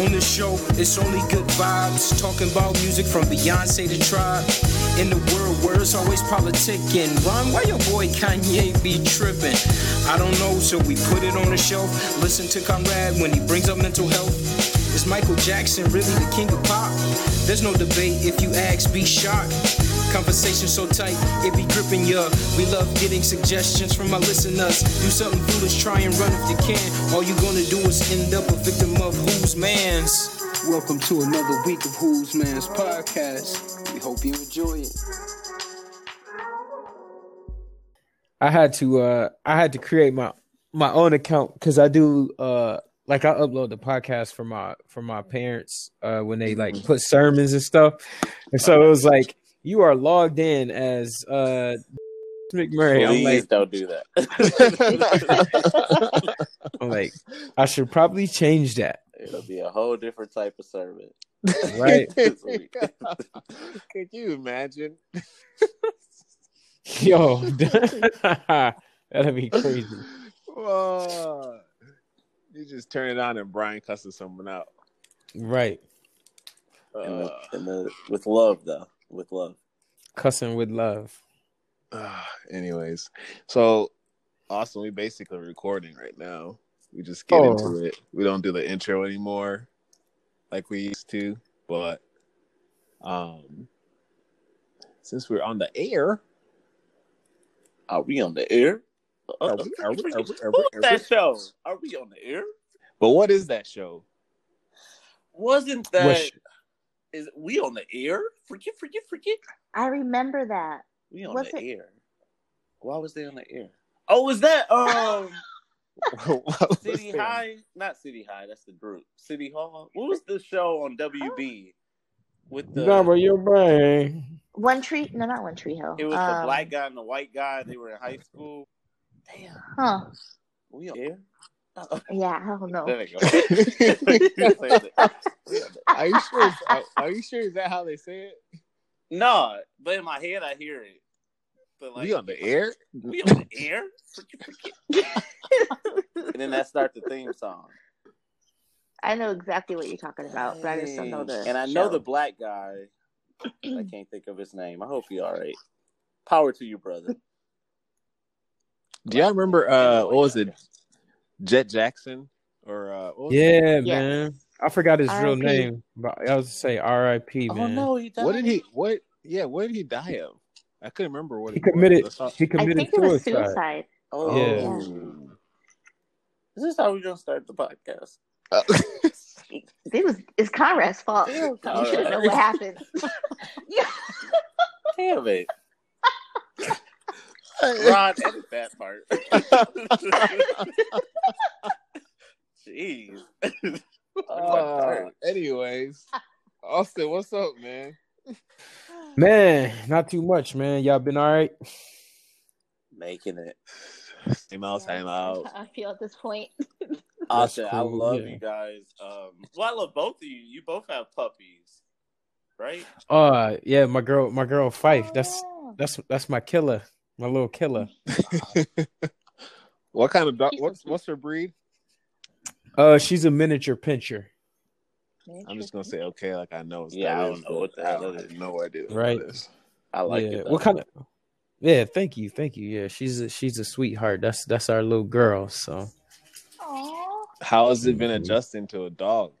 On the show, it's only good vibes. Talking about music from Beyonce to Tribe. In the world where it's always politicking. Ron, why your boy Kanye be tripping? I don't know, so we put it on the shelf. Listen to Conrad when he brings up mental health. Is Michael Jackson really the king of pop? There's no debate if you ask, be shocked. Conversation so tight, it be gripping ya. We love getting suggestions from our listeners. Do something foolish, try and run if you can. All you gonna do is end up a victim of whose man's. Welcome to another week of Who's Man's podcast. We hope you enjoy it. I had to uh I had to create my my own account because I do uh like I upload the podcast for my for my parents uh when they like put sermons and stuff. And so it was like you are logged in as uh McMurray. I'm Please like don't do that. I'm like I should probably change that. It'll be a whole different type of sermon. Right. Could you imagine? Yo that'd be crazy. Oh, you just turn it on and Brian cusses someone out. Right. And the- Uh, and the- with love, though. With love. Cussing with love. uh, anyways, so Austin, we basically recording right now. We just get Oh. into it. We don't do the intro anymore like we used to, but um, since we're on the air, Are we on the air? Are we- are we- are we- Who's that show? Are we on the air? but what is that show? Wasn't What that? Sh- Is we on the air? Forget, forget, forget. I remember that. We on Was the it- air. Why was they on the air? Oh, was that um City? High? Not City High. That's the group. City Hall. What was the show on WB with the? Number your brain. One Tree? No, not One Tree Hill. It was the Um, black guy and the white guy. They were in high school. Damn. Huh? We on air? Yeah, I don't know. There you go. Are you sure? Are, are you sure? Is that how they say it? no, but in my head I hear it. But like we on the air? We on the air? Forget, forget. and then that start the theme song. I know exactly what you're talking about, but I just don't know the. And I know show. the black guy. I can't think of his name. I hope he all right. Power to you, brother. Do y'all remember? Uh, what was it? Jet Jackson or uh, what was Yeah, Yeah. man. I forgot his real R.I.P. name. But I was to say R.I.P. Oh Man. no, he died. What did he? What? Yeah, what did he die of? I couldn't remember what He was. committed. That's all- He I committed think it was suicide. suicide. Oh, Yeah. This is how we're gonna start the podcast? It was it's Conrad's fault. Damn, You should know Conrad. what happened. yeah. Damn it. Rod, edit that part. Jeez. Uh, anyways, Austin, what's up, man? Man, not too much, man. Y'all been all right? Making it. Same out, same out. I feel at this point. Austin, I love yeah. you guys. Um, well, I love both of you. You both have puppies, right? Uh, yeah, my girl, my girl Fife. That's Oh. that's that's my killer, my little killer. what kind of dog? What's what's her breed? Uh, she's a miniature pinscher, I'm just gonna say okay, like I know. Yeah, that I don't is, know what but the I hell don't have is. no idea. what Right. I like yeah. it. Though. What kind of? Yeah, thank you, thank you. Yeah, she's a she's a sweetheart. That's that's our little girl. So, Aw. How has it Mm-hmm. been adjusting to a dog?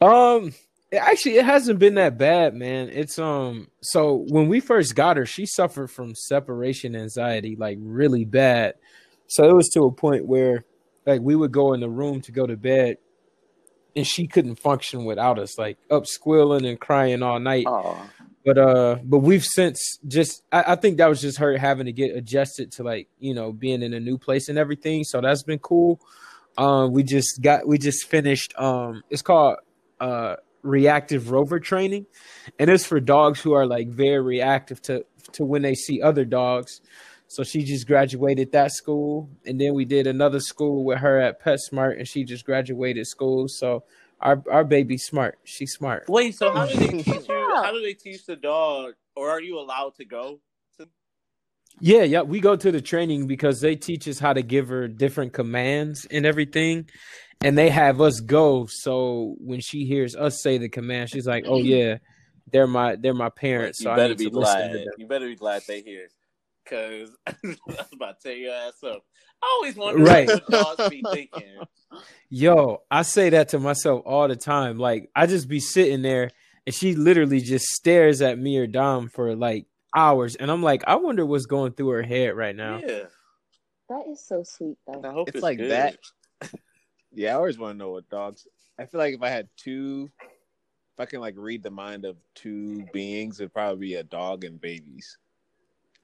um, it- actually, it hasn't been that bad, man. It's um, so when we first got her, she suffered from separation anxiety, like really bad. So it was to a point where, like, we would go in the room to go to bed, and she couldn't function without us, like up squealing and crying all night. Oh, but uh but we've since just I, I think that was just her having to get adjusted to like you know being in a new place and everything so that's been cool um we just got we just finished um it's called uh reactive rover training and it's for dogs who are like very reactive to to when they see other dogs so she just graduated that school and then we did another school with her at PetSmart and she just graduated school so our our baby's smart she's smart wait. So how do they teach you? How do they teach the dog, or are you allowed to go? To... Yeah, yeah, we go to the training because they teach us how to give her different commands and everything. And they have us go. So when she hears us say the command, she's like, "Oh yeah, they're my they're my parents." You So I better need be to listen to glad. them. You better be glad they here, cause I was about to tear your ass up. I always wonder Right. what dogs be thinking. Yo, I say that to myself all the time. Like I just be sitting there and she literally just stares at me or Dom for like hours. And I'm like, I wonder what's going through her head right now. Yeah, That is so sweet though. I hope It's it's, like good. that. Yeah, I always want to know what dogs. I feel like if I had two, if I can like read the mind of two beings, it'd probably be a dog and babies.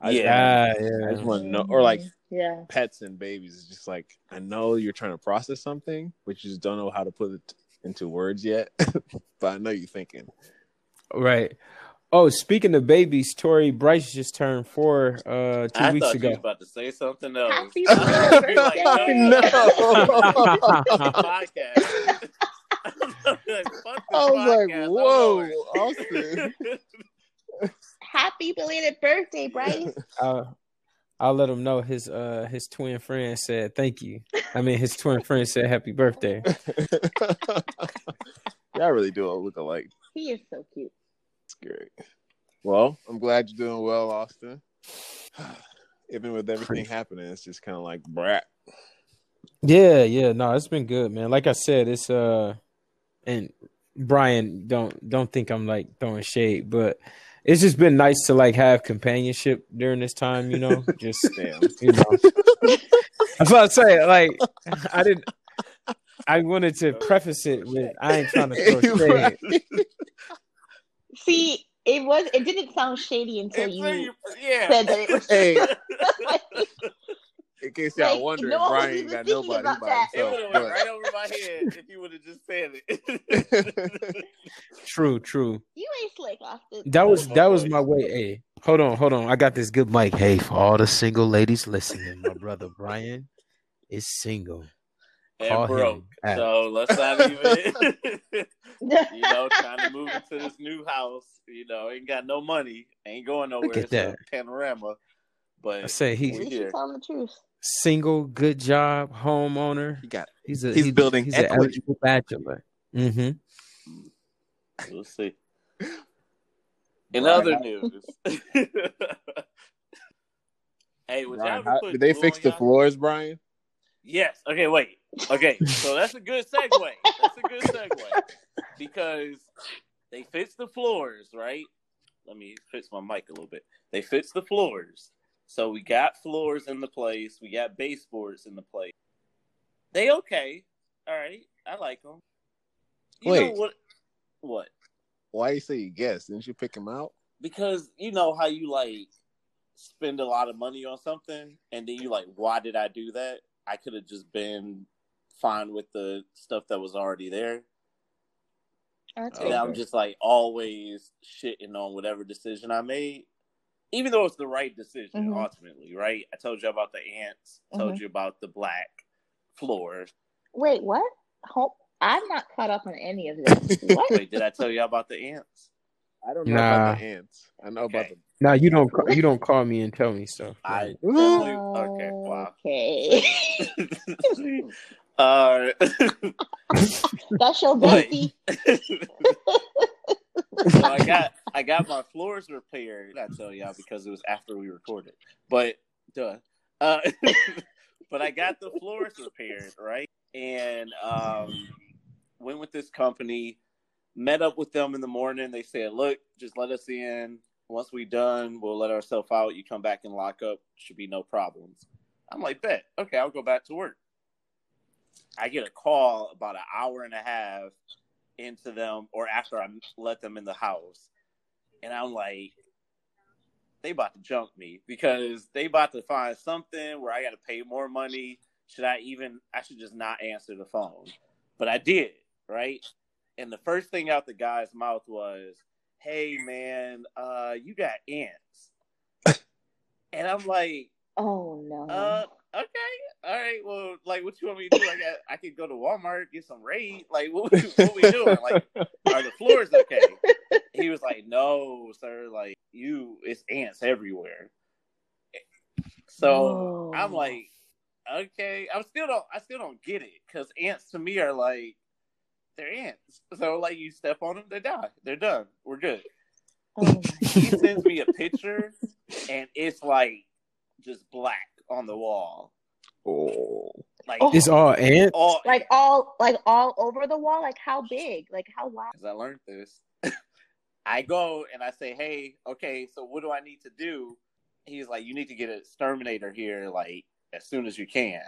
I just Yeah. Ah, wanna- I just want to know, or like Mhm. yeah. pets and babies. It's just like I know you're trying to process something, but you just don't know how to put it into words yet. but I know you're thinking. Right. Oh, speaking of babies, Tori Bryce just turned four uh two I weeks thought you ago. was about to say something else. Happy I was birthday. like, No. podcast. Like, fuck this I was like, "Whoa, Austin!" Happy belated birthday, Bryce. I'll, I'll let him know his uh his twin friend said thank you. I mean his twin friend said happy birthday. Y'all really do all look alike. He is so cute. It's great. Well, I'm glad you're doing well, Austin. Even with everything happening, it's just kind of like brat. Yeah, yeah, no, it's been good, man. Like I said, it's uh, and Brian, don't don't think I'm like throwing shade, but it's just been nice to like have companionship during this time, you know. Just Damn. you know, that's what I say. Like, I didn't. I wanted to preface it with I ain't trying to throw shade. See, it was it didn't sound shady until Until you you- yeah. said that it was Hey, in case y'all Like, wondering, no Brian ain't got nobody about by that. It would himself. have went right over my head if you would have just said it. True, true. you ain't slick, Austin. That was that was my way. Hey, hold on, hold on. I got this good mic. Hey, for all the single ladies listening, my brother Brian is single. Call and broke. him So let's not even, you know, trying to move into this new house. You know, ain't got no money, ain't going nowhere. Look at It's a that. panorama. I But say At he's least here. you telling the truth. single, good job, homeowner. he got He's a He's building He's an equity. eligible bachelor. Mm-hmm. we'll see. In Right. other news, hey, would y'all Brian, how- put did they fix the floors, Brian? Yes. Okay, wait. Okay, so that's a good segue. That's a good segue because they fix the floors, right? Let me fix my mic a little bit. They fix the floors, so we got floors in the place. We got baseboards in the place. They okay. All right, I like them. You know Wait. what? What? Why you say you guess? Didn't you pick them out? Because you know how you like spend a lot of money on something, and then you like, why did I do that? I could have just been fine with the stuff that was already there. That's Oh, And. I'm just like always shitting on whatever decision I made, even though it's the right decision Mhm. ultimately, right? I told you about the ants, told Mhm. you about the black floor. Wait, what? Hope I'm not caught up on any of this. What? Wait, did I tell you about the ants? I don't know Nah. about the ants. I know about Okay. Now you don't ca- you don't call me and tell me stuff. I Ooh. definitely okay. Wow. Okay. uh, That's your bestie. so I got I got my floors repaired. I tell y'all because it was after we recorded, but duh. Uh, but I got the floors repaired, right? And um, went with this company. Met up with them in the morning. They said, "Look, just let us in. Once we done, we'll let ourselves out. You come back and lock up. Should be no problems." I'm like, "Bet. Okay, I'll go back to work." I get a call about an hour and a half into them or after I let them in the house. And I'm like, they about to jump me because they about to find something where I got to pay more money. Should I even, I should just not answer the phone. But I did, right? And the first thing out the guy's mouth was, hey, man, uh, you got ants. and I'm like, Oh no. uh, okay, all right. Well, like, what you want me to do? I got, I could go to Walmart get some raid. Like, what, we- what we doing? Like, are the floors okay? He was like, no, sir. Like, you, it's ants everywhere. So Oh. I'm like, okay, I still don't, I still don't get it because ants to me are like they're ants. So like you step on them, they die. They're done. We're good. Oh He sends me a picture, and it's like just black on the wall, Oh, like Oh. It's all ants. all. like all like all over the wall like how big like how wide Because I learned this. I go and I say, "Hey, okay, so what do I need to do?" He's like, "You need to get a exterminator here, like as soon as you can."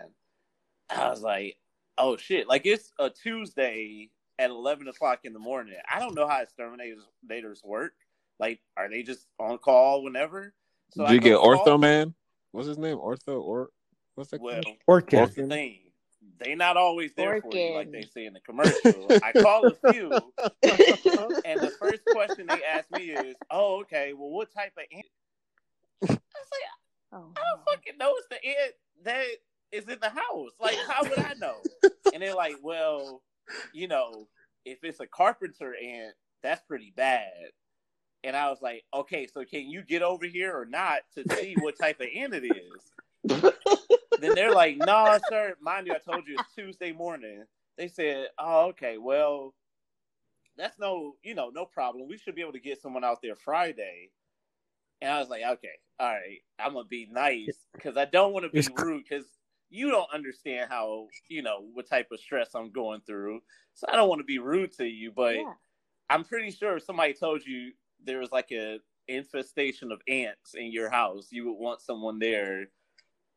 I was like, "Oh shit!" Like it's a Tuesday at eleven o'clock in the morning. I don't know how exterminators exterminators work. Like, are they just on call whenever? did I you get Ortho Man? What's his name? Ortho or what's that? Well, called? Orkin. that's the thing. They not always there for you, like they say in the commercial. I call a few, and the first question they ask me is, "Oh, okay. Well, what type of ant?" I was like, oh, "I don't fucking know. It's the ant that is in the house. Like, how would I know?" And they're like, "Well, you know, if it's a carpenter ant, that's pretty bad." And I was like, "Okay, so can you get over here or not to see what type of end it is?" then they're like, "No, sir. Mind you, I told you it's Tuesday morning." They said, "Oh, okay. Well, that's no, you know, no problem. We should be able to get someone out there Friday." And I was like, "Okay, all right. I'm gonna be nice because I don't want to be rude because you don't understand how, you know, what type of stress I'm going through. So I don't want to be rude to you, but." yeah. I'm pretty sure if somebody told you there was like a infestation of ants in your house, you would want someone there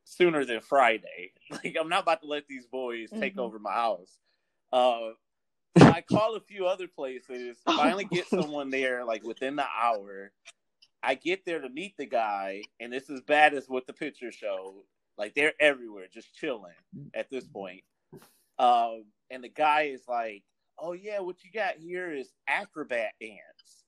sooner than Friday. Like I'm not about to let these boys take Mhm. over my house. Uh, I call a few other places, finally get someone there like within the hour. I get there to meet the guy, and it's as bad as what the picture show. Like they're everywhere, just chilling at this point. Um, and the guy is like, "Oh yeah, what you got here is acrobat ants,"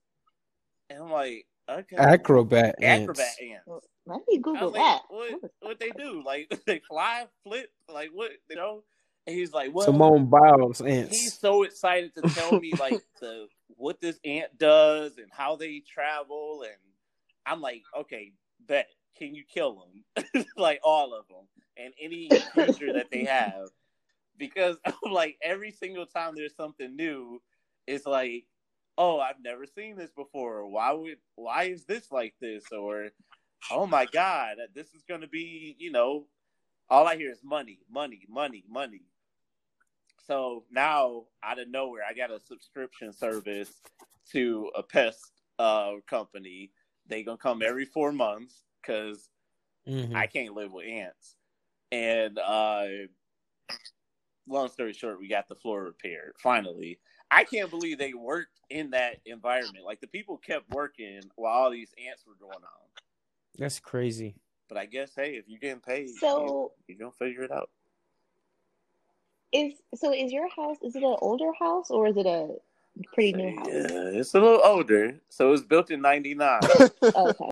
and I'm like, "Okay, Acrobat ants. acrobat ants." let me google was that "What? What they do? Like they fly, flip? Like what? You know?" And he's like, "Well, Simone Biles ants. he's so excited to tell me like the what this ant does and how they travel and i'm like okay bet can you kill them like all of them and any creature that they have because i'm like every single time there's something new it's like oh i've never seen this before why would why is this like this or oh my god this is going to be you know all i hear is money money money money so now out of nowhere, I got a subscription service to a pest uh, company. They gonna come every four months because Mhm. I can't live with ants. And uh, long story short, we got the floor repaired finally. I can't believe they worked in that environment. Like the people kept working while all these ants were going on. That's crazy. But I guess hey, if you're getting paid, so you, you're gonna figure it out. is so is your house is it an older house or is it a pretty new house Yeah, it's a little older. So it was built in '99. okay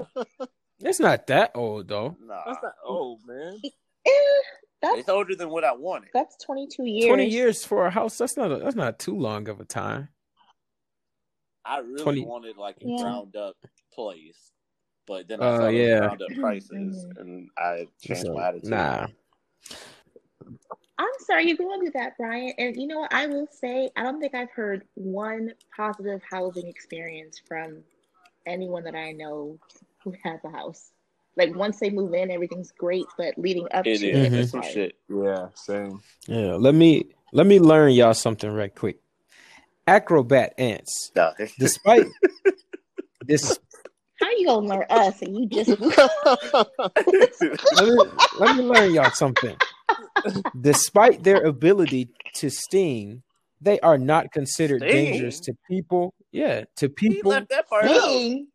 It's not that old though. nah, That's not old, man. That's it's older than what I wanted. that's 22 years Twenty years for a house. That's not. A, that's not too long of a time. I really 20 wanted like a Yeah. ground up place, but then I Uh, saw those yeah. ground up prices, Mhm. and I changed So, my attitude. nah. I'm sorry you're going through that, Brian. And you know what? I will say, I don't think I've heard one positive housing experience from anyone that I know who has a house. Like once they move in, everything's great, but leading up It to is it, Mhm. it's some shit. Yeah, same. Yeah. Let me let me learn y'all something right quick. Acrobat ants. Nah. Despite this, how you gonna learn us and you just let me, let me learn y'all something. Despite their ability to sting, they are not considered Sting? dangerous to people. Yeah, to he people. left that part out. Dang.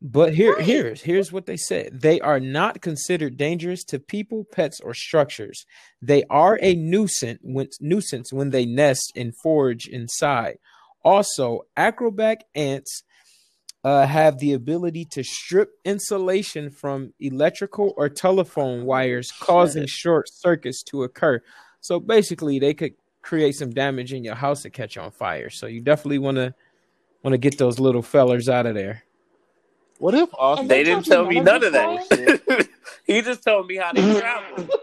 But here, Right. here's here's what they said: they are not considered dangerous to people, pets, or structures. They are a nuisance when nuisance when they nest and forage inside. Also, acrobat ants uh, have the ability to strip insulation from electrical or telephone wires, causing short circuits to occur. So basically, they could create some damage in your house to catch on fire. So you definitely want to want to get those little fellers out of there. What if Austin? They They didn't tell me none none of of that. he just told me how they mm. travel.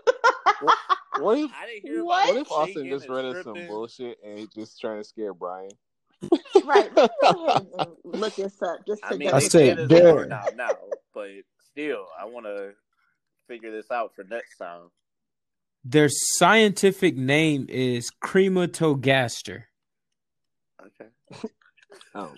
What if I didn't hear about What? what if Austin just and read us some bullshit and he just trying to scare Brian? Right. Let me go ahead and look this up just to I mean, I they double said said there. now, now, but still, I want to figure this out for next time. Their scientific name is Crematogaster. Okay. Oh,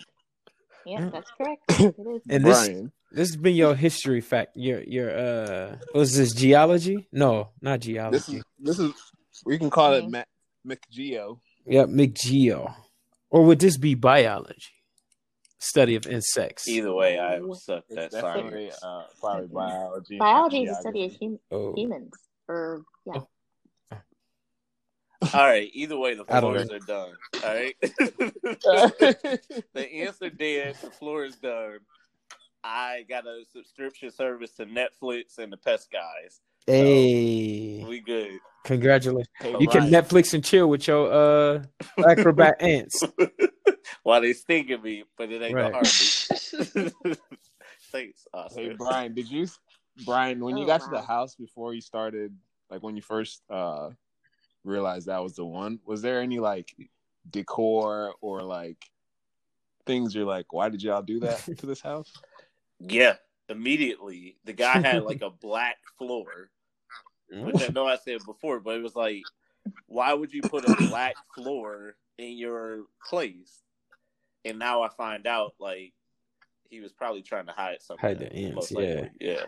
Yeah, that's correct. It is. And this Brian. this has been your history fact. Your your uh was this geology? No, not geology. This is this is we can call it. Mac McGeo. Yep, McGeo. Or would this be biology? Study of insects. Either way, I sucked It's at definitely science. uh, probably biology. Biology is a study of hum- Oh. humans. Or yeah. All right. Either way, the I floors are done. All right. the answer dead. The floor is done. I got a subscription service to Netflix and the Pest Guys. Hey, We good. congratulations. Hey, You can Netflix and chill with your uh acrobat ants. While they stinging me, but it ain't Right. gonna harm me. Thanks, Oscar. Hey Brian, did you Brian when you Oh, got to the house before you started like when you first uh realized that was the one, was there any like decor or like things you're like, why did y'all do that to this house? Yeah, immediately. The guy had like a black floor, which I know I said before, but it was like, why would you put a black floor in your place? And now I find out like he was probably trying to hide something. Hide the ants, most yeah. yeah.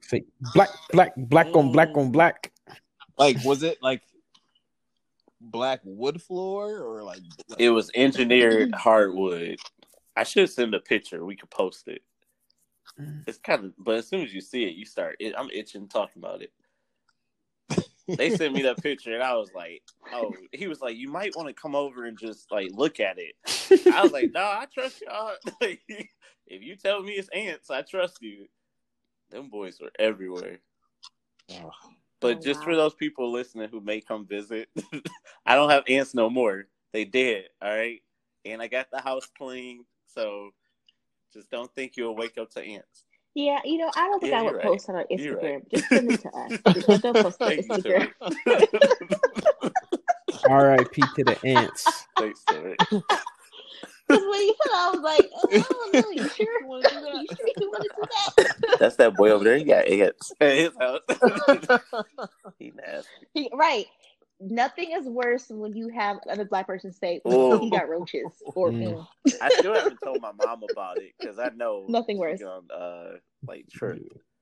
Fake black, black, black on black on black. Like was it like black wood floor or like It was engineered hardwood. I should send a picture. We could post it. Mm. It's kind of, but as soon as you see it, you start. It, I'm itching talking about it. They sent me that picture, and I was like, "Oh." He was like, "You might want to come over and just like look at it." I was like, "No, I trust y'all. Like, if you tell me it's ants, I trust you." Them boys were everywhere. Oh, But Oh, just for those people listening who may come visit, I don't have ants no more. They did, all right. And I got the house clean, so just don't think you'll wake up to ants. Yeah, you know, I don't think Yeah, I would you're post on our Instagram. right. Just send it to us. Just don't post on Instagram. R.I.P. to the ants. Thanks, Tori. Because when you said, I was like, oh, I don't know. You sure? You sure you want to do that? That's that boy over there. He got ants at his house. he nasty. He- right. Nothing is worse than when you have another black person say Ooh. he got roaches or Mm. I still haven't told my mom about it because I know Nothing worse. gonna, uh, like trip.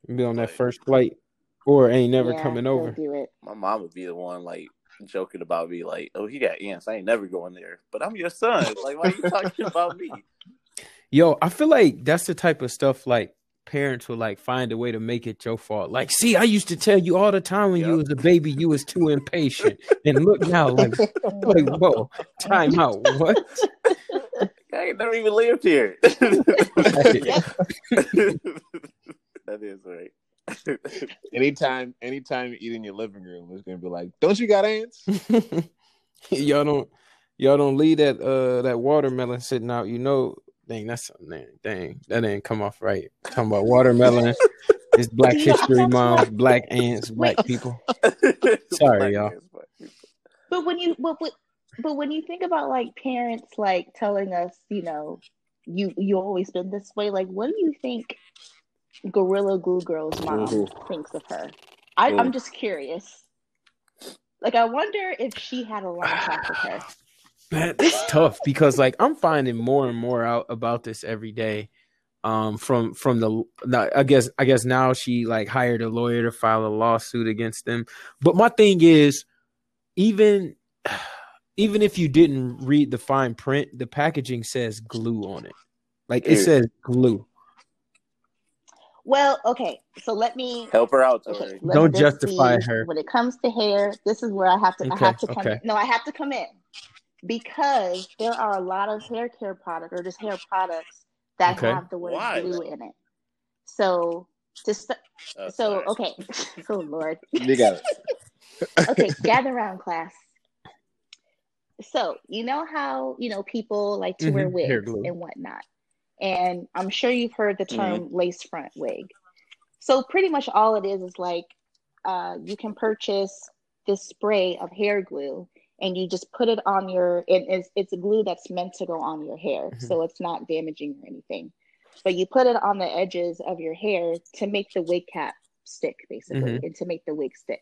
Be on that first flight, or ain't never Yeah, coming over. Do it. My mom would be the one like joking about me, like, "Oh, he got ants. I ain't never going there." But I'm your son. Like, why are you talking about me? Yo, I feel like that's the type of stuff like parents will like find a way to make it your fault. Like, see, I used to tell you all the time when you was a baby, you was too impatient, and look now, like, like, whoa, time out. What? I ain't never even lived here. that is right. Anytime anytime you eat in your living room, it's gonna be like, Don't you got ants? y'all don't, y'all don't leave that uh that watermelon sitting out. You know, dang, that's dang, dang that didn't come off right. Talking about watermelon. It's Black History Month, black ants, black Wait. people. Sorry, y'all. But when you but, but but when you think about like parents like telling us, you know, you you always been this way, like what do you think Gorilla Glue Girl's mom thinks of her? I, Mm. I'm just curious. Like I wonder if she had a long talk with her. Man, it's tough because like I'm finding more and more out about this every day. Um, from from the now, I guess I guess now she like hired a lawyer to file a lawsuit against them. But my thing is, even even if you didn't read the fine print, the packaging says glue on it. Like it says glue. Well, okay, so let me Help her out, Okay, Don't justify be- her. When it comes to hair, this is where I have to. Okay, I have to come. okay. In. No, I have to come in because there are a lot of hair care products or just hair products that Okay. have the word Why? glue in it. So just Oh, so sorry. okay. oh Lord. You got it. okay, gather around, class. So you know how you know people like to wear Mhm, hair wigs and whatnot, and I'm sure you've heard the term Mm-hmm. lace front wig. So pretty much all it is is like uh, you can purchase this spray of hair glue and you just put it on your it, it's, it's a glue that's meant to go on your hair Mhm. so it's not damaging or anything but you put it on the edges of your hair to make the wig cap stick basically Mhm. and to make the wig stick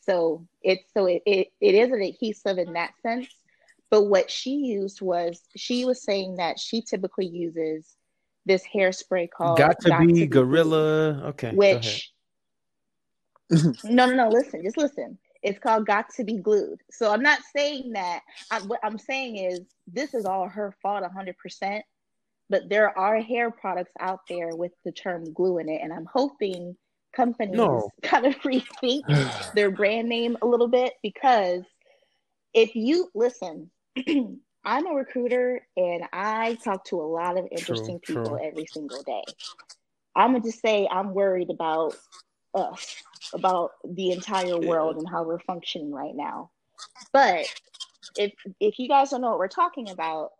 so it's so it, it, it is an adhesive in that sense but what she used was she was saying that she typically uses this hairspray called Got to be Glue gorilla. Okay. which no no no listen just listen it's called got to be glued so i'm not saying that I, what i'm saying is this is all her fault 100% but there are hair products out there with the term glue in it and i'm hoping companies No. kind of rethink their brand name a little bit because if you listen i'm a recruiter and i talk to a lot of interesting true. people every single day. I'm gonna just say i'm worried about us about the entire world and how we're functioning right now. But if if you guys don't know what we're talking about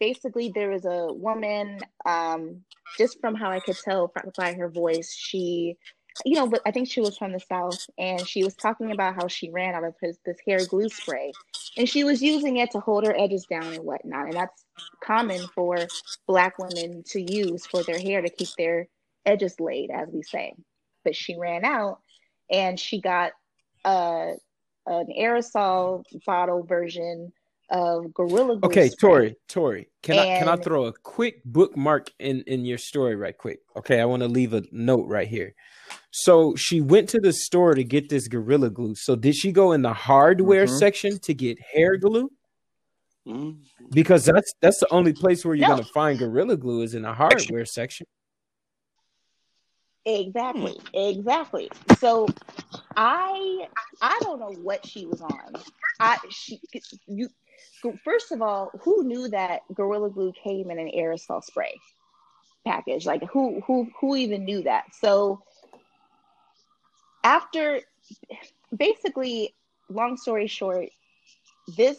basically there was a woman um just from how i could tell by her voice she you know but i think she was from the south and she was talking about how she ran out of his this hair glue spray and she was using it to hold her edges down and whatnot and that's common for black women to use for their hair to keep their edges laid as we say. But she ran out and she got a, an aerosol bottle version of gorilla glue Okay, spray. Tori, Tori, can I can I throw a quick bookmark in in your story right quick? Okay, I want to leave a note right here. So she went to the store to get this gorilla glue. So did she go in the hardware Mhm. section to get hair glue? Mm. Because that's that's the only place where you're No. gonna find gorilla glue is in the hardware section. Exactly, exactly. So I I don't know what she was on. I she you first of all, who knew that Gorilla Glue came in an aerosol spray package? Like who who who even knew that? So after basically long story short, this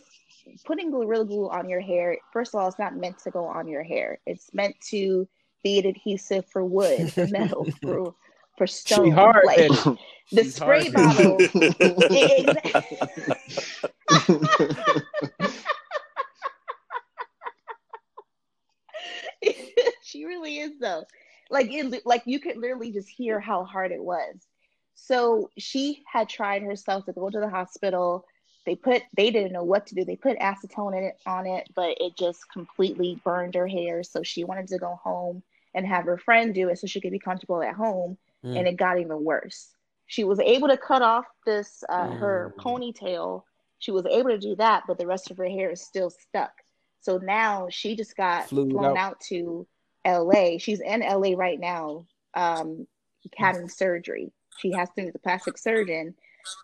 putting Gorilla Glue on your hair, first of all, it's not meant to go on your hair. It's meant to be an adhesive for wood, for metal, for for stone. She hard Like, headed. the She's spray hard-headed. bottle Exactly. she really is though. Like it, like you could literally just hear how hard it was. So she had tried herself to go to the hospital. They put they didn't know what to do. They put acetone in it on it, but it just completely burned her hair. So she wanted to go home and have her friend do it so she could be comfortable at home. Mm. And it got even worse. She was able to cut off this uh, her Mm. ponytail. She was able to do that, but the rest of her hair is still stuck. So now she just got Flew flown out. out to LA. She's in LA right now, um, having surgery. She has to meet the plastic surgeon,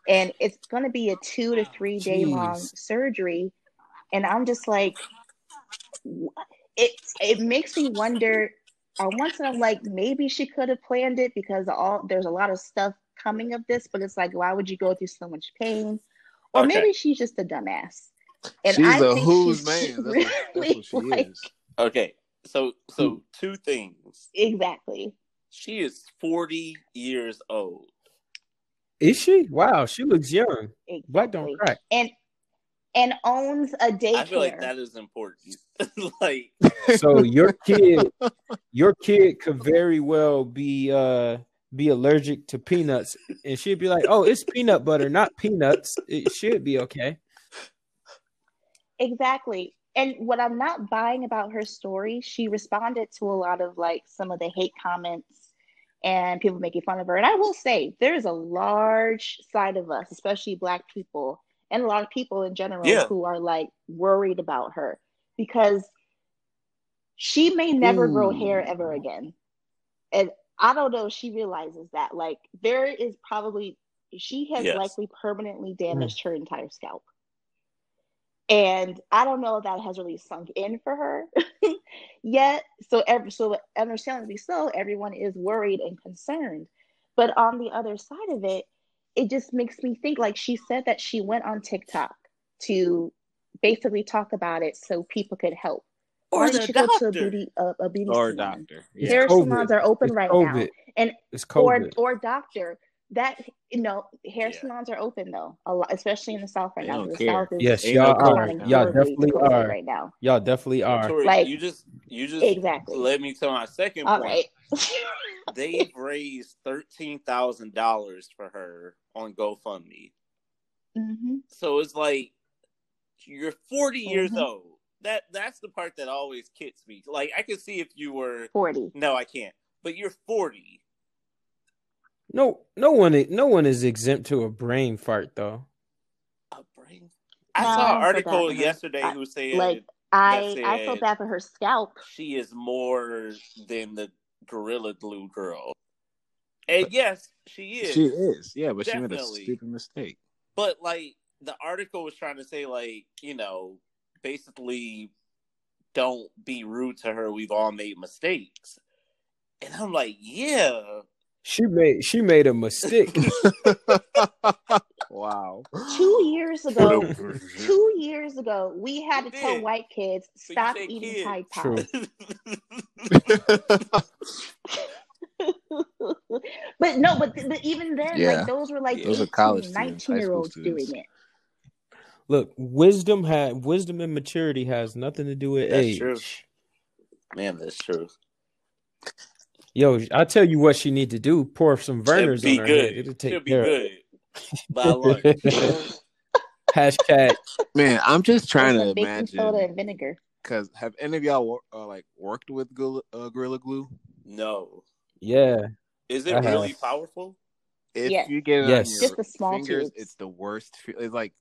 and it's going to be a two to three day long surgery. And I'm just like, wh- it it makes me wonder. On one side, I'm like, maybe she could have planned it because all there's a lot of stuff coming of this, but it's like, why would you go through so much pain? Or Okay. maybe she's just a dumbass. And she's I a think who's she's man. That's what, that's really, what she like- is. Okay, so so two things. Exactly. She is forty years old. Is she? Wow, she looks young. Exactly. Black don't crack. And and owns a daycare. I feel like that is important. like So your kid, your kid could very well be uh be allergic to peanuts, and she'd be like, "Oh, it's peanut butter, not peanuts. It should be okay." Exactly. And what I'm not buying about her story, she responded to a lot of like some of the hate comments and people making fun of her. And I will say, there's a large side of us, especially Black people, and a lot of people in general Yeah. who are like worried about her because she may never grow hair ever again. And I don't know if she realizes that. Like, there is probably, she has Yes. likely permanently damaged her entire scalp. And I don't know if that has really sunk in for her yet. So, every, so understandably so, everyone is worried and concerned. But on the other side of it, it just makes me think like she said that she went on TikTok to basically talk about it so people could help. or Why the don't go to a beauty a, a beauty Or salon? doctor. It's Hair COVID. salons are open It's right COVID. now, and It's or or doctor. That you know, hair Yeah. salons are open though, a lot, especially in the South right They now. The care. South is Yes, y'all no are. cars responding now. Y'all definitely are. right now. Y'all definitely are. Tori, Like- you just you just Exactly. let me tell my second All point. right. They've raised thirteen thousand dollars for her on GoFundMe. hmm So it's like you're 40 years Mhm. old. That that's the part that always kicks me. Like I can see if you were Forty. no, I can't. But you're 40. No, no one, no one is exempt to a brain fart though. A brain. I No, saw an don't article bad her. yesterday I- who said like, I that I feel bad for her scalp. she is more than the Gorilla Glue girl. And yes, she is. She is, yeah, but she made a stupid mistake. But like the article was trying to say, like, you know, basically don't be rude to her. We've all made mistakes. And I'm like, yeah. She made she made a mistake. wow. Two years ago, two years ago, we had to You tell white kids So stop say eating kids. Tide Pods. but no, but, th- but even then, Yeah. like those were like Those are 18, college students, 19 high year school olds doing it. Look, wisdom had wisdom and maturity has nothing to do with That's age. true. Man, that's true. Yo, I tell you what she need to do: pour some She'll Vernors on her good. head. It'll take She'll be care good. By of lunch. it. Hashtag. Man, I'm just trying With to some baking soda and vinegar. because have any of y'all uh, like worked with Gorilla, uh, Gorilla Glue? No. Yeah. Is it I have. really powerful? If Yes. you get it Yes. on your Just the small fingers, tubes. it's the worst. It's like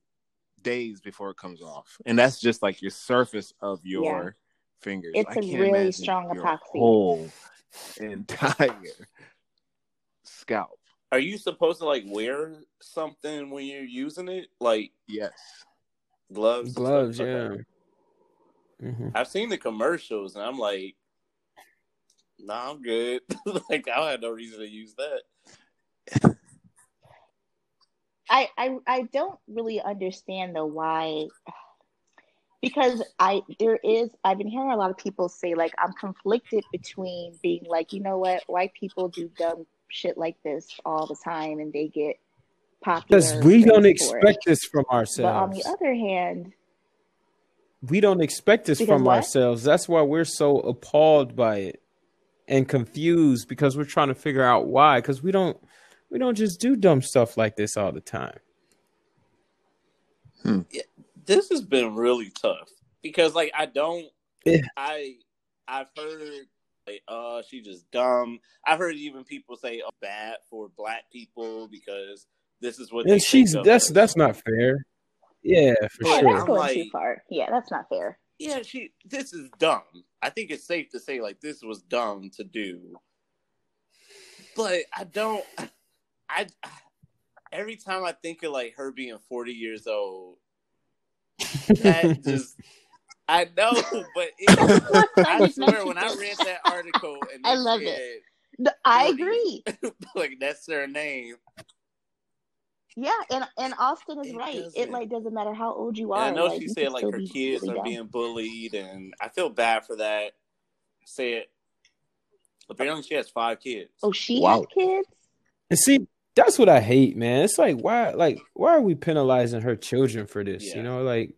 days before it comes off, and that's just like your surface of your fingers. It's I a can't really strong your epoxy. Whole entire scalp. Are you supposed to like wear something when you're using it? Like Yes. gloves? Gloves, stuff? yeah. Okay. hmm I've seen the commercials and I'm like, nah, I'm good. like I had no reason to use that. I, I I don't really understand though why because I there is I've been hearing a lot of people say like I'm conflicted between being like, you know what, white people do dumb shit like this all the time and they get popular. Because we don't praised for it. expect this from ourselves. But on the other hand, we don't expect this from what? ourselves. That's why we're so appalled by it and confused because we're trying to figure out why. Because we don't we don't just do dumb stuff like this all the time. Hmm. This has been really tough because like I don't Yeah. I I've heard like uh she just dumb. I've heard even people say oh, bad for black people because this is what And she's that's us. that's not fair. Yeah, for yeah, But that's sure. I'm going too far. Yeah, that's not fair. yeah, she this is dumb. I think it's safe to say like this was dumb to do. But I don't I every time I think of like her being 40 years old, that just I know, but it, I swear when I read that article and I love said, No, I agree. like that's their name. Yeah, and and Austin is It right. It doesn't. like doesn't matter how old you And are. I know like, she said like her kids really are dumb. being bullied, and I feel bad for that. Said apparently she has five kids. Oh, she Wow. has kids. And see, that's what I hate, man. It's like why like why are we penalizing her children for this? Yeah. You know, like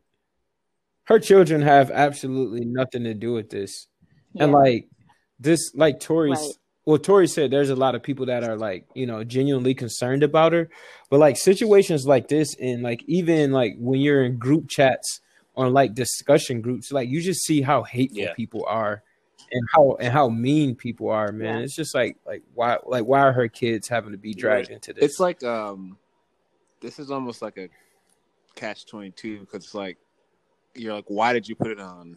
her children have absolutely nothing to do with this. And like this like Tori's Right. well Tori said there's a lot of people that are like, you know, genuinely concerned about her. But like situations like this and like even like when you're in group chats or like discussion groups, like you just see how hateful Yeah. people are and how and how mean people are, man. Yeah. It's just like like why like why are her kids having to be dragged Right. into this? It's like um, this is almost like a catch twenty two because it's like you're like, why did you put it on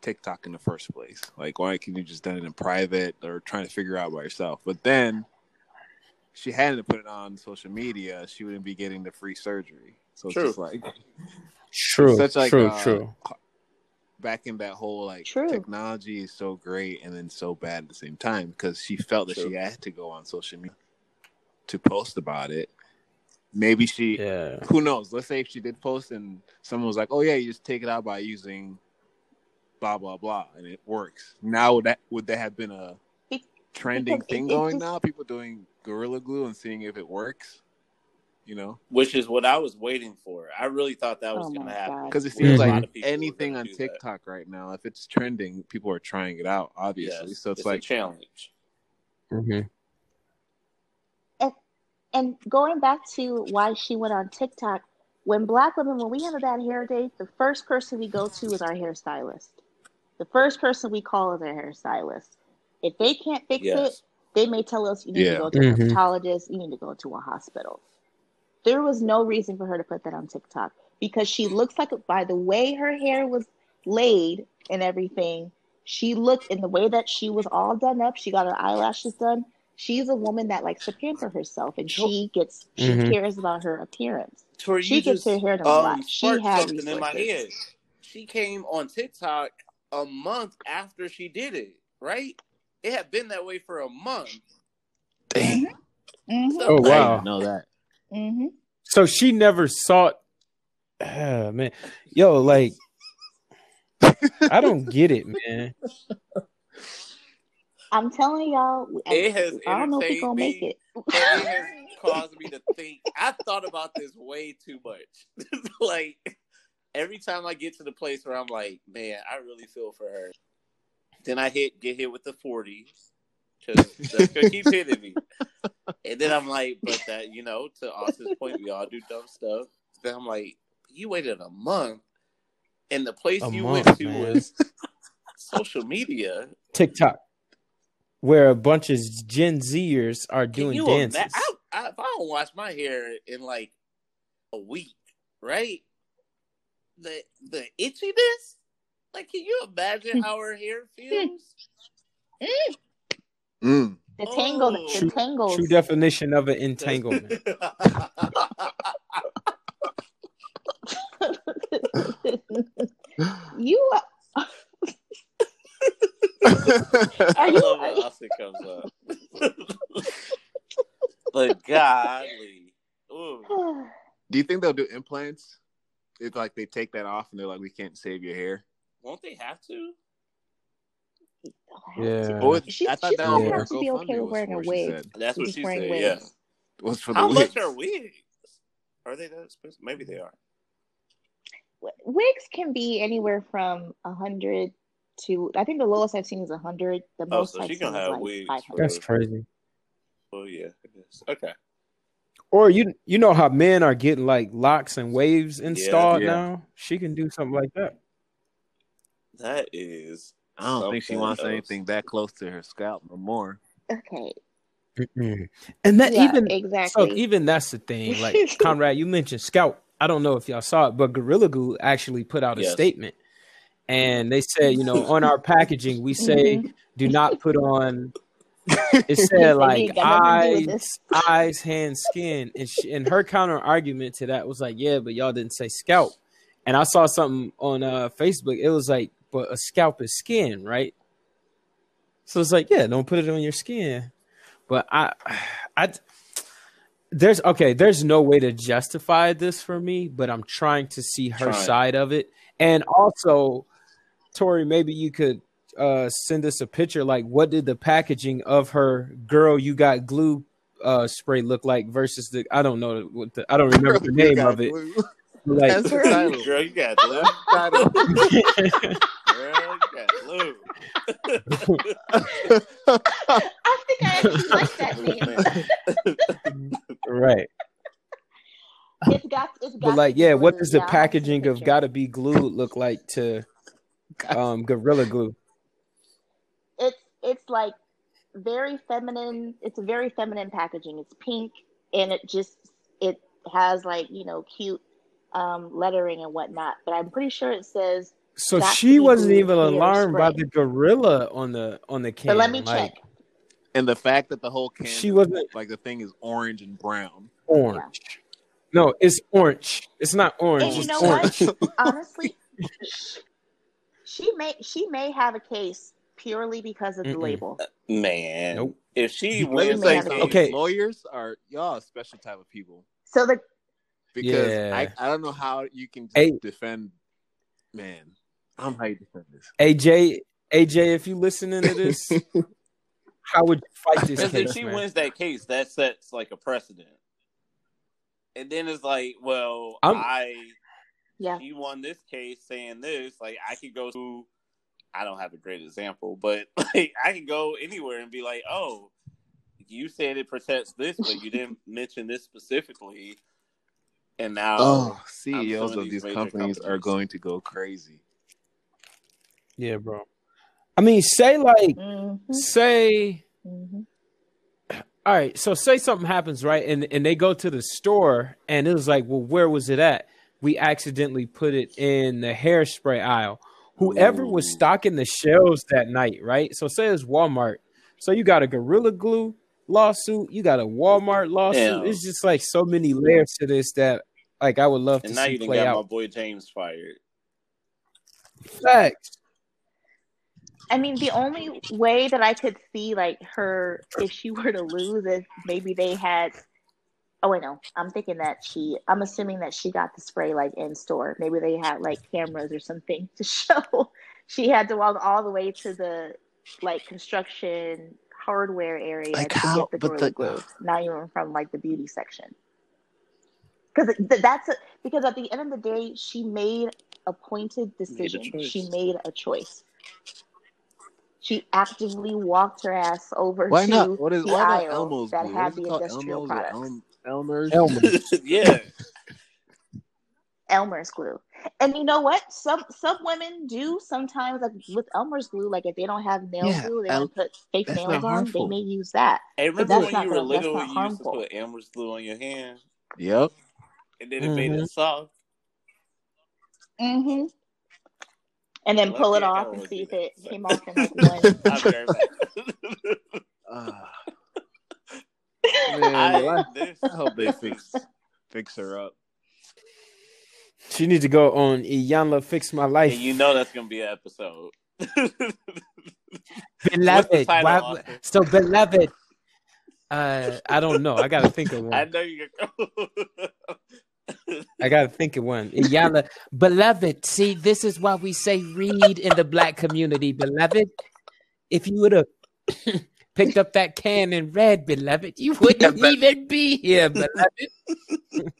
TikTok in the first place? Like, why can't you just done it in private or trying to figure out by yourself? But then she hadn't put it on social media, she wouldn't be getting the free surgery. So it's True. just like true, such like true, uh, true. Back in that whole like True. technology is so great and then so bad at the same time because she felt that True. she had to go on social media to post about it. Maybe she Yeah. who knows? Let's say if she did post and someone was like, "Oh yeah, you just take it out by using blah blah blah," and it works. Now would that would that have been a trending Because thing it going just- now. People doing gorilla glue and seeing if it works. You know, which is what I was waiting for. I really thought that was Oh going to happen. Because it seems a lot like of people were anything on do that. TikTok right now, if it's trending, people are trying it out. Obviously, Yes, so it's, it's like a challenge. Mm-hmm. And going back to why she went on TikTok, when black women, when we have a bad hair day, the first person we go to is our hairstylist. The first person we call is our hairstylist. If they can't fix it, they may tell us you need Yeah. to go to a dermatologist, you need to go to a hospital. There was no reason for her to put that on TikTok because she looks like, by the way her hair was laid and everything, she looked in the way that she was all done up. She got her eyelashes done. She's a woman that likes to pamper herself and she gets, she Mhm. cares about her appearance. Tori, She gets just her hair done a um, lot. She sparked had something in my resources. head. She came on TikTok a month after she did it, right? It had been that way for a month. dang, Mm-hmm. Oh, I wow. didn't know that. Mm-hmm. So she never sought. Ah, man, yo, like I don't get it, man. I'm telling y'all, I, It has I don't know if we entertained gonna make me. it. It has caused me to think. I thought about this way too much. like every time I get to the place where I'm like, man, I really feel for her. Then I hit get hit with the forties because that's gonna keep hitting me. And then I'm like, but that you know, to Austin's point, we all do dumb stuff. Then I'm like, you waited a month, and the place A you month, went to man. was social media. TikTok, where a bunch of Gen Zers are doing you dances. ima- I, I, if I don't wash my hair in like a week, right? The the itchiness, like, can you imagine how her hair feels? Mm. Mm. The tangle, Oh. the True- tangles. True definition of an entanglement. you are I you- love when Austin comes up. but godly. Ooh. Do you think they'll do implants? It's like they take that off and they're like, we can't save your hair. won't they have to? Yeah. It- She, I thought she that told was her what to be okay with wearing a was for, she wig. said. That's what Just she wearing said. wigs. Yeah. Was for the How much wigs. are wigs? Are they that expensive? Maybe they are. Wigs can be anywhere from a hundred to I think the lowest I've seen is a hundred. The Oh, most so I've she seen gonna have like wigs five for- hundred. That's crazy. Oh yeah. Okay. Or you you know how men are getting like locks and waves installed Yeah. now? She can do something like that. That is. I don't think she wants else. anything that close to her scalp no more. Okay. And that Yeah, even exactly. so even that's the thing. Like Conrad, you mentioned Scout. I don't know if y'all saw it, but Gorilla Glue actually put out a Yes. statement. And they said, you know, on our packaging, we say Mhm. do not put on it said said like ain't got nothing to do with eyes, eyes, hands, skin, and she, and her counter argument to that was like, yeah, but y'all didn't say scalp. And I saw something on uh, Facebook. It was like, but a scalp is skin, right? So it's like, yeah, don't put it on your skin. But I, I, there's okay. There's no way to justify this for me, but I'm trying to see her Trying. side of it, and also, Tori, maybe you could uh send us a picture like what did the packaging of her girl you got glue uh spray look like versus the I don't know what the I don't remember the name got of it. glue. Like That's the title. Girl, you got glue. Title. Girl, you got glue. I think I actually like that name. right. It's got it's got But like yeah, what does the Yeah, I'll have to see packaging of gotta be glued look like to um gorilla glue? It's it's like very feminine. It's a very feminine packaging. It's pink and it just it has like you know cute um lettering and whatnot. But I'm pretty sure it says. So Got to she wasn't even hair alarmed by the gorilla on the on the can. But let me like, check. And the fact that the whole can, She wasn't- like the thing is orange and brown. Orange. No, it's orange. It's not orange. And you it's know orange. what? Honestly, she may she may have a case purely because of the Mm-mm. label. Man, Nope. if she Let wins say have that a case, something. Okay. Lawyers are y'all a special type of people So the because Yeah. I, I don't know how you can just Hey. defend. Man, I don't know how you defend this. AJ, AJ, if you listening to this, how would you fight this Because if she man? wins that case, that sets like a precedent. And then it's like, well, I'm- I Yeah. he won this case saying this. Like I could go to I don't have a great example, but like I could go anywhere and be like, oh, you said it protects this, but you didn't mention this specifically. And now Oh, CEOs of these these major companies are going to go crazy. Yeah, bro. I mean, say like, Mm-hmm. say, Mm-hmm. all right. So say something happens, right, and and they go to the store, and it was like, well, where was it at? We accidentally put it in the hairspray aisle. Whoever was stocking the shelves that night, right? So say it's Walmart. So you got a Gorilla Glue lawsuit, you got a Walmart lawsuit. Damn. It's just like so many layers to this that, like, I would love to and now see you play got my boy James fired. Facts. I mean, the only way that I could see like her if she were to lose is maybe they had. Oh I know. I'm thinking that she. I'm assuming that she got the spray like in store. Maybe they had like cameras or something to show. She had to walk all the way to the like construction hardware area Like to how- get the but gorilla the- glue. Not even from like the beauty section. Because that's a, because at the end of the day, she made a pointed decision. She choice. made a choice. She actively walked her ass over Why to not? What is the why aisle Elmo's that glue? had the it industrial Elmo's products. Elm, Elmer's? Elmer. yeah. Elmer's glue. And you know what? Some some women do sometimes like with Elmer's glue, like if they don't have nail Yeah, glue, they El- put fake nails not on, they may use that. Hey, remember that's when not you were little you used to harmful. put Elmer's glue on your hand Yep. and then it made Mhm. it soft? Mm-hmm. And then pull it off and see if it these. came off in like one. I'll be right. Ah. man, I, I, I hope they fix fix her up. She needs to go on Iyanla Fix My Life. and you know that's gonna be an episode. beloved. Why- so beloved. Uh, I don't know. I gotta think of it. I know you're. I gotta think of one. Iyanla, beloved. See, this is why we say read in the black community, beloved. If you would have picked up that can and read, beloved, you wouldn't even be here, beloved.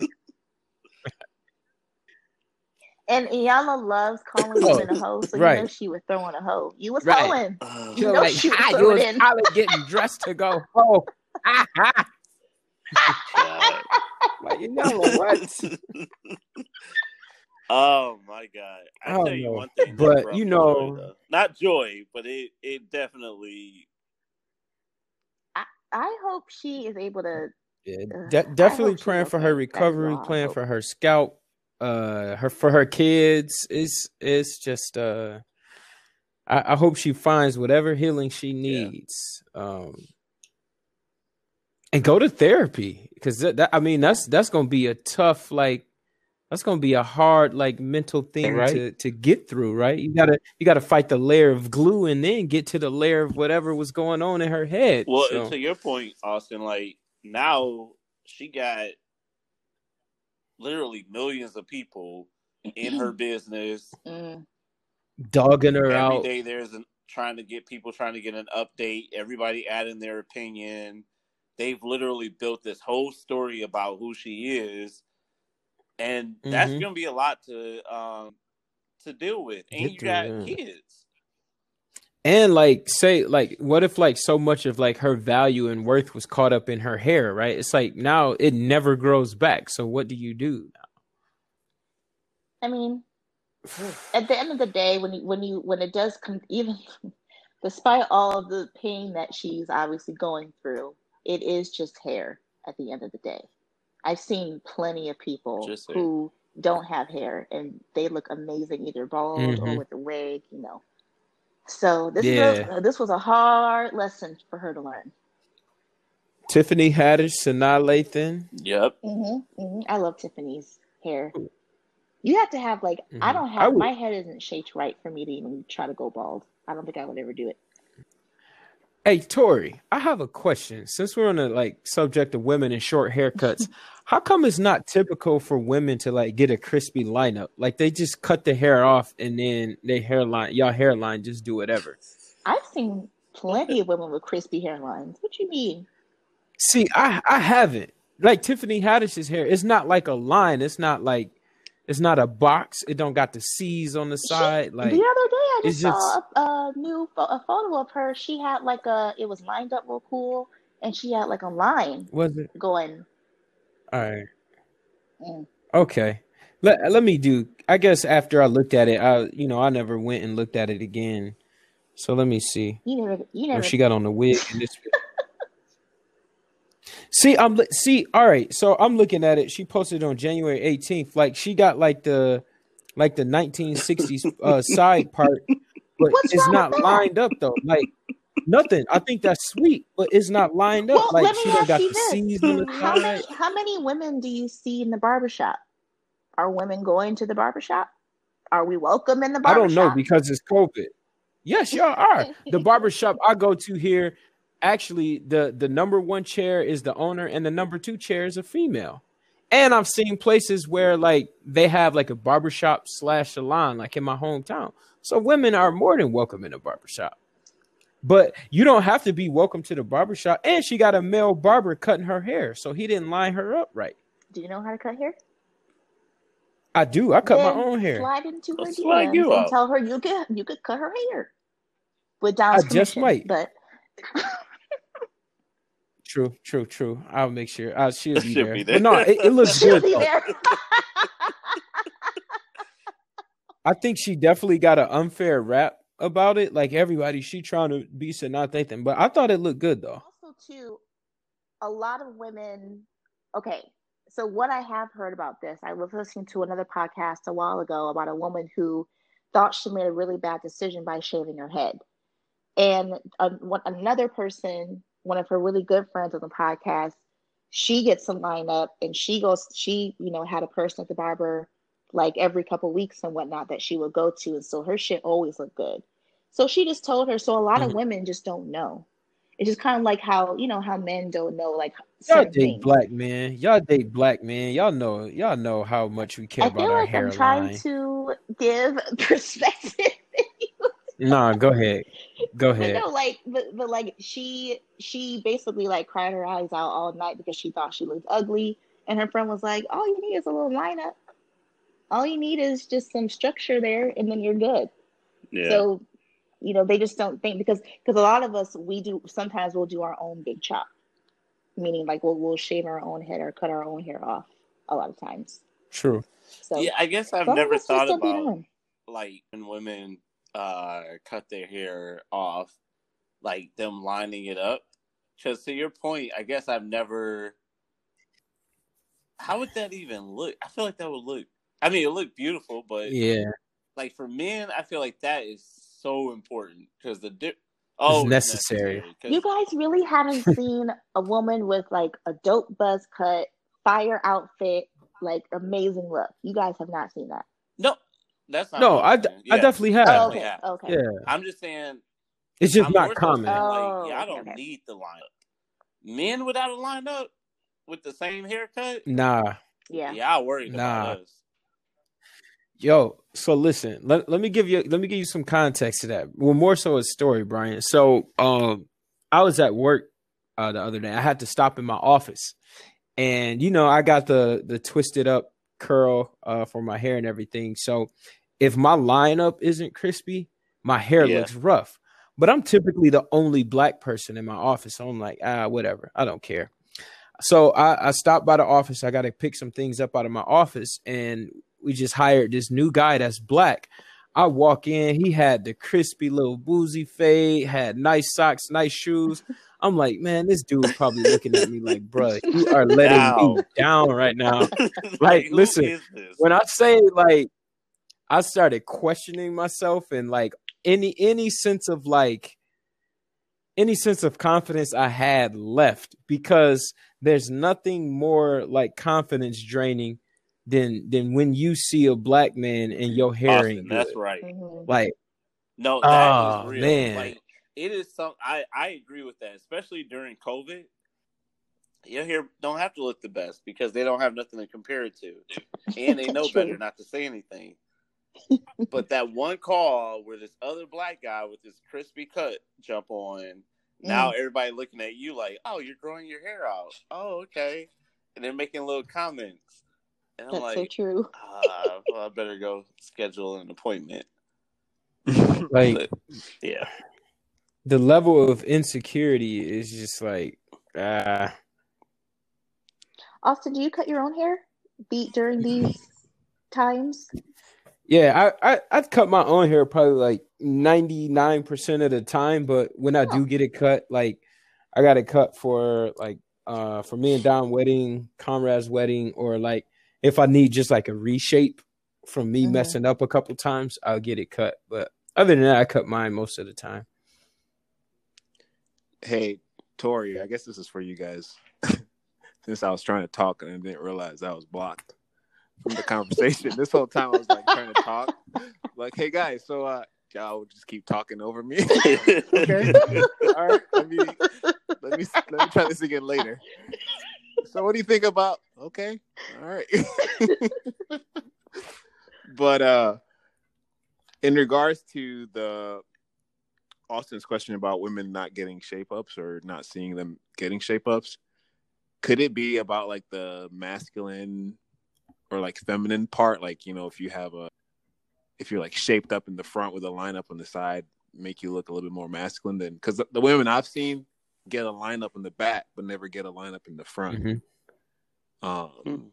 And Iyanla loves calling Oh, women a hoe, so right. you know she was throwing a hoe. You was Right. hoeing. Uh, You know like, she was ah, you was in. probably getting dressed to go home. God. Like, you know what? oh my god! I I tell don't you know. one thing, But, you know- joy, not joy, but it it definitely. I I hope she is able to. Yeah, de- definitely hope praying for her recovery, all I praying for her scalp, uh, her for her kids. It's it's just uh, I, I hope she finds whatever healing she Yeah. needs, um, and go to therapy because that, that I mean that's that's gonna be a tough like that's gonna be a hard like mental thing Right. to to get through, right? You gotta you gotta fight the layer of glue and then get to the layer of whatever was going on in her head. Well, So- to your point, Austin, like now she got literally millions of people in her business. Mm, dogging her Every out. day there's an, trying to get people trying to get an update. Everybody adding their opinion. They've literally built this whole story about who she is, and that's Mhm. gonna be a lot to um to deal with. And Get you got yeah. kids. And like say like what if like so much of like her value and worth was caught up in her hair, right? It's like now it never grows back. So what do you do? I mean, at the end of the day, when you, when you when it does come, even despite all of the pain that she's obviously going through, it is just hair. At the end of the day, I've seen plenty of people Just who don't have hair and they look amazing, either bald or Mhm. with a wig. You know, so this Yeah. is a, this was a hard lesson for her to learn. Tiffany Haddish, Sanaa Lathan. Yep. Mm-hmm, hmm I love Tiffany's hair. You have to have like I Mhm. don't I have would- my head isn't shaped right for me to even try to go bald. I don't think I would ever do it. Hey Tori, I have a question. Since we're on the like subject of women and short haircuts, how come it's not typical for women to like get a crispy lineup? Like they just cut the hair off and then their hairline, y'all hairline just do whatever. I've seen plenty of women with crispy hairlines. What you mean? See, I I haven't like Tiffany Haddish's hair. It's not like a line. It's not like it's not a box. It don't got the C's on the side. Like the other day, I just saw a, a new pho- a photo of her. She had like a it was lined up real cool, and she had like a line was it? going. All right. Mm. Okay. Let let me do. I guess after I looked at it, I you know I never went and looked at it again. So let me see. You never, you Or never. she got on the wig. See, I'm see. All right. So I'm looking at it. She posted on January 18th. Like she got like the like the 1960s uh, side part, but What's it's not lined up though. Like nothing. I think that's sweet, but it's not lined up. Well, like she me done ask got the the How many how many women do you see in the barbershop? Are women going to the barbershop? Are we welcome in the barbershop? I don't know because it's COVID. Yes, y'all are. The barbershop I go to here, actually, the the number one chair is the owner, and the number two chair is a female. And I've seen places where like they have like a barbershop slash salon, like in my hometown. So women are more than welcome in a barbershop. But you don't have to be welcome to the barbershop. And she got a male barber cutting her hair, so he didn't line her up right. Do you know how to cut hair? I do. I cut Then my own hair. Slide into her Well, swag DMs you and tell her you could you could cut her hair with Don's I just permission. might. But True, true, true. I'll make sure. Uh, she'll be She'll there. be But there. no, it, it looks she'll good. be there. I think she definitely got an unfair rap about it. Like everybody, she trying to be Sanaa Lathan, but I thought it looked good though. also too a lot of women okay so what i have heard about this i was listening to another podcast a while ago about a woman who thought she made a really bad decision by shaving her head and uh, one, another person one of her really good friends on the podcast she gets to line up and she goes she you know had a person at the barber like every couple weeks and whatnot that she would go to and so her shit always looked good so she just told her so a lot of Mhm. women just don't know it's just kind of like how you know how men don't know like Y'all date things. black men. Y'all date black men. Y'all know. Y'all know how much we care I about feel our like I'm trying to give perspective. Nah, go ahead. Go but ahead. no, like, but, but like she she basically like cried her eyes out all night because she thought she looked ugly, and her friend was like, "All you need is a little lineup. All you need is just some structure there, and then you're good." Yeah. So, you know, they just don't think because because a lot of us we do sometimes we'll do our own big chop, meaning like we'll we'll shave our own head or cut our own hair off a lot of times. True. So yeah, I guess I've never thought about like when women uh cut their hair off, like them lining it up. Because to your point, I guess I've never. How would that even look? I feel like that would look. I mean, it looked beautiful, but Yeah. like for men, I feel like that is so important because the di- oh, it's necessary. 'cause- You guys really haven't seen a woman with like a dope buzz cut, fire outfit, like amazing look. You guys have not seen that. no, that's not. No, what I, I'm d- saying. I Yeah, definitely have. Oh, okay, have. okay. Yeah. I'm just saying It's just I'm not common. saying, Oh, like, yeah, I don't okay. need the lineup. Men without a lineup with the same haircut, Nah. Yeah. yeah, I worry Nah. about us. Yo, so listen, let, let me give you let me give you some context to that. Well, more so a story, Brian. So um I was at work uh the other day. I had to stop in my office. And you know, I got the the twisted up curl uh for my hair and everything. So if my lineup isn't crispy, my hair Yeah. looks rough. But I'm typically the only black person in my office. So I'm like, ah, whatever. I don't care. So I, I stopped by the office. I got to pick some things up out of my office, and we just hired this new guy that's black. I walk in, he had the crispy little boozy fade, had nice socks, nice shoes. I'm like, man, this dude probably looking at me like, bruh, you are letting me Down. down right now. like, listen. When I say like, I started questioning myself and like any any sense of like any sense of confidence I had left because there's nothing more like confidence draining than than when you see a black man and your hair Austin, ain't that's good. right. Mhm. Like, No, that is Oh, real. man. Like it is some. I I agree with that, especially during COVID. Your hair don't have to look the best because they don't have nothing to compare it to, and they know better not to say anything. But that one call where this other black guy with this crispy cut jump on, now everybody looking at you like, "Oh, you're growing your hair out. Oh, okay," and they're making little comments, and I'm That's like, so true. uh, well, I better go schedule an appointment. Like But, yeah, the level of insecurity is just like ah. Austin, do you cut your own hair? Beat during these times? Yeah, I, I I cut my own hair probably like ninety nine percent of the time, but when I do get it cut, like I got it cut for like uh for me and Don wedding, Conrad's wedding, or like if I need just like a reshape from me Mhm. messing up a couple times, I'll get it cut. But other than that, I cut mine most of the time. Hey, Tori, I guess this is for you guys. Since I was trying to talk and I didn't realize I was blocked from the conversation. this whole time I was like trying to talk. Like, hey guys, so uh y'all just keep talking over me. okay. All right. Let me let me let me try this again later. So what do you think about okay? All right. but uh in regards to the Austin's question about women not getting shape ups or not seeing them getting shape ups, could it be about like the masculine or like feminine part? Like, you know, if you have a, if you're like shaped up in the front with a line up on the side, make you look a little bit more masculine than because the, the women I've seen get a line up in the back, but never get a line up in the front. Mhm. Um, Hmm.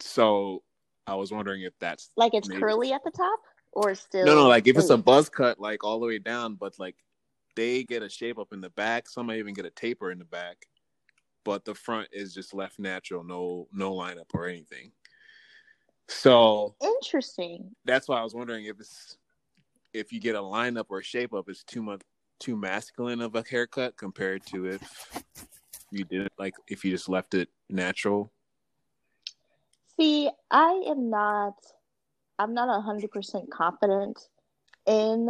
so I was wondering if that's Like it's Maybe. curly at the top or still no, no, like if it's a buzz cut, like all the way down, but like they get a shape up in the back. Some might even get a taper in the back, but the front is just left natural, no no lineup or anything. So Interesting. that's why I was wondering if it's if you get a lineup or a shape up, it's too much too masculine of a haircut compared to if you did it like if you just left it natural. See, I am not I'm not a hundred percent confident in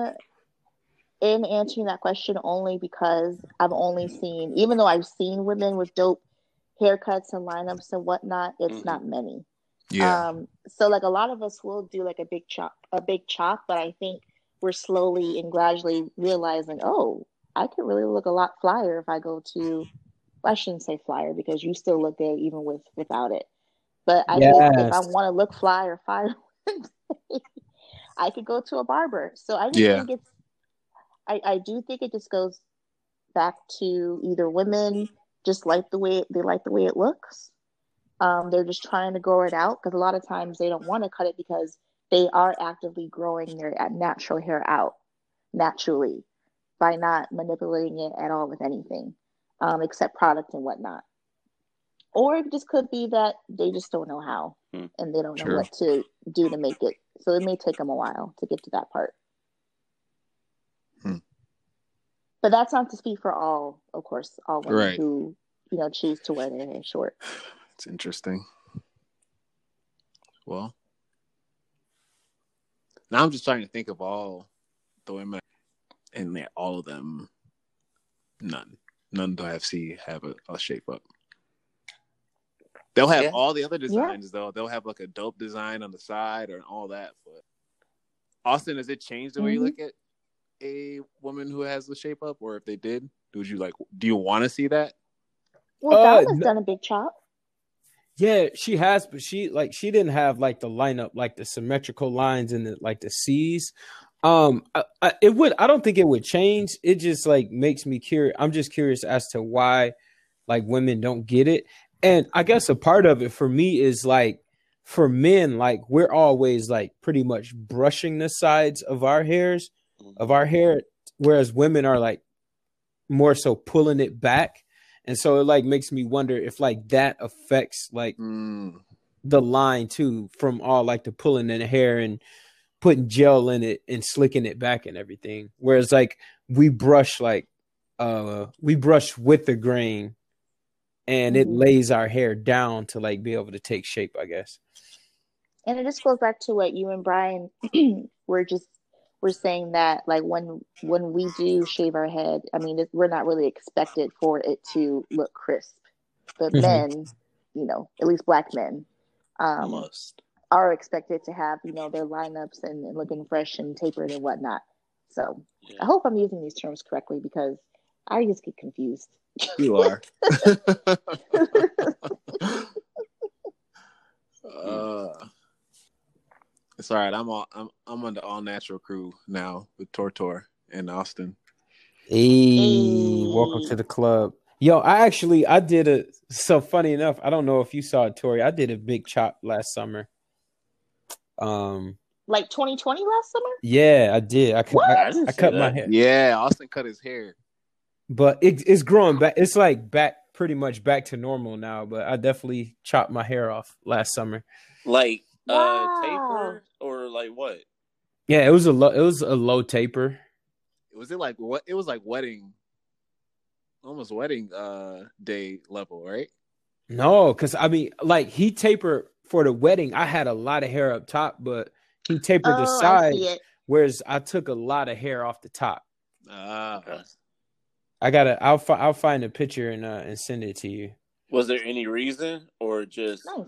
in answering that question only because I've only seen even though I've seen women with dope haircuts and lineups and whatnot, it's Mhm. not many. Um, so like a lot of us will do like a big chop, a big chop, but I think we're slowly and gradually realizing, oh, I could really look a lot flyer if I go to. Well, I shouldn't say flyer because you still look good even with without it. But I think if I want to look fly or fire, I could go to a barber. So I Yeah. think it's. I I do think it just goes back to either women just like the way they like the way it looks um, they're just trying to grow it out because a lot of times they don't want to cut it because they are actively growing their natural hair out naturally by not manipulating it at all with anything um, except product and whatnot. Or it just could be that they just don't know how Hmm. and they don't know True. what to do to make it. So it may take them a while to get to that part. Hmm. But that's not to speak for all, of course, all women Right. who you know choose to wear their hair short. It's interesting. Well, now I'm just trying to think of all the women, and they, all of them, none, none do I see have a, a shape up. They'll have Yeah. all the other designs though. They'll have like a dope design on the side or all that. But Austin, does it change the way you Mhm. look at a woman who has the shape up, or if they did, would you like? Do you want to see that? Well, Uh, Donna's no- done a big chop. Yeah, she has, but she like she didn't have like the lineup, like the symmetrical lines and the like the C's. Um, I, I, it would. I don't think it would change. It just like makes me curious. I'm just curious as to why like women don't get it. And I guess a part of it for me is like for men, like we're always like pretty much brushing the sides of our hairs of our hair, whereas women are like more so pulling it back. And so it like makes me wonder if like that affects like Mm, the line too from all like the pulling in the hair and putting gel in it and slicking it back and everything. Whereas like we brush like uh we brush with the grain and it Mhm. lays our hair down to like be able to take shape, I guess. And it just goes back to what you and Brian were just were saying that like when when we do shave our head, I mean it, we're not really expected for it to look crisp, but Mhm. men, you know, at least black men, um, Almost. are expected to have, you know, their lineups and, and looking fresh and tapered and whatnot. So I hope I'm using these terms correctly because I just get confused. You are. uh, it's all right. I'm all I'm I'm on the all natural crew now with Tortor and Austin. Hey, welcome to the club. Yo, I actually I did a so funny enough. I don't know if you saw it, Tori. I did a big chop last summer. Um, Like 2020 last summer? yeah, I did. I cut, What? I, I I see cut my hair, Yeah, Austin cut his hair. but it, it's growing back. It's like back pretty much back to normal now. But I definitely chopped my hair off last summer. Like uh Wow. taper or like what? Yeah, it was a low. It was a low taper. Was it like what? It was like wedding, almost wedding uh day level, right? No, because I mean, like he tapered for the wedding. I had a lot of hair up top, but he tapered the Oh, I side. see. Whereas I took a lot of hair off the top. Ah, Okay. I gotta. I'll. Fi- I'll find a picture and uh, and send it to you. Was there any reason or just Nice.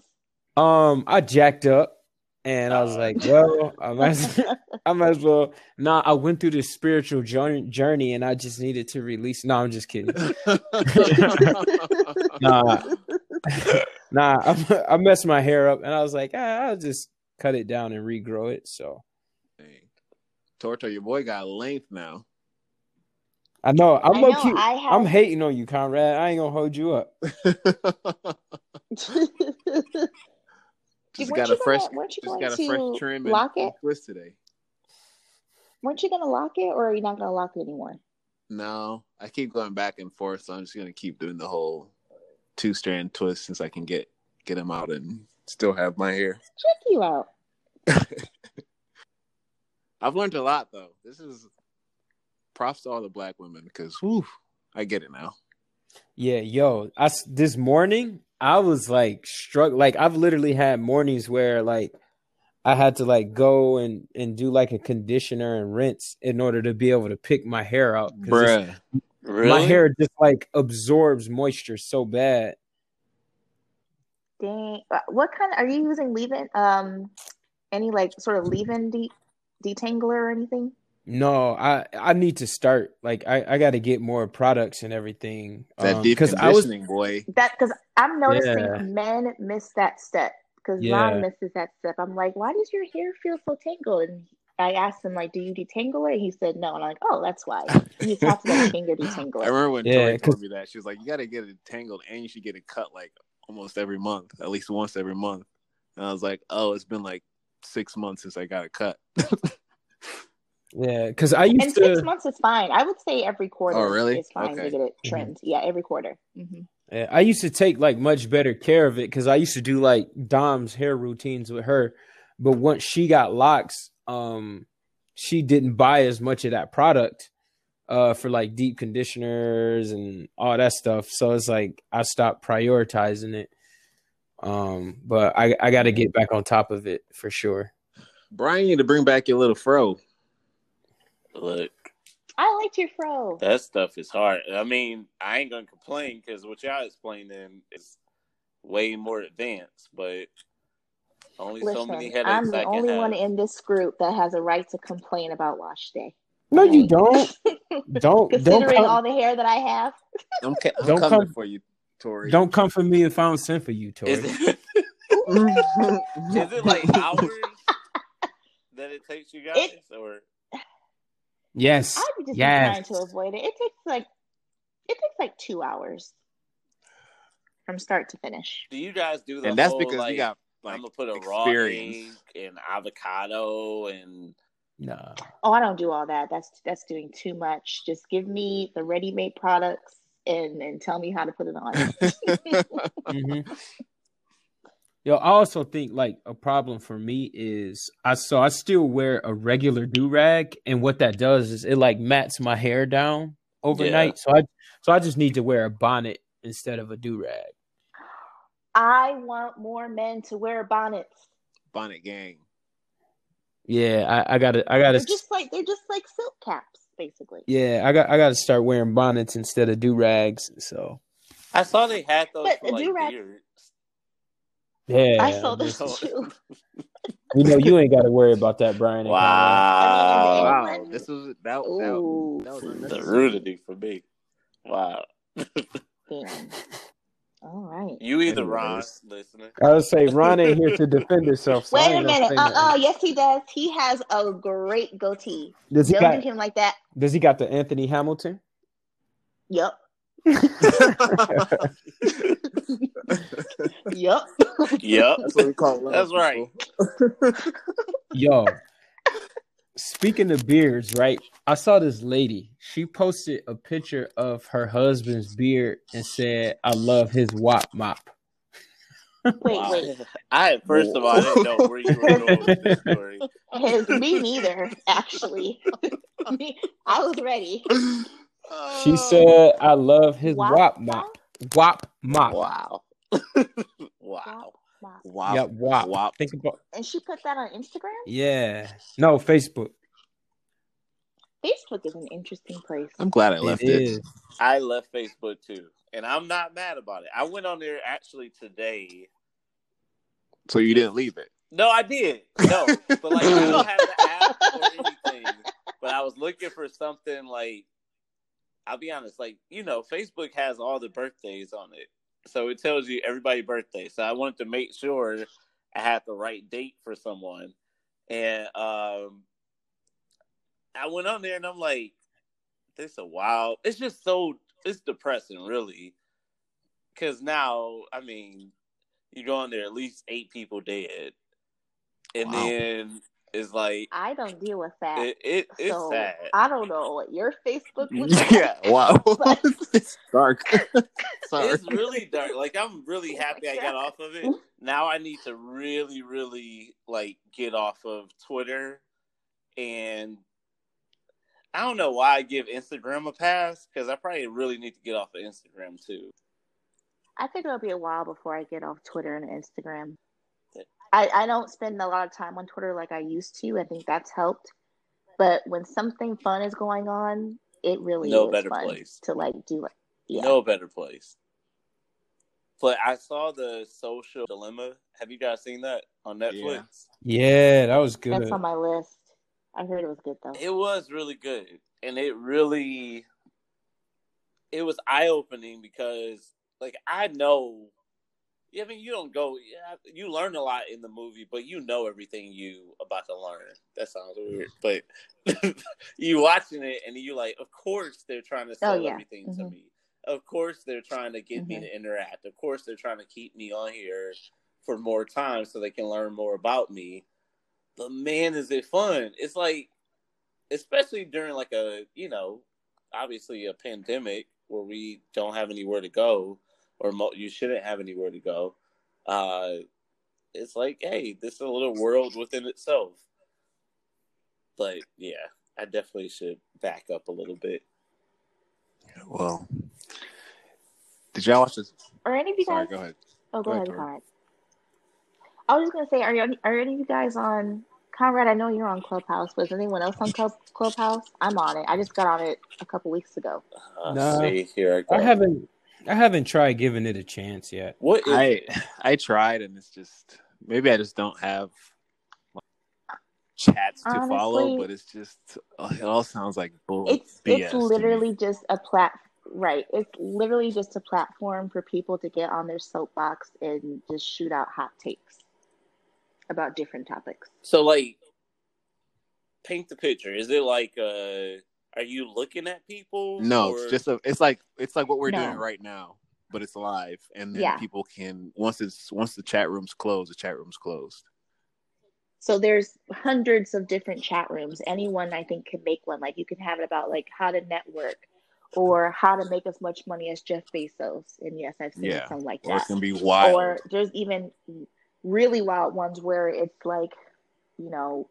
Um, I jacked up, and I was Uh. like, well, I might, as- I might as well. Nah, I went through this spiritual journey, journey, and I just needed to release. No, I'm just kidding. Nah, nah, I, I messed my hair up, and I was like, ah, I'll just cut it down and regrow it. So Dang. Tortor, your boy got length now. I know I'm I low know, key. I have- I'm hating on you, Conrad. I ain't gonna hold you up. Just Weren't got you a fresh, gonna- weren't just got a fresh trim and, lock and it? twist today. Weren't you gonna lock it, or are you not gonna lock it anymore? No, I keep going back and forth, so I'm just gonna keep doing the whole two strand twist since I can get get them out and still have my hair. Check you out. I've learned a lot though. This is props to all the black women because whew, I get it now. Yeah, yo, I s- this morning I was like struck. Like I've literally had mornings where like I had to like go and and do like a conditioner and rinse in order to be able to pick my hair out. it's- really? my hair just like absorbs moisture so bad. Dang. Uh, What kind of, are you using? Leave-in? Um, any like sort of leave-in de- detangler or anything? No, I I need to start. Like I I got to get more products and everything. That Um, deep 'cause I was conditioning, boy. That because I'm noticing Yeah. men miss that step because Yeah. Ron misses that step. I'm like, why does your hair feel so tangled? And I asked him like, do you detangle it? And he said no. And I'm like, oh, that's why. You just have to get a finger I detangler. remember when Yeah, Tori 'cause- told me that she was like, "You got to get it tangled, and you should get it cut like almost every month, at least once every month." And I was like, "Oh, it's been like six months since I got it cut." yeah, because I used And used six months is fine. I would say every quarter Oh, really? is fine Okay. to get it trimmed. Yeah, every quarter. hmm Yeah, I used to take like much better care of it because I used to do like Dom's hair routines with her. But once she got locks, um, she didn't buy as much of that product uh for like deep conditioners and all that stuff. So it's like I stopped prioritizing it. Um, but I I got to get back on top of it for sure. Brian, you need to bring back your little fro. Look, I liked your fro. that stuff is hard. I mean, I ain't gonna complain because what y'all explaining is way more advanced, but only so many Listen, headaches I'm the I can only have. one in this group that has a right to complain about wash day. No, you don't. Don't don't Considering all the hair that I have, I'm, ca- I'm Don't coming come- for you, Tori. don't come for me if I don't send for you, Tori. Is it, is it like hours that it takes you guys, It- or Yes, I would just yes. be trying to avoid it. It takes like it takes like two hours from start to finish. do you guys do the and that's whole, because like, you got like I'm gonna put a raw experience. egg and avocado and no. Oh, I don't do all that. That's that's doing too much. Just give me the ready-made products and and tell me how to put it on. hmm Yo, I also think like a problem for me is I so I still wear a regular do rag, and what that does is it like mats my hair down overnight. So I so I just need to wear a bonnet instead of a do rag. I want more men to wear bonnets. Bonnet gang. Yeah, I, I gotta I gotta They're just like they're just like silk caps, basically. yeah I got I gotta start wearing bonnets instead of do rags. So I saw they had those But for a like do-rag- beards. Yeah, I saw this just- too. You know, you ain't got to worry about that, Brian. and Wow. I mean, Wow, this was that. that, Ooh. that was the unnecessary. rudity for me. Wow. Damn. All right. You either, Ron, Anyways. listener. I would say Ron ain't here to defend himself. So Wait a minute. say Uh nothing. uh Yes, he does. He has a great goatee. Does he Don't got? do him like that. Does he got the Anthony Hamilton? Yup. Yup. Yep. That's what we call love. That's right. Yo, speaking of beards, right? I saw this lady. She posted a picture of her husband's beard and said, "I love his wop mop." Wait, Wow. wait. I first of all, I didn't know where you were going with this story. His, me neither, actually. Me- I was ready. She said, "I love his Wop wop mop." Wop mop. Wow. Wow. Wow. Wow. Yep, wop. Wop. Think about And she put that on Instagram? yeah. No, Facebook. Facebook is an interesting place. I'm glad I left It it. is. I left Facebook too, and I'm not mad about it. I went on there actually today. So you didn't leave it. No, I did. No, but like I don't have the app or anything. But I was looking for something like I'll be honest, like you know, Facebook has all the birthdays on it, so it tells you everybody's birthday. So I wanted to make sure I had the right date for someone, and um, I went on there and I'm like, this a wild. It's just so it's depressing, really, because now I mean, you go on there at least eight people dead, and Wow. then it's like I don't deal with that. it, it it's so sad. I don't know what your Facebook was like. yeah. Wow. It's dark. Sorry. It's really dark. Like I'm really happy I got off of it. Now I need to really, really like get off of Twitter, and I don't know why I give Instagram a pass because I probably really need to get off of Instagram too. I think it'll be a while before I get off Twitter and Instagram. I, I don't spend a lot of time on Twitter like I used to. I think that's helped. But when something fun is going on, it really No is better fun place. to like do it. Yeah. No better place. But I saw the Social Dilemma. Have you guys seen that on Netflix? Yeah, that was good. That's on my list. I heard it was good though. It was really good, and it really, it was eye opening because, like, I know. Yeah, I mean, you don't go. Yeah, you learn a lot in the movie, but you know everything you about to learn. That sounds weird, but you watching it and you like, of course they're trying to sell yeah. everything to Mhm. me. Of course they're trying to get me Mhm. to interact. Of course they're trying to keep me on here for more time so they can learn more about me. But man, is it fun? It's like, especially during like a you know, obviously a pandemic where we don't have anywhere to go, or mo- you shouldn't have anywhere to go. Uh, it's like, hey, this is a little world within itself. But yeah, I definitely should back up a little bit. Well, did y'all watch this? Are any of you Sorry, guys? go ahead. Oh, go, Go ahead, ahead, Conrad. I was just gonna say, are you are any of you guys on Conrad? I know you're on Clubhouse, but is anyone else on Club, Clubhouse? I'm on it. I just got on it a couple weeks ago. Uh, Nah. see, here I go. I haven't I haven't tried giving it a chance yet. What is, I I tried and it's just maybe I just don't have like, chats to follow, but it's just uh, it all sounds like bull It's BS it's literally just a plat right. It's literally just a platform for people to get on their soapbox and just shoot out hot takes about different topics. so like paint the picture? Is it like uh are you looking at people? No, or- it's just a. It's like it's like what we're No. doing right now, but it's live, and then Yeah. people can once it's once the chat room's closed, the chat room's closed. So there's hundreds of different chat rooms. Anyone I think can make one. Like you can have it about like how to network or how to make as much money as Jeff Bezos. And yes, I've seen Yeah. some like Or it that. can be wild. Or there's even really wild ones where it's like, you know,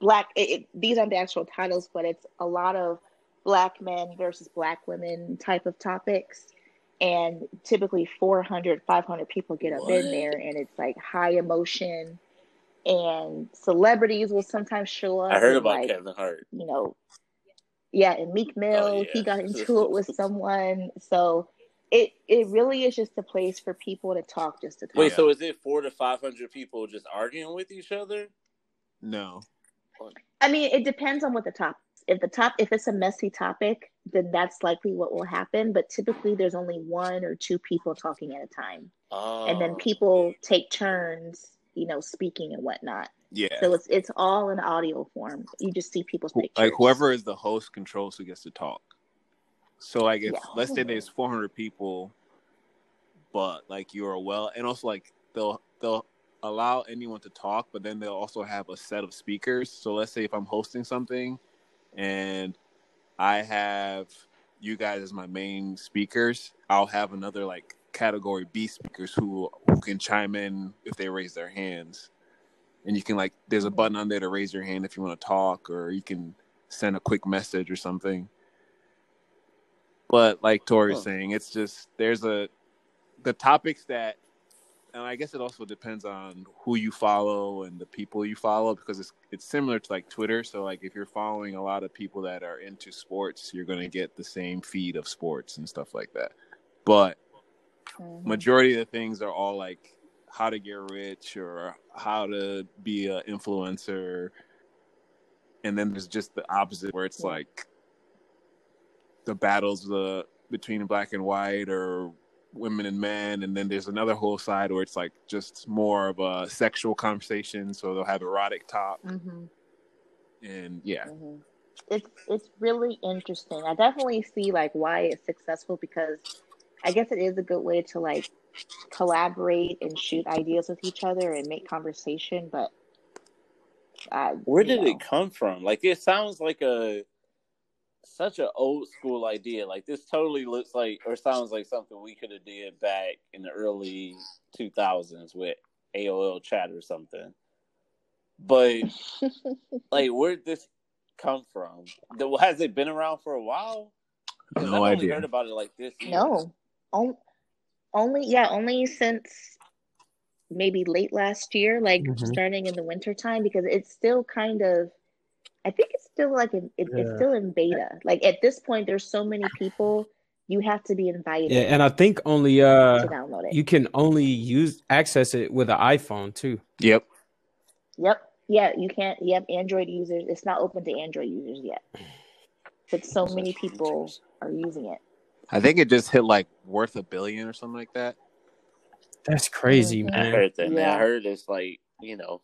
black. It, it, these aren't the actual titles, but it's a lot of black men versus black women type of topics. And typically 400, 500 people get up What? in there, and it's like high emotion. And celebrities will sometimes show up. I heard and, about like, Kevin Hart. you know, yeah, and Meek oh, Mill, Oh, he got into it with someone. So it it really is just a place for people to talk, just to talk. Wait, so is it four to five hundred people just arguing with each other? No. I mean, it depends on what the top. If the top, if it's a messy topic, then that's likely what will happen. But typically, there's only one or two people talking at a time, Oh. and then oh. people take turns, you know, speaking and whatnot. Yeah. So it's it's all in audio form. You just see people's pictures. like whoever is the host controls who gets to talk. So like if Yeah. let's say there's 400 people, but like you're well, and also like they'll they'll allow anyone to talk, but then they'll also have a set of speakers. So let's say if I'm hosting something, and I have you guys as my main speakers, I'll have another like category B speakers who who can chime in if they raise their hands and you can like there's a button on there to raise your hand if you want to talk or you can send a quick message or something but like tori was Huh. saying it's just there's a the topics that and i guess it also depends on who you follow and the people you follow because it's it's similar to like twitter so like if you're following a lot of people that are into sports you're going to get the same feed of sports and stuff like that but Mhm. majority of the things are all like how to get rich or how to be an influencer and then there's just the opposite where it's Yeah. like the battles uh, between black and white or women and men and then there's another whole side where it's like just more of a sexual conversation so they'll have erotic talk Mhm. and yeah Mhm. It's it's really interesting. I definitely see like why it's successful because I guess it is a good way to like collaborate and shoot ideas with each other and make conversation. But I, Where did know, it come from? Like it sounds like a such an old school idea. Like this totally looks like or sounds like something we could have did back in the early two thousands with AOL chat or something. But like where did this come from? Has it been around for a while? no I've only idea heard about it like this year. no, On, only yeah, only since maybe late last year, like Mhm. starting in the winter time, because it's still kind of. I think it's still like in, it, it's still in beta. Like at this point, there's so many people, you have to be invited Yeah, and I think only to uh download it. you can only use access it with an iPhone too. yep Yep. Yeah, you can't. Yep, Android users. It's not open to Android users yet. But so many people are using it. i think it just hit like worth a billion or something like that That's crazy, Mhm. I man. heard that. and Yeah. I heard it's like you know,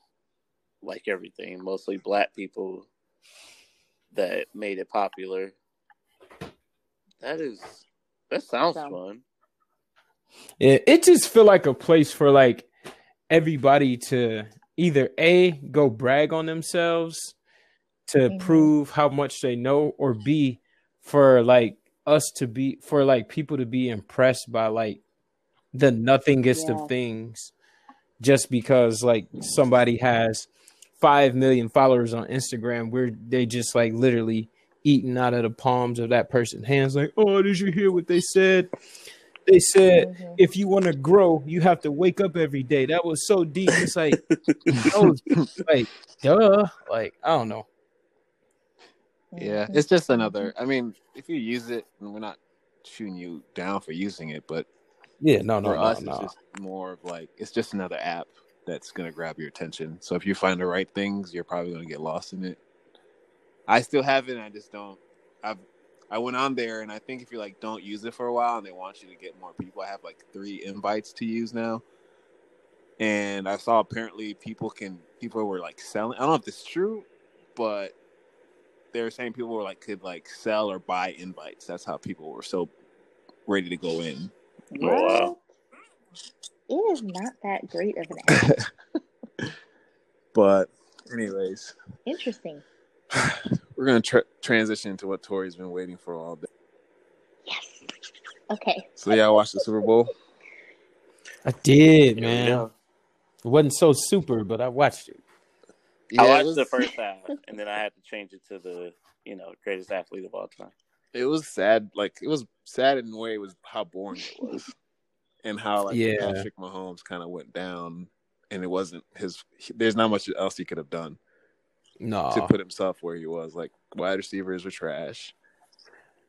like everything, mostly black people that made it popular. That is that sounds So- fun. Yeah, it just feel like a place for like everybody to either a go brag on themselves to Mhm. prove how much they know, or b for like us to be for like people to be impressed by like the nothingest Yeah. of things, just because like somebody has five million followers on Instagram, where they just like literally eating out of the palms of that person's hands, like, oh, did you hear what they said? They said Mhm. if you want to grow, you have to wake up every day. That was so deep. It's like, oh, like, duh. Like, I don't know. Yeah, Mhm. it's just another. I mean, if you use it, and we're not shooting you down for using it, but Yeah, no, no, for no, us, no. it's just more of like it's just another app that's gonna grab your attention. So if you find the right things, you're probably gonna get lost in it. I still have it. And I just don't. I've I went on there, and I think if you like don't use it for a while, and they want you to get more people, I have like three invites to use now. And I saw apparently people can people were like selling. I don't know if this is true, but they were saying people were like could like sell or buy invites. That's how people were so ready to go in. Oh, wow. It is not that great of an app. But anyways, Interesting. we're gonna tra- transition into what Tori's been waiting for all day. Yes. Okay. So yeah, I watched the Super Bowl? I did, man. yeah. It wasn't so super, but I watched it. I it watched was, the first half, and then I had to change it to the you know greatest athlete of all time. It was sad. Like it was sad in a way. It was how boring it was, and how like Yeah. Patrick Mahomes kind of went down, and it wasn't his. There's not much else he could have done No, to put himself where he was. Like wide receivers were trash.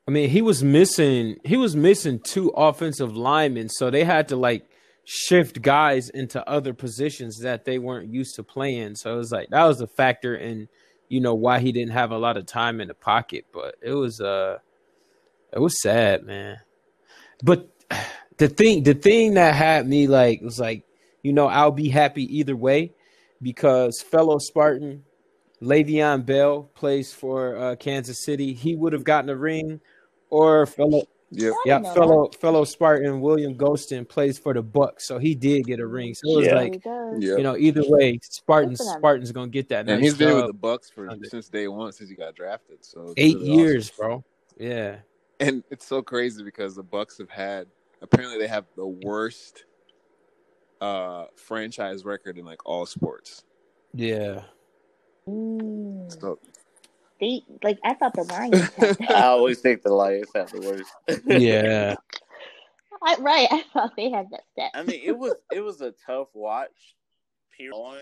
I mean, he was missing he was missing two offensive linemen, so they had to like shift guys into other positions that they weren't used to playing. So it was like that was a factor in you know why he didn't have a lot of time in the pocket, but it was uh it was sad, man. But the thing the thing that had me like was like, you know, I'll be happy either way because fellow Spartan Le'Veon Bell plays for uh, Kansas City. He would have gotten a ring, or fellow Yep. Yeah didn't know fellow fellow Spartan William Gholston plays for the Bucks, so he did get a ring. So it was Yeah. like He. Yep. you know either way, Spartans Good for them. Spartans gonna get that. and nice he's been with the Bucks for Sunday. since day one, since he got drafted. So eight really awesome. years, bro. Yeah, and it's so crazy because the Bucks have had apparently they have the worst uh franchise record in like all sports. yeah. Mm. So They like I thought the Lions had I always think the Lions have the worst. Yeah, I, right, I thought they had that stat. I mean, it was it was a tough watch. Period. On,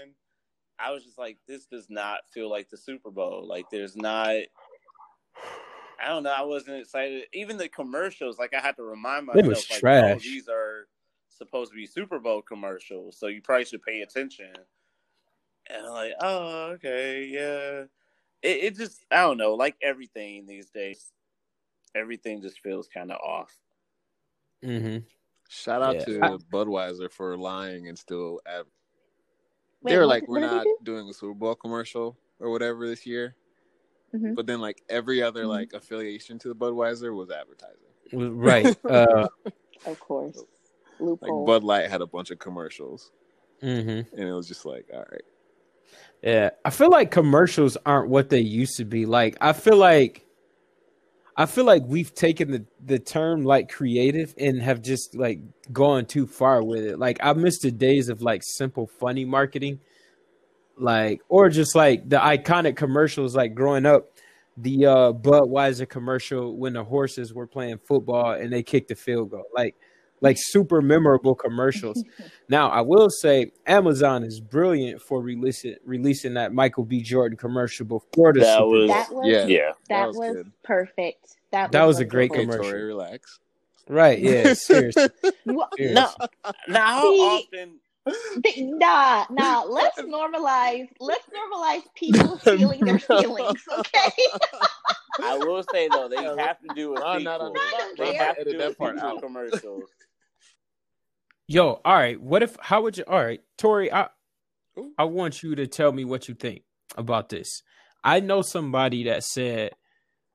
I was just like, this does not feel like the Super Bowl. Like, there's not. I don't know. I wasn't excited. Even the commercials, like I had to remind myself, it was like, trash. oh, these are supposed to be Super Bowl commercials, so you probably should pay attention. And I'm like, oh, okay, yeah. It, it just, I don't know. Like everything these days, everything just feels kind of off. hmm shout out Yeah. to I- Budweiser for lying and still ad- Wait, they were like, what we're not do? doing a Super Bowl commercial or whatever this year. Mhm. But then like every other Mhm. like affiliation to the Budweiser was advertising. right. Uh, Of course, Like loophole. Bud Light had a bunch of commercials, hmm and it was just like, all right, Yeah, I feel like commercials aren't what they used to be. Like, I feel like, I feel like we've taken the the term like creative and have just like gone too far with it. Like, I miss the days of like simple, funny marketing, like, or just like the iconic commercials. Like growing up, the uh Budweiser commercial when the horses were playing football and they kicked the field goal. Like, like super memorable commercials. Now, I will say Amazon is brilliant for releasing releasing that Michael B. Jordan commercial before the That Super was- Bowl. that was Yeah. Yeah. that, that was was, perfect. That, That was a wonderful. great okay, commercial. Tori, relax. Right? Yeah, seriously. You- seriously. No, now how See, often? Th- Nah, nah. Let's normalize. Let's normalize people feeling their feelings. Okay. I will say though, they have to do a No, sequel. no, no, no. They have to do that part out. commercials. Yo, all right. What if? How would you? All right, Tori. I Ooh. I want you to tell me what you think about this. I know somebody that said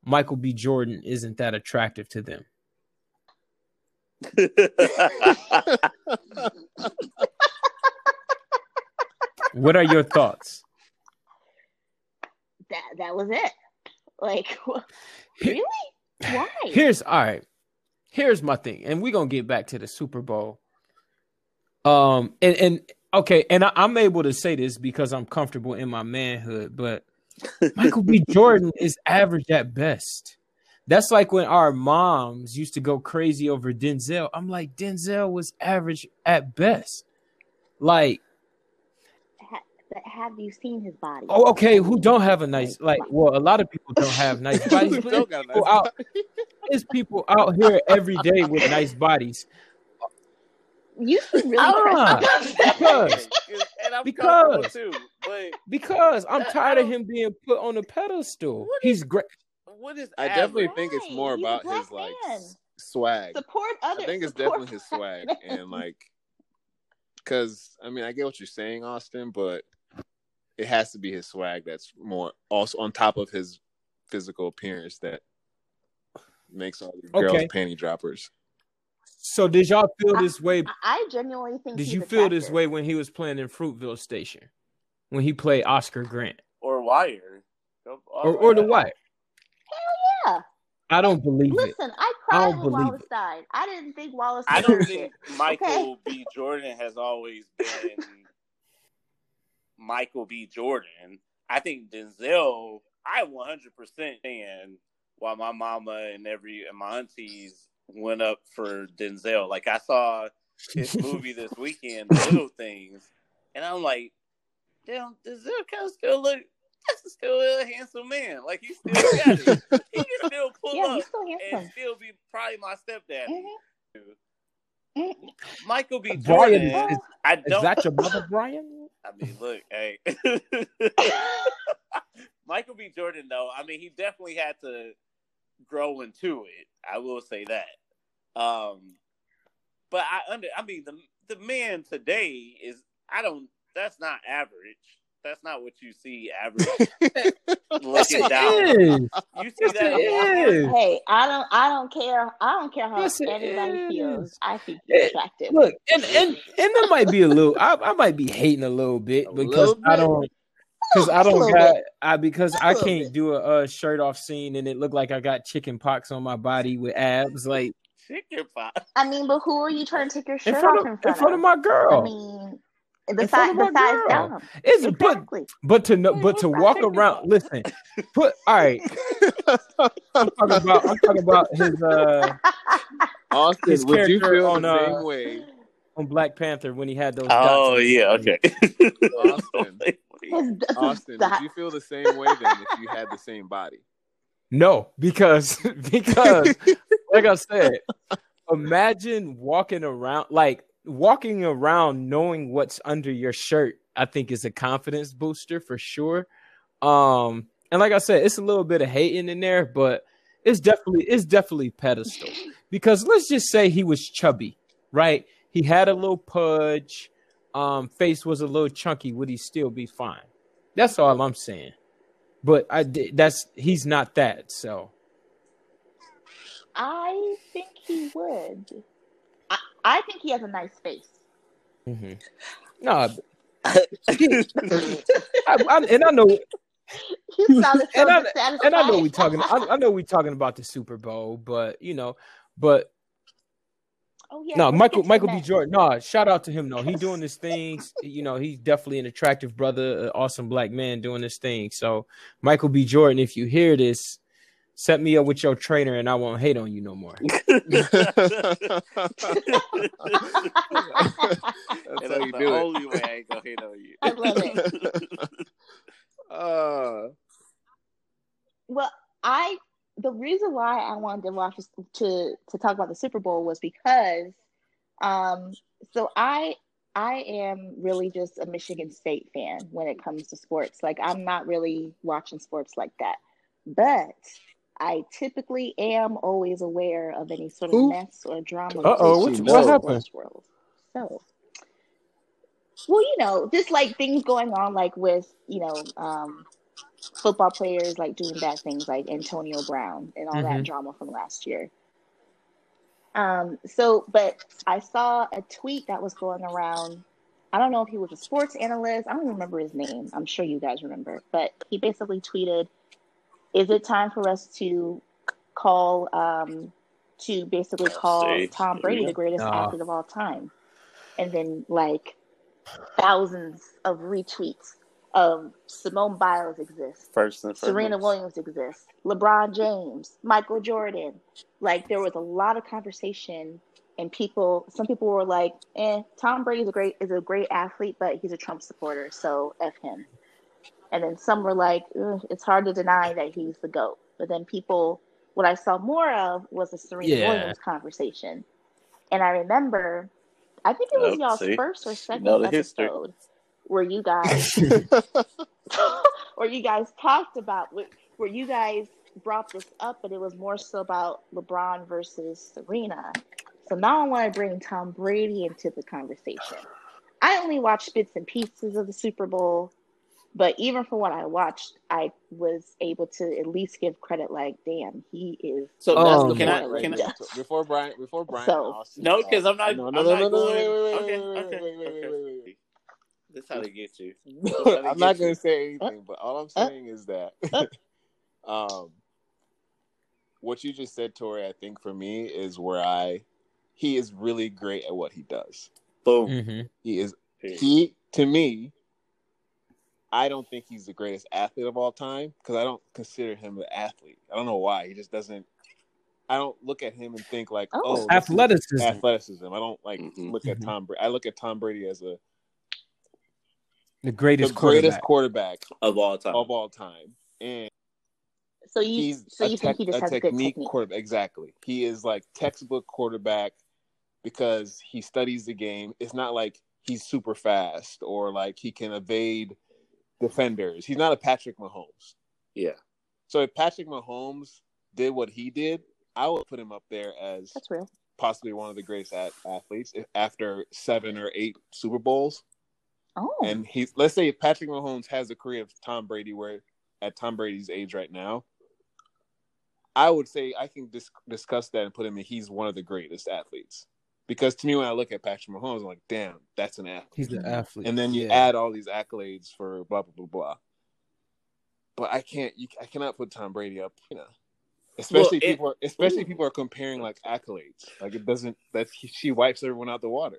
Michael B. Jordan isn't that attractive to them. What are your thoughts? that that was it. Like, really? Why? Here's all right. Here's my thing, and we're gonna get back to the Super Bowl. Um, and and okay, and I, I'm able to say this because I'm comfortable in my manhood, but Michael B. Jordan is average at best. That's like when our moms used to go crazy over Denzel. I'm like, Denzel was average at best. Like, Ha- but have you seen his body? oh, okay, who don't have a nice like? Well, a lot of people don't have nice bodies, but Don't got a people nice out, there's people out here every day with nice bodies. You should really Ah, press because- and I'm because- comfortable too. But Because I'm I- I tired of him being put on a pedestal. What He's great. what is? I definitely average? think it's more about his like man. swag. support others. I think it's definitely his swag black and like, because I mean I get what you're saying, Austin, but it has to be his swag that's more also on top of his physical appearance that makes all these girls panty droppers. So did y'all feel this way? I- I genuinely think. Did you feel this way when he was playing in Fruitvale Station? When he played Oscar Grant or wire? Go- or or the White? Yeah. I don't believe it. Listen, I I cried don't when believe Wallace it. died. I didn't think Wallace. I don't think it. Michael B. Jordan has always been Michael B. Jordan. I think Denzel. I 100 percent stand while my mama and every and my aunties went up for Denzel. Like I saw his movie this weekend, Little Things, and I'm like, damn, Denzel kind of still look. That's still a handsome man. Like he still got it. He can still pull Yeah, up he's still and still be probably my stepdaddy. Mhm. Michael B. Brian, Jordan. is, I don't. that your mother, Brian? I mean, look, hey. Michael B. Jordan, though, I mean, he definitely had to grow into it. I will say that. Um, but I under, I mean, the the man today is, I don't. That's not average. That's not what you see average Yes, looking down. it is. You see Yes, that? it is. Hey, I don't, I don't care. I don't care how Yes, it anybody feels. I think you're attractive. Look, and and and that might be a little. I, I might be hating a little bit A because little I don't. Because I don't got bit. I because Just a I little can't bit. do a, uh shirt off scene and it looked like I got chicken pox on my body with abs like Chicken pot. I mean, but who are you trying to take your shirt front off of in front, in front of my girl? I mean, In the front size, the my size down. It's but Exactly. but to know but to walk around. pot? Listen, put all right. I'm talking about I'm talking about his uh Austin, His would you feel on, the uh, same way? on Black Panther when he had those. Oh on yeah, okay. Austin. His- his Austin, would you feel the same way then if you had the same body? No, because because like I said, imagine walking around like walking around knowing what's under your shirt. I think is a confidence booster for sure. Um, and like I said, it's a little bit of hating in there, but it's definitely it's definitely pedestal because let's just say he was chubby, right? He had a little pudge, um, face was a little chunky. Would he still be fine? That's all I'm saying. But I that's he's not that, so I think he would. I, think he has a nice face. no. I, I, and I know, You sounded so and I, and I know we talking. I, I know we talking about the Super Bowl, but you know, but oh yeah. no, Michael Michael B. Jordan. No, shout out to him. No, he's doing his things. You know, he's definitely an attractive brother, an awesome black man doing this thing. So, Michael B. Jordan, if you hear this, set me up with your trainer, and I won't hate on you no more. That's how you the do it. way I ain't gonna hate on you. I love it. Uh, Well, I the reason why I wanted to watch to to talk about the Super Bowl was because um so I I am really just a Michigan State fan when it comes to sports. Like I'm not really watching sports like that. But I typically am always aware of any sort of Who? mess or drama. Uh-oh, what- to what the happened? sports world. So well, you know, just like things going on like with, you know, um football players like doing bad things like Antonio Brown and all that Mhm. drama from last year. Um, so, but I saw a tweet that was going around. I don't know if he was a sports analyst. I don't remember his name. I'm sure you guys remember, but he basically tweeted, "Is it time for us to call um, to basically call See, Tom Brady yeah. the greatest Nah. athlete of all time?" And then like thousands of retweets of Simone Biles exists. First and Serena. Williams exists, LeBron James, Michael Jordan. Like there was a lot of conversation, and people, some people were like, "Eh, Tom Brady is a great is a great athlete, but he's a Trump supporter, so f him." And then some were like, "It's hard to deny that he's the goat." But then people, what I saw more of was the Serena Yeah. Williams conversation, and I remember, I think it was Yep, y'all's see? first or You second know the history. episode where you guys or you guys talked about where you guys brought this up, but it was more so about LeBron versus Serena. So now I want to bring Tom Brady into the conversation. I only watched bits and pieces of the Super Bowl, but even from what I watched, I was able to at least give credit. Like, damn, he is. So that's the Can I- point can right I- before Brian, before Brian, So- Austin No, 'cause I'm not- No, I'm no, no, not no, no, going- wait, wait, wait, okay, wait, wait, okay, wait, wait, okay. wait, wait, wait. That's how they get you. I'm not going to say anything, but all I'm Uh, saying is that, uh. um, what you just said, Tori, I think for me is where I, he is really great at what he does. Boom. hmm He is he to me i don't think he's the greatest athlete of all time because i don't consider him an athlete i don't know why he just doesn't i don't look at him and think like Oh. oh, Athleticism. athleticism i don't like Mhm. look at Mhm. tom brady i look at tom brady as a The greatest the greatest quarterback. quarterback Of all time. of all time and So you he's so a, you think he just a has good technique technique? quarterback. Exactly. He is like textbook quarterback because he studies the game. It's not like he's super fast or like he can evade defenders. He's not a Patrick Mahomes. Yeah. So if Patrick Mahomes did what he did, I would put him up there as That's real. possibly one of the greatest at- athletes if- after seven or eight Super Bowls. Oh, And he's let's say if Patrick Mahomes has a career of Tom Brady, where at Tom Brady's age right now, I would say I can dis- discuss that and put him in. He's one of the greatest athletes because to me, when I look at Patrick Mahomes, I'm like, damn, that's an athlete. He's an athlete. And then you Yeah. add all these accolades for blah blah blah blah. But I can't. You, I cannot put Tom Brady up. You know, especially Well, it- people. Are, especially people are comparing like accolades. Like it doesn't. That she wipes everyone out the water.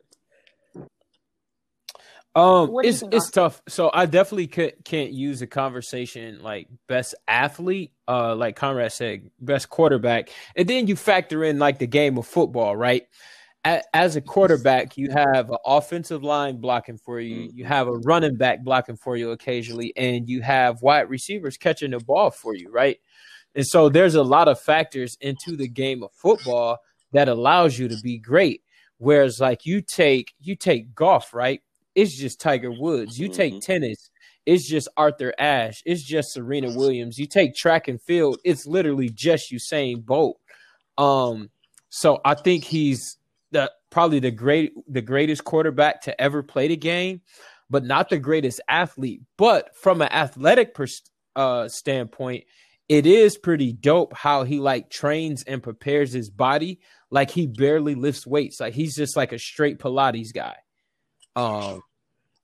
Um, What do you it's it's Austin? tough. So I definitely could, can't use a conversation like best athlete, uh, like Conrad said, best quarterback, and then you factor in like the game of football, right? As a quarterback, you have an offensive line blocking for you, you have a running back blocking for you occasionally, and you have wide receivers catching the ball for you, right? And so there's a lot of factors into the game of football that allows you to be great. Whereas like you take you take golf, right? It's just Tiger Woods. You take Mhm. tennis, it's just Arthur Ashe. It's just Serena Williams. You take track and field, it's literally just Usain Bolt. Um, so I think he's the probably the great the greatest quarterback to ever play the game, but not the greatest athlete. But from an athletic pers- uh, standpoint, it is pretty dope how he like trains and prepares his body like he barely lifts weights. Like he's just like a straight Pilates guy. Um,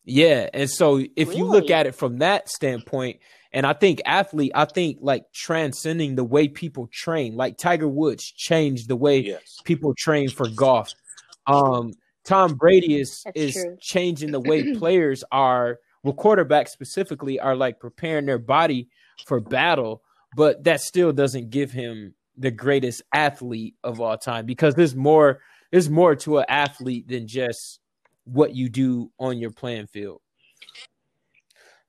yeah, and so if you look at it from that standpoint, and I think athlete, I think like transcending the way people train, like Tiger Woods changed the way Yes. people train for golf. Um, Tom Brady is That's is true. changing the way players are, well, quarterbacks specifically are like preparing their body for battle, but that still doesn't give him the greatest athlete of all time because there's more there's more to an athlete than just what you do on your playing field.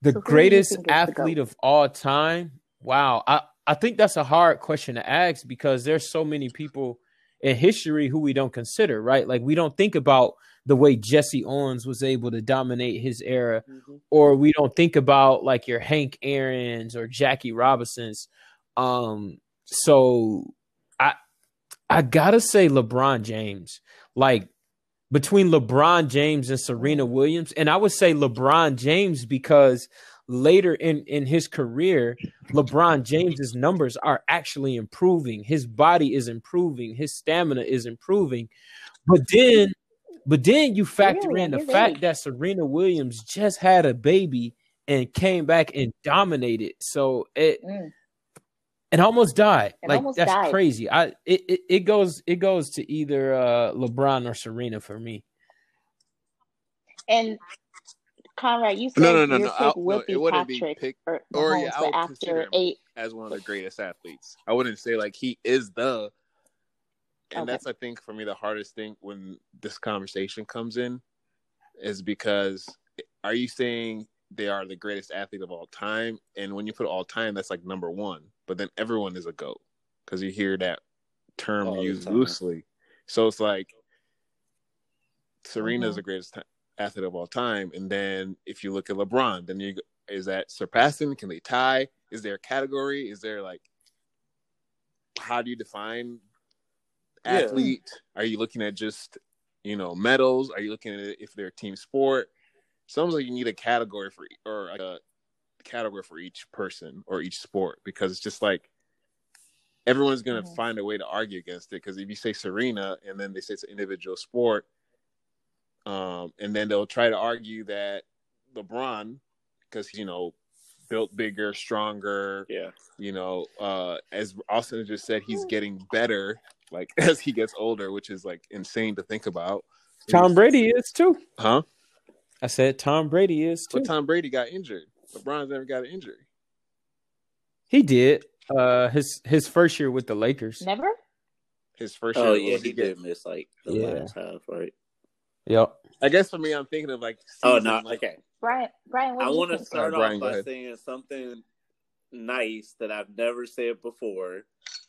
The So who do you greatest think is the athlete of all time. Wow. I, I think that's a hard question to ask because there's so many people in history who we don't consider, right? Like we don't think about the way Jesse Owens was able to dominate his era, or we don't think about like your Hank Aaron's or Jackie Robinson's. Um, so I I gotta say LeBron James. Like between LeBron James and Serena Williams, and I would say LeBron James because later in in his career, LeBron James's numbers are actually improving. His body is improving. His stamina is improving. But then, but then you factor Really? in the fact that Serena Williams just had a baby and came back and dominated. So it Mm. And almost died. And like almost that's died. crazy. I it, it it goes it goes to either uh LeBron or Serena for me. And Conrad, you said No, no, no, your no. pick I'll- would no, be it wouldn't be Patrick pick or, or, yeah, I but would consider after eight, as one of the greatest athletes. I wouldn't say like he is the, and Okay. that's I think for me the hardest thing when this conversation comes in, is because are you saying they are the greatest athlete of all time? And when you put all time, that's like number one. But then everyone is a goat because you hear that term All used loosely. So it's like Serena is Mhm. the greatest t- athlete of all time, and then if you look at LeBron, then you is that surpassing? Can they tie? Is there a category? Is there like how do you define Yeah. athlete? Are you looking at just you know medals? Are you looking at it if they're a team sport? Sounds like you need a category for or like a category for each person or each sport because it's just like everyone's gonna Mhm. find a way to argue against it. Because if you say Serena and then they say it's an individual sport, um, and then they'll try to argue that LeBron, because you know, built bigger, stronger, Yeah. you know, uh, as Austin just said, he's getting better, like as he gets older, which is like insane to think about. Tom Brady is too. huh? I said Tom Brady is too. But Tom Brady got injured. LeBron's never got an injury. He did. Uh his his first year with the Lakers. never. His first year. Oh yeah, was he getting? did miss like the Yeah. last half, right? Yep. I guess for me, I'm thinking of like. Oh season, no, like, okay. Brian, Brian, what I want to think? start Brian, off by ahead. saying something nice that I've never said before,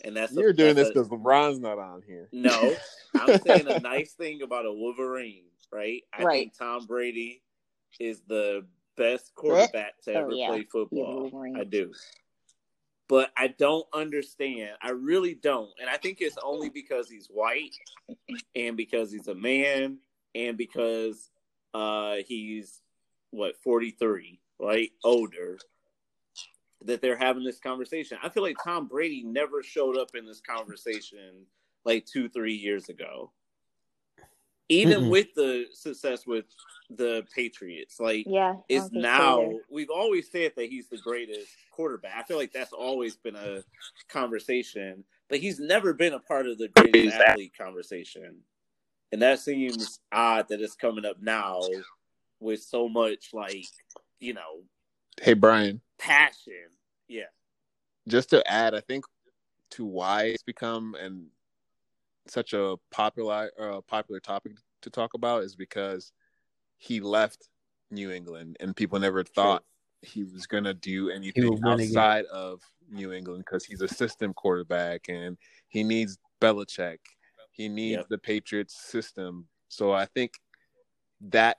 and that's You're doing this because LeBron's not on here. no. I'm saying a nice thing about a Wolverine, right? I Right. think Tom Brady is the best quarterback to Oh, ever yeah. play football. I do. But I don't understand. I really don't. And I think it's only because he's white and because he's a man and because uh he's what 43, right? Older that they're having this conversation. I feel like Tom Brady never showed up in this conversation like 2 3 years ago. Even Mm-mm. with the success with the Patriots, like Yeah. I is so now we've always said that he's the greatest quarterback. I feel like that's always been a conversation, but he's never been a part of the greatest athlete conversation. And that seems odd that it's coming up now with so much like, you know, Hey Brian, passion. Yeah. just to add, I think to why it's become and such a popular uh, popular topic to talk about is because he left New England and people never thought he was gonna do anything would win again. outside of New England because he's a system quarterback and he needs Belichick. He needs Yep. the Patriots system. So I think that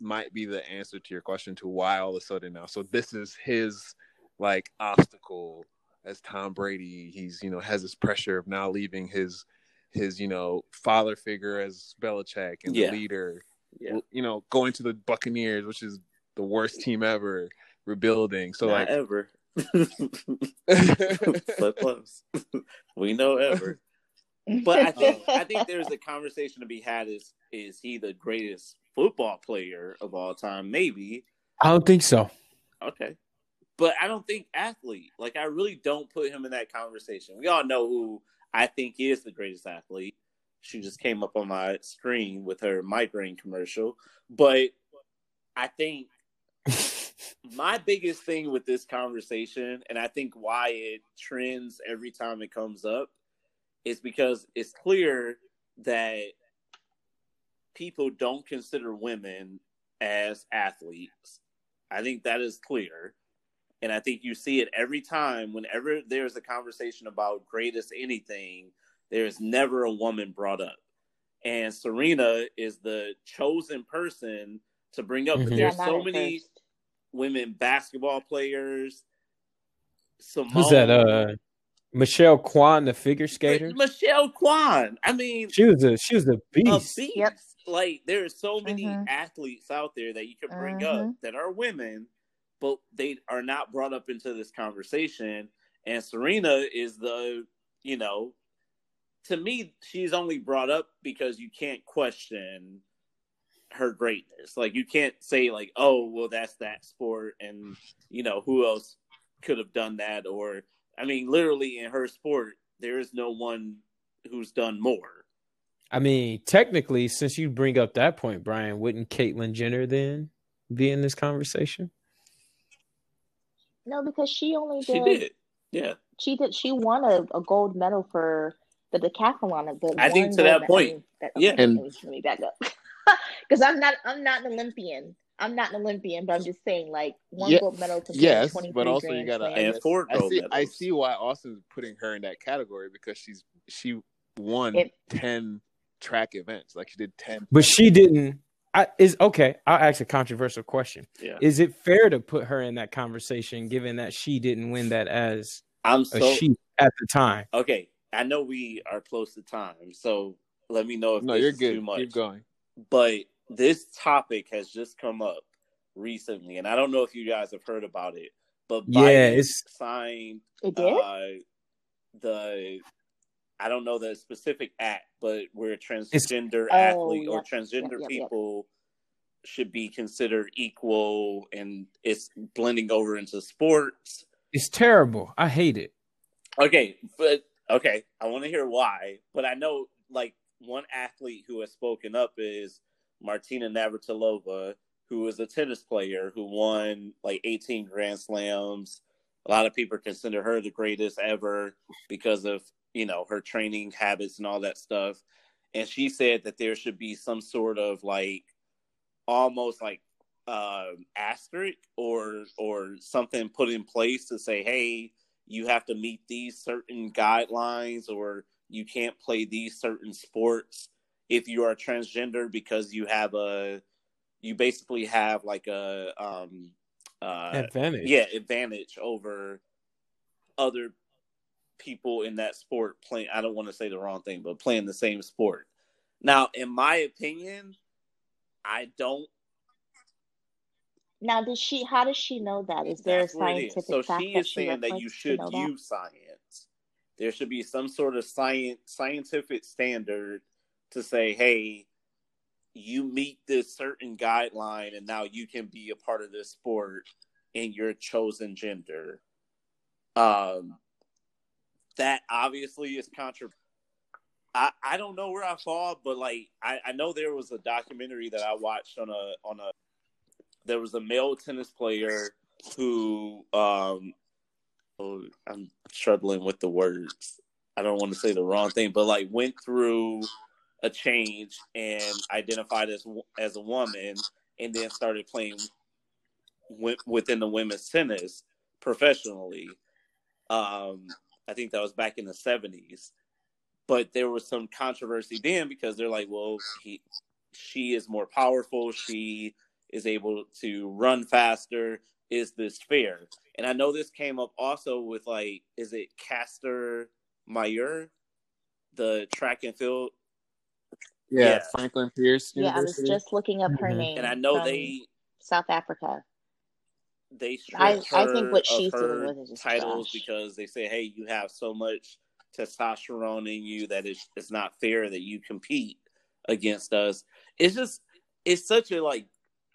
might be the answer to your question to why all of a sudden now. So this is his like obstacle as Tom Brady. He's you know has this pressure of now leaving his his you know father figure as Belichick and Yeah. the leader. Yeah. You know going to the Buccaneers, which is the worst team ever, rebuilding. So Not like ever. but close. we know ever. But I think I think there's a conversation to be had is is he the greatest football player of all time? Maybe. I don't think so. Okay. But I don't think athlete. Like I really don't put him in that conversation. We all know who I think is the greatest athlete. She just came up on my screen with her migraine commercial. But I think my biggest thing with this conversation, and I think why it trends every time it comes up, is because it's clear that people don't consider women as athletes. I think that is clear. And I think you see it every time whenever there's a conversation about greatest anything, there's never a woman brought up. And Serena is the chosen person to bring up. But Mhm. Yeah, there's not so many first. women basketball players. Simone, Who's that? Uh, Michelle Kwan, the figure skater. Michelle Kwan. I mean, She was a she was a a beast. beast. Yep. Like there are so many Mhm. athletes out there that you can bring Mhm. up that are women, but they are not brought up into this conversation. And Serena is the, you know, to me, she's only brought up because you can't question her greatness. Like you can't say like, oh, well, that's that sport, and you know who else could have done that, or I mean, literally in her sport, there is no one who's done more. I mean, technically, since you bring up that point, Brian, wouldn't Caitlyn Jenner then be in this conversation? No, because she only She did. did, yeah. She did. She won a, a gold medal for the decathlon. The I think to that point, I mean, that, yeah. And- let me, let me back up. Because I'm not. I'm not an Olympian. I'm not an Olympian, but I'm just saying, like one Yeah, gold medal compared yes, but also you gotta- Slams. And four I gold see. medals. I see why Austin's putting her in that category because she's she won It- ten track events. Like she did ten. But she didn't. I is okay. I'll ask a controversial question. Yeah, Is it fair to put her in that conversation, given that she didn't win that as I'm a so she at the time? okay. I know we are close to time, so let me know if No, this you're is good. too much. Keep going. But this topic has just come up recently, and I don't know if you guys have heard about it. But Yeah, it's- signed It did. uh, the I don't know the specific act, but where transgender Oh, athlete or yep, transgender yep, yep, yep. people should be considered equal, and it's blending over into sports. It's terrible. I hate it. Okay, but okay, I want to hear why. But I know like one athlete who has spoken up is Martina Navratilova, who is a tennis player who won like 18 Grand Slams. A lot of people consider her the greatest ever because of, you know, her training habits and all that stuff. And she said that there should be some sort of like almost like um, asterisk or or something put in place to say, hey, you have to meet these certain guidelines or you can't play these certain sports if you are transgender because you have a you basically have like a um uh Advantage. yeah advantage over other people in that sport playing i don't want to say the wrong thing but playing the same sport now in my opinion i don't Now, does she? How does she know that? Is there a That's what it is. scientific So fact she is saying that you should that? use science. There should be some sort of science scientific standard to say, hey, you meet this certain guideline and now you can be a part of this sport in your chosen gender. Um that obviously is controversial. I, I don't know where I fall, but like I, I know there was a documentary that I watched on a on a there was a male tennis player who um oh, I'm struggling with the words. I don't want to say the wrong thing, but like went through a change and identified as as a woman, and then started playing wi- within the women's tennis professionally. Um, I think that was back in the seventies, but there was some controversy then because they're like, well, he, she is more powerful. She is able to run faster. Is this fair? And I know this came up also with like, is it Caster Meyer, the track and field? Yeah, Yeah. Franklin Pierce Yeah, I was just looking up her Mhm. name. And I know from they South Africa. They stripped I- her I think what she's doing with it is titles trash. because they say, hey, you have so much testosterone in you that it's it's not fair that you compete against us. It's just it's such a like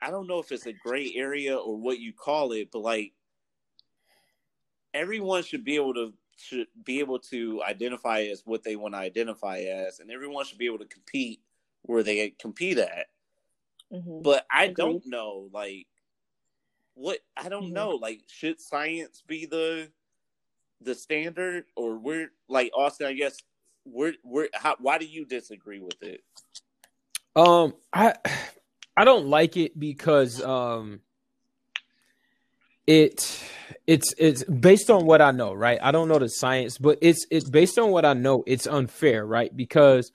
I don't know if it's a gray area or what you call it, but like everyone should be able to should be able to identify as what they want to identify as, and everyone should be able to compete where they compete at. hmm But I Agreed. don't know, like what I don't Mhm. know. Like, should science be the the standard, or we're like Austin? I guess we're we're. How, why do you disagree with it? Um, I I don't like it because um, it it's it's based on what I know, right? I don't know the science, but it's it's based on what I know. It's unfair, right? Because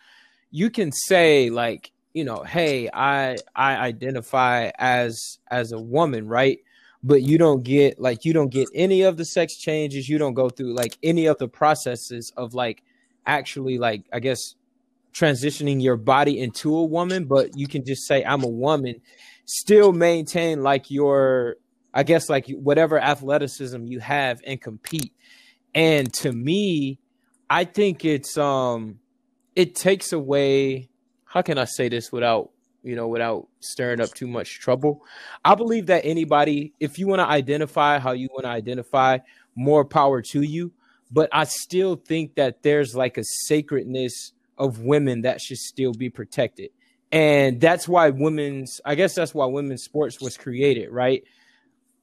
you can say like you know, hey, I I identify as as a woman, right? But you don't get like you don't get any of the sex changes. You don't go through like any of the processes of like actually like I guess transitioning your body into a woman, but you can just say I'm a woman, still maintain like your I guess like whatever athleticism you have and compete. And to me, I think it's um it takes away how can I say this without you know without stirring up too much trouble. I believe that anybody if you want to identify how you want to identify, more power to you, but I still think that there's like a sacredness of women that should still be protected. And that's why women's I guess that's why women's sports was created, right?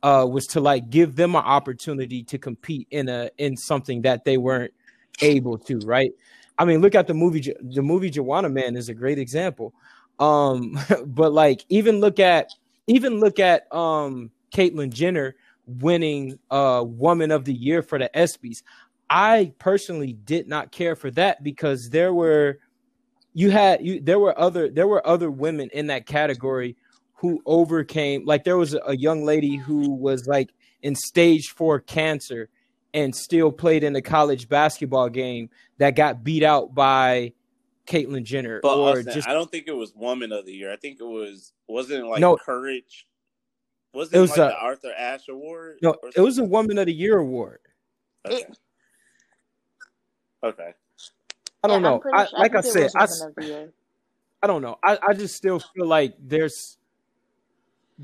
Uh was to like give them an opportunity to compete in a in something that they weren't able to, right? I mean, look at the movie the movie Juwanna Mann is a great example. Um but like even look at even look at um Caitlyn Jenner winning uh woman of the year for the ESPYs. I personally did not care for that because there were you had you there were other there were other women in that category who overcame like there was a, young lady who was like in stage 4 cancer and still played in a college basketball game that got beat out by Caitlyn Jenner But or Austin, just I don't think it was Woman of the Year. I think it was wasn't it like No. Courage. Was It it, was like a- the Arthur Ashe Award? no it was a woman of the year award. Okay. okay. I don't Yeah, know. I, sure- like I think it said, I, Woman s- of the Year. I don't know. I, I just still feel like there's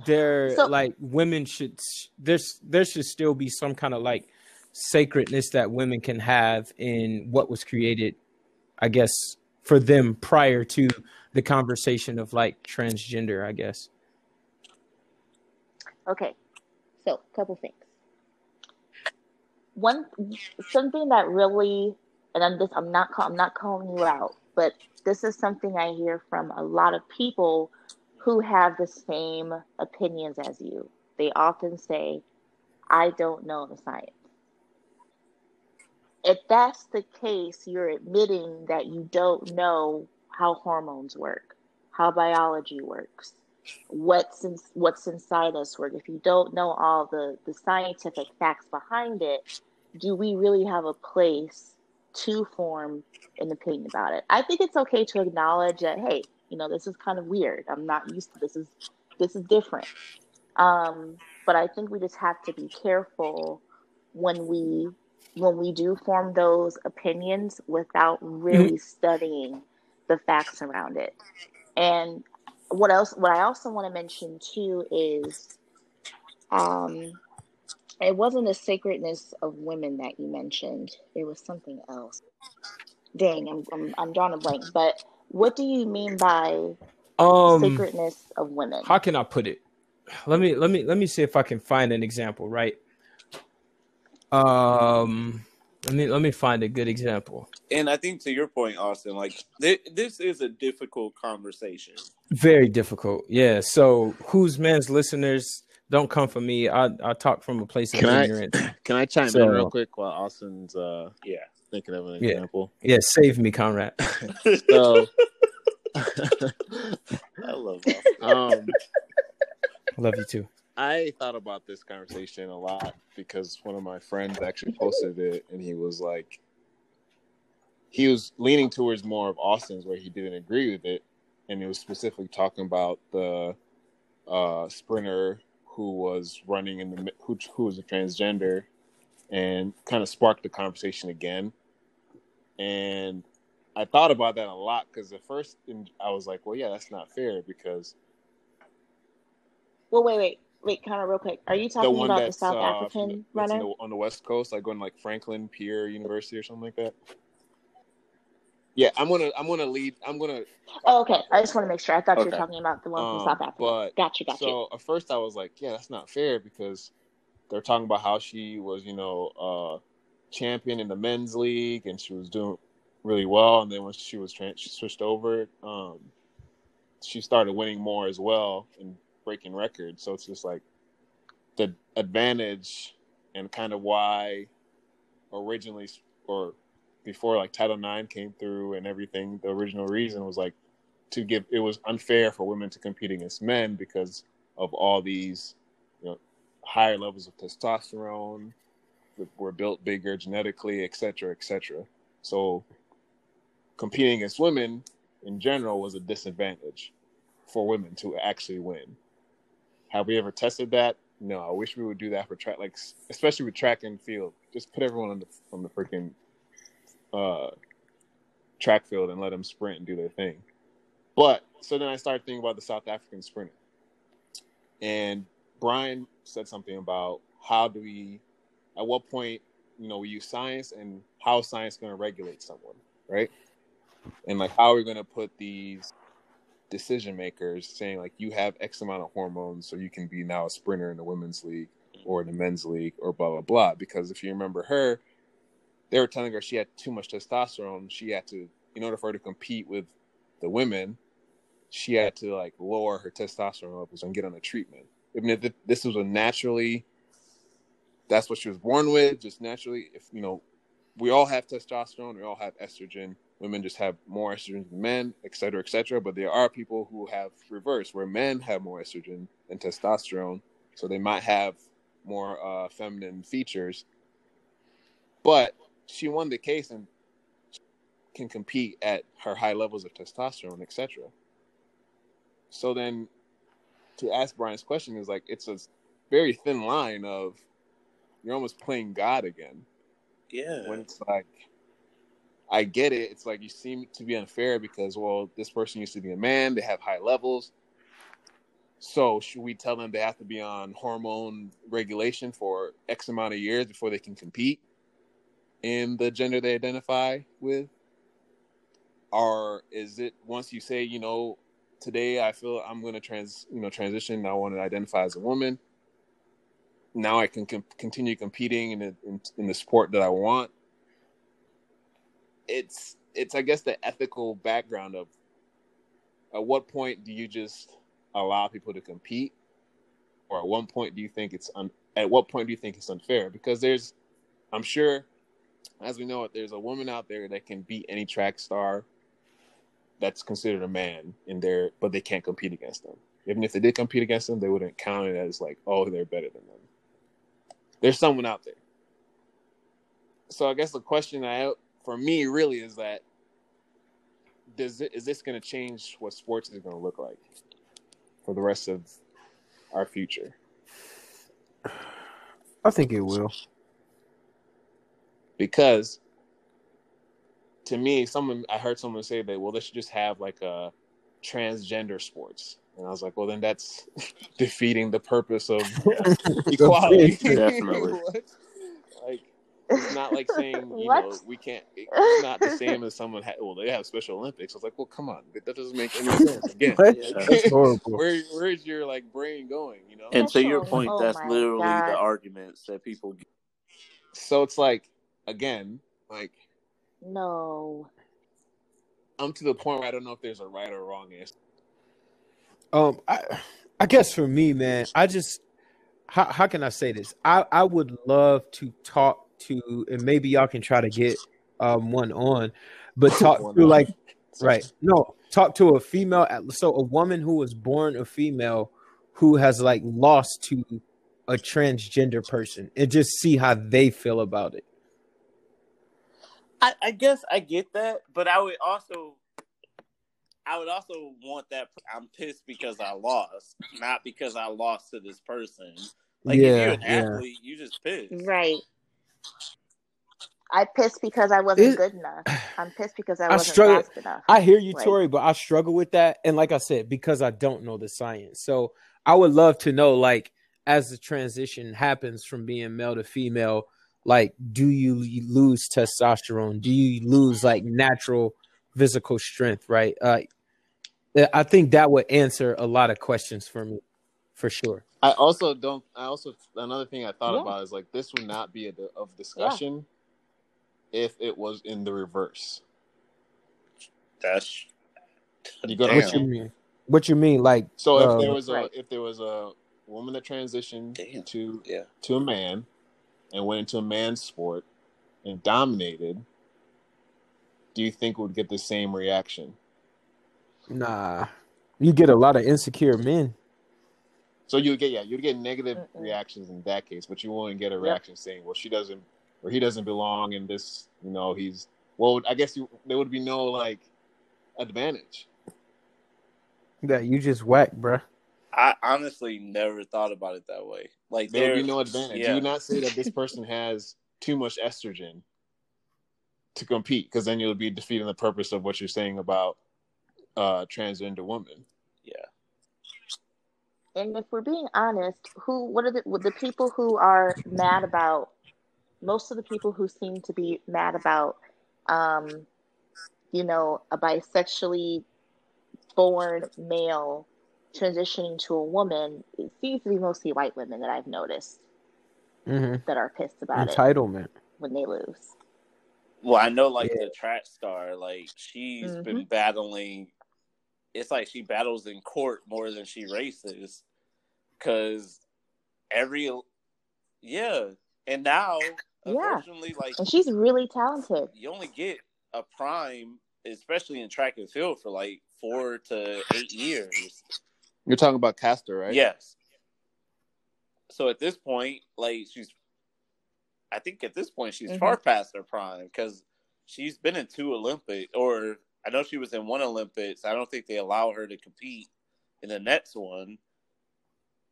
there So- like women should there's there should still be some kind of like sacredness that women can have in what was created, I guess, for them prior to the conversation of like transgender, I guess. Okay, so a couple things. One something that really, and I'm just I'm not I'm not calling you out, but this is something I hear from a lot of people who have the same opinions as you. They often say, I don't know the science. If that's the case, you're admitting that you don't know how hormones work, how biology works, what's in, what's inside us work. If you don't know all the, the scientific facts behind it, do we really have a place to form an opinion about it? I think it's okay to acknowledge that, hey, you know, this is kind of weird. I'm not used to this. Is this is different. Um, but I think we just have to be careful when we when we do form those opinions without really mm-hmm. studying the facts around it. And what else? What I also want to mention too is, um, it wasn't the sacredness of women that you mentioned. It was something else. Dang, I'm I'm, I'm drawing a blank. But what do you mean by um, sacredness of women? How can I put it? Let me let me let me see if I can find an example. Right. Um. Let me let me find a good example. And I think to your point, Austin, like th- this is a difficult conversation. Very difficult. Yeah. So, whose man's listeners don't come for me? I I talk from a place of can ignorance. I, can I chime so, in real quick while Austin's uh yeah thinking of an yeah. example? Yeah. Save me, Conrad. so. I love that. Um, I love you too. I thought about this conversation a lot because one of my friends actually posted it and he was like he was leaning towards more of Austin's where he didn't agree with it and he was specifically talking about the uh, sprinter who was running in the who, who was a transgender and kind of sparked the conversation again and I thought about that a lot because at first I was like, well, yeah, that's not fair because. Well, wait, wait, wait, kind of real quick. Are you talking about the South uh, African the, runner the, on the West Coast, like going like Franklin Pierce University or something like that? Yeah, I'm gonna I'm gonna lead. I'm gonna. Oh, okay. I just want to make sure. I thought okay. you were talking about the one from um, South Africa. But, gotcha, gotcha. So at first I was like, yeah, that's not fair because they're talking about how she was, you know, uh champion in the men's league and she was doing really well, and then when she was trans- she switched over, um, she started winning more as well and breaking records. So it's just like the advantage and kind of why originally or before like Title IX came through and everything, the original reason was like to give it was unfair for women to compete against men because of all these you know higher levels of testosterone were built bigger genetically, et cetera, et cetera. So competing against women in general was a disadvantage for women to actually win. Have we ever tested that? No. I wish we would do that for track, like especially with track and field. Just put everyone on the on the freaking uh, track field and let them sprint and do their thing. But so then I started thinking about the South African sprinter, and Brian said something about how do we, at what point, you know, we use science and how science going to regulate someone, right? and like how are we going to put these decision makers saying like you have x amount of hormones so you can be now a sprinter in the women's league or in the men's league or blah blah blah. Because if you remember her they were telling her she had too much testosterone. She had to in order for her to compete with the women she had to like lower her testosterone levels and get on a treatment. Even if this was a naturally that's what she was born with just naturally if you know we all have testosterone we all have estrogen women just have more estrogen than men, et cetera, et cetera. But there are people who have reverse, where men have more estrogen and testosterone, so they might have more uh, feminine features. But she won the case and can compete at her high levels of testosterone, etc. So then, to ask Brian's question is like it's a very thin line of you're almost playing God again. Yeah. When it's like I get it. It's like you seem to be unfair because, well, this person used to be a man. They have high levels. So should we tell them they have to be on hormone regulation for X amount of years before they can compete in the gender they identify with? Or is it once you say, you know, today I feel I'm going to trans, you know, transition. I want to identify as a woman. Now I can com- continue competing in, in in the sport that I want it's it's I guess the ethical background of at what point do you just allow people to compete, or at one point do you think it's un- at what point do you think it's unfair? Because there's, I'm sure, as we know it, there's a woman out there that can beat any track star that's considered a man in there, but they can't compete against them. Even if they did compete against them, they wouldn't count it as like, oh, they're better than them. There's someone out there. So I guess the question I for me really is that does it, is this going to change what sports is going to look like for the rest of our future? I think it will. Because to me, someone I heard someone say that well, they should just have like a transgender sports, and I was like, well, then that's defeating the purpose of equality. Definitely. like it's not like saying you What? know we can't. It's not the same as someone. Ha- well, they have Special Olympics. I was like, well, come on, that doesn't make any sense. Again, That's horrible. where where's your like brain going? You know. And to your point, oh that's literally God. the arguments that people get. so it's like again, like No. I'm to the point where I don't know if there's a right or wrong answer. Um, I, I guess for me, man, I just how how can I say this? I I would love to talk to, and maybe y'all can try to get um one on, but talk to like right, no, talk to a female, so a woman who was born a female who has like lost to a transgender person, and just see how they feel about it. I, I guess I get that, but I would also, I would also want that. I'm pissed because I lost, not because I lost to this person. Like if Yeah, you're an yeah. athlete, you just pissed. Right. I pissed because I wasn't good enough. I'm pissed because I I wasn't struggle- fast enough. I hear you, Like- Tori, but I struggle with that. And like I said, because I don't know the science. So I would love to know, like, as the transition happens from being male to female, like, do you lose testosterone? Do you lose like natural physical strength? Right. Uh, I think that would answer a lot of questions for me, for sure. I also don't. I also another thing I thought Yeah. about is like this would not be a, of discussion if it was in the reverse. That's You go. What you mean? What you mean? Like, So if uh, there was a if there was a woman that transitioned Damn. to yeah. to a man and went into a man's sport and dominated, do you think would get the same reaction? nah, you get a lot of insecure men. So you would get yeah, you'd get negative Mm-mm. reactions in that case, but you wouldn't get a Yep. reaction saying, "Well, she doesn't," or "He doesn't belong in this." You know, he's well. I guess you, there would be no like advantage. That you just whack, bruh. I honestly never thought about it that way. Like There would be no advantage. yeah. You would not say that this person has too much estrogen to compete, because then you'll be defeating the purpose of what you're saying about uh transgender women. Yeah. And if we're being honest, who what are the the people who are mad about most of the people who seem to be mad about um you know a bisexually born male transitioning to a woman it seems to be mostly white women that I've noticed hmm that are pissed about it Entitlement. when they lose. Well, I know like Yeah. the track star, like she's Mm-hmm. been battling. It's like she battles in court more than she races, because every yeah, and now Yeah. like And she's really talented. you only get a prime, especially in track and field, for like four to eight years. You're talking about Caster, right? Yes. So at this point, like she's, I think at this point she's Mhm. far past her prime because she's been in two Olympic, or I know she was in one Olympics. I don't think they allow her to compete in the next one.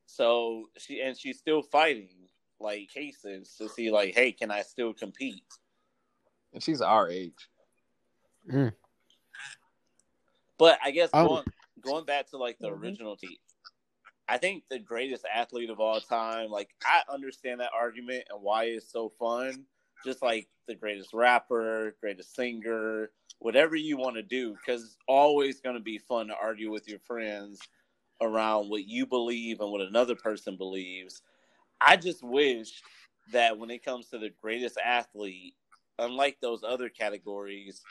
So she and she's still fighting like cases to see like, hey, can I still compete? And she's our age. But I guess Um, going going back to like the Mhm. original team, I think the greatest athlete of all time. Like I understand that argument and why it's so fun. Just like the greatest rapper, greatest singer, whatever you want to do, because it's always going to be fun to argue with your friends around what you believe and what another person believes. I just wish that when it comes to the greatest athlete, unlike those other categories,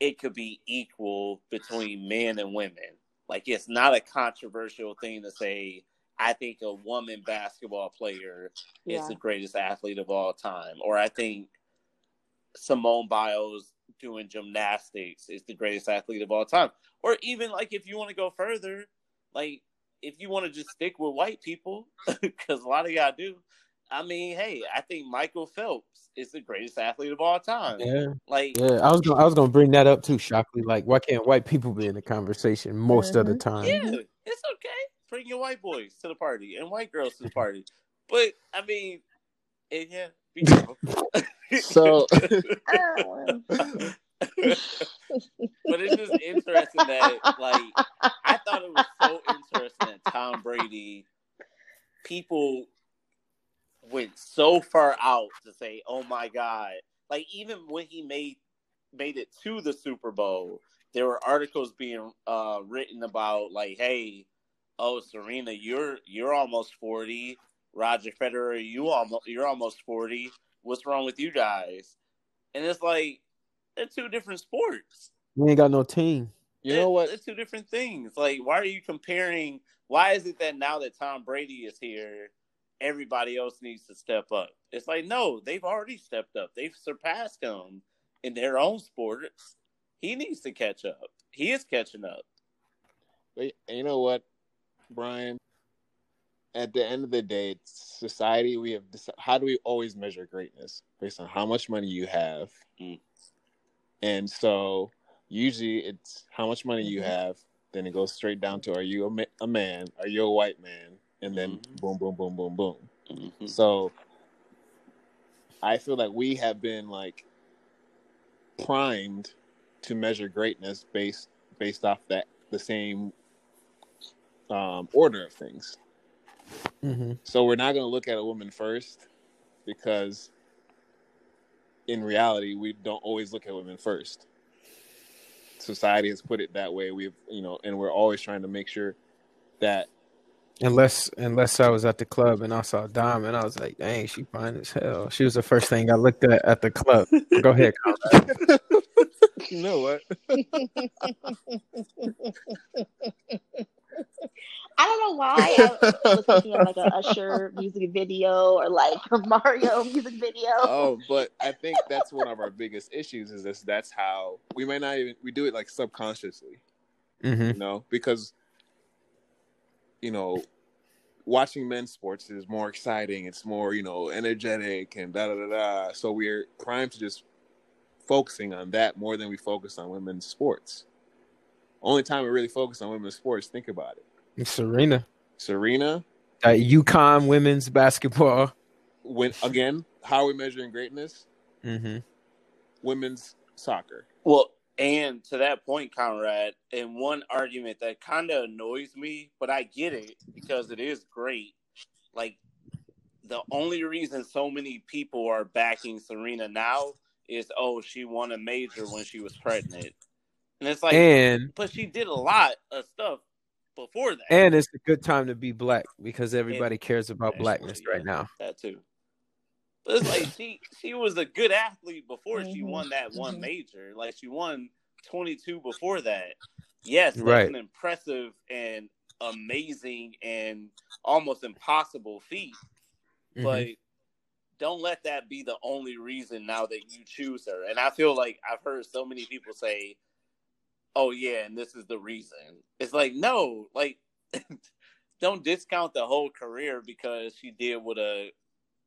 it could be equal between men and women. Like it's not a controversial thing to say. I think a woman basketball player Yeah. is the greatest athlete of all time, or I think Simone Biles doing gymnastics is the greatest athlete of all time, or even like if you want to go further, like if you want to just stick with white people, because a lot of y'all do. I mean, hey, I think Michael Phelps is the greatest athlete of all time. Yeah, Like, yeah. I was gonna, I was gonna bring that up too, Shockley. Like, why can't white people be in the conversation most of the Mhm. time? yeah, it's okay. Bring your white boys to the party and white girls to the party. But I mean, eh, yeah, be careful. So but it's just interesting that, like, I thought it was so interesting that Tom Brady, people went so far out to say, "Oh my God!" Like, even when he made made it to the Super Bowl, there were articles being uh, written about, like, "Hey, oh Serena, you're you're almost forty. Roger Federer, you almost you're almost forty. What's wrong with you guys?" And it's like they're two different sports. We ain't got no team. you know what? It's two different things. Like, why are you comparing? Why is it that now that Tom Brady is here, everybody else needs to step up? It's like, no, they've already stepped up. They've surpassed him in their own sports. He needs to catch up. He is catching up. But you know what, Brian? At the end of the day, society. We have. How do we always measure greatness based on how much money you have? Mm. And so, usually, it's how much money you Mm-hmm. have. Then it goes straight down to: Are you a, ma- a man? Are you a white man? And then Mhm. boom, boom, boom, boom, boom. Mhm. So, I feel like we have been like primed to measure greatness based based off that the same um, order of things. Mm-hmm. So we're not going to look at a woman first because in reality we don't always look at women first. Society has put it that way. We've you know, and we're always trying to make sure that Unless, unless I was at the club and I saw Diamond, I was like, "Dang, she fine as hell." She was the first thing I looked at at the club. Go ahead, Conrad. you know what? I don't know why I was thinking of like a Usher music video or like a Mario music video. oh, but I think that's one of our biggest issues is this that's how we might not even we do it like subconsciously. Mm-hmm. you know, because you know, watching men's sports is more exciting. It's more, you know, energetic and da da da da. So we're primed to just focusing on that more than we focus on women's sports. Only time we really focus on women's sports, think about it. Serena, Serena, that UConn women's basketball. when again, how are we measuring greatness? Mm-hmm. Women's soccer. Well, and to that point, Conrad, and one argument that kind of annoys me, but I get it because it is great. Like the only reason so many people are backing Serena now is oh she won a major when she was pregnant, and it's like, And but she did a lot of stuff before that. and it's a good time to be black because everybody cares about Actually, blackness right yeah. now. that too. But it's like she she was a good athlete before she Mhm, won that one mhm. major. Like she won 22 before that. Yes, that's Right. an impressive and amazing and almost impossible feat. Mhm. But don't let that be the only reason now that you choose her. And I feel like I've heard so many people say, "Oh yeah, and this is the reason." It's like no, like don't discount the whole career because she did what a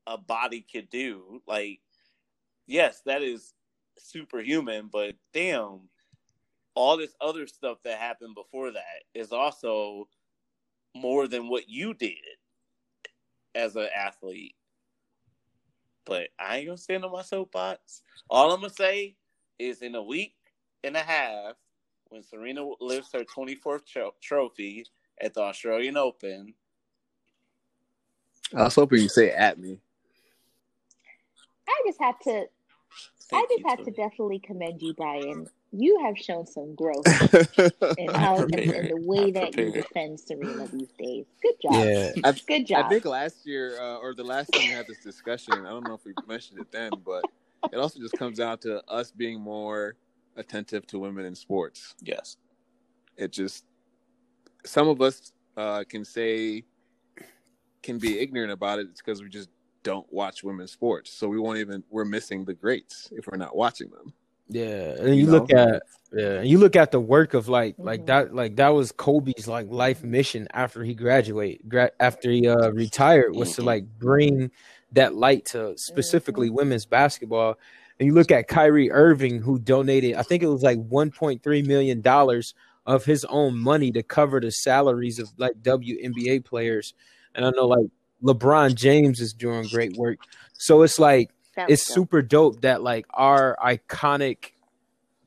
a body could do. Like, yes, that is superhuman, but damn, all this other stuff that happened before that is also more than what you did as an athlete. But I ain't gonna stand on my soapbox. All I'm gonna say is in a week and a half, when Serena lifts her 24th tro- trophy at the Australian Open, I was hoping you say at me. I just have to. I just you, have to definitely commend you, Brian. You have shown some growth in how in, in the way I'm that you defend Serena these days. Good job. Yeah. I, Good job. I think last year uh, or the last time we had this discussion, I don't know if we mentioned it then, but it also just comes down to us being more attentive to women in sports. Yes. It just some of us uh, can say can be ignorant about it. It's because we just don't watch women's sports, so we won't even we're missing the greats if we're not watching them. Yeah, and you, You look know? at yeah, and you look at the work of like like Mhm. that like that was Kobe's like life mission after he graduate gra- after he uh retired was to Mhm. like bring that light to specifically women's basketball. And you look at Kyrie Irving who donated I think it was like 1.3 million dollars of his own money to cover the salaries of like WNBA players. And I know like LeBron James is doing great work. So it's like it's dope. super dope that like our iconic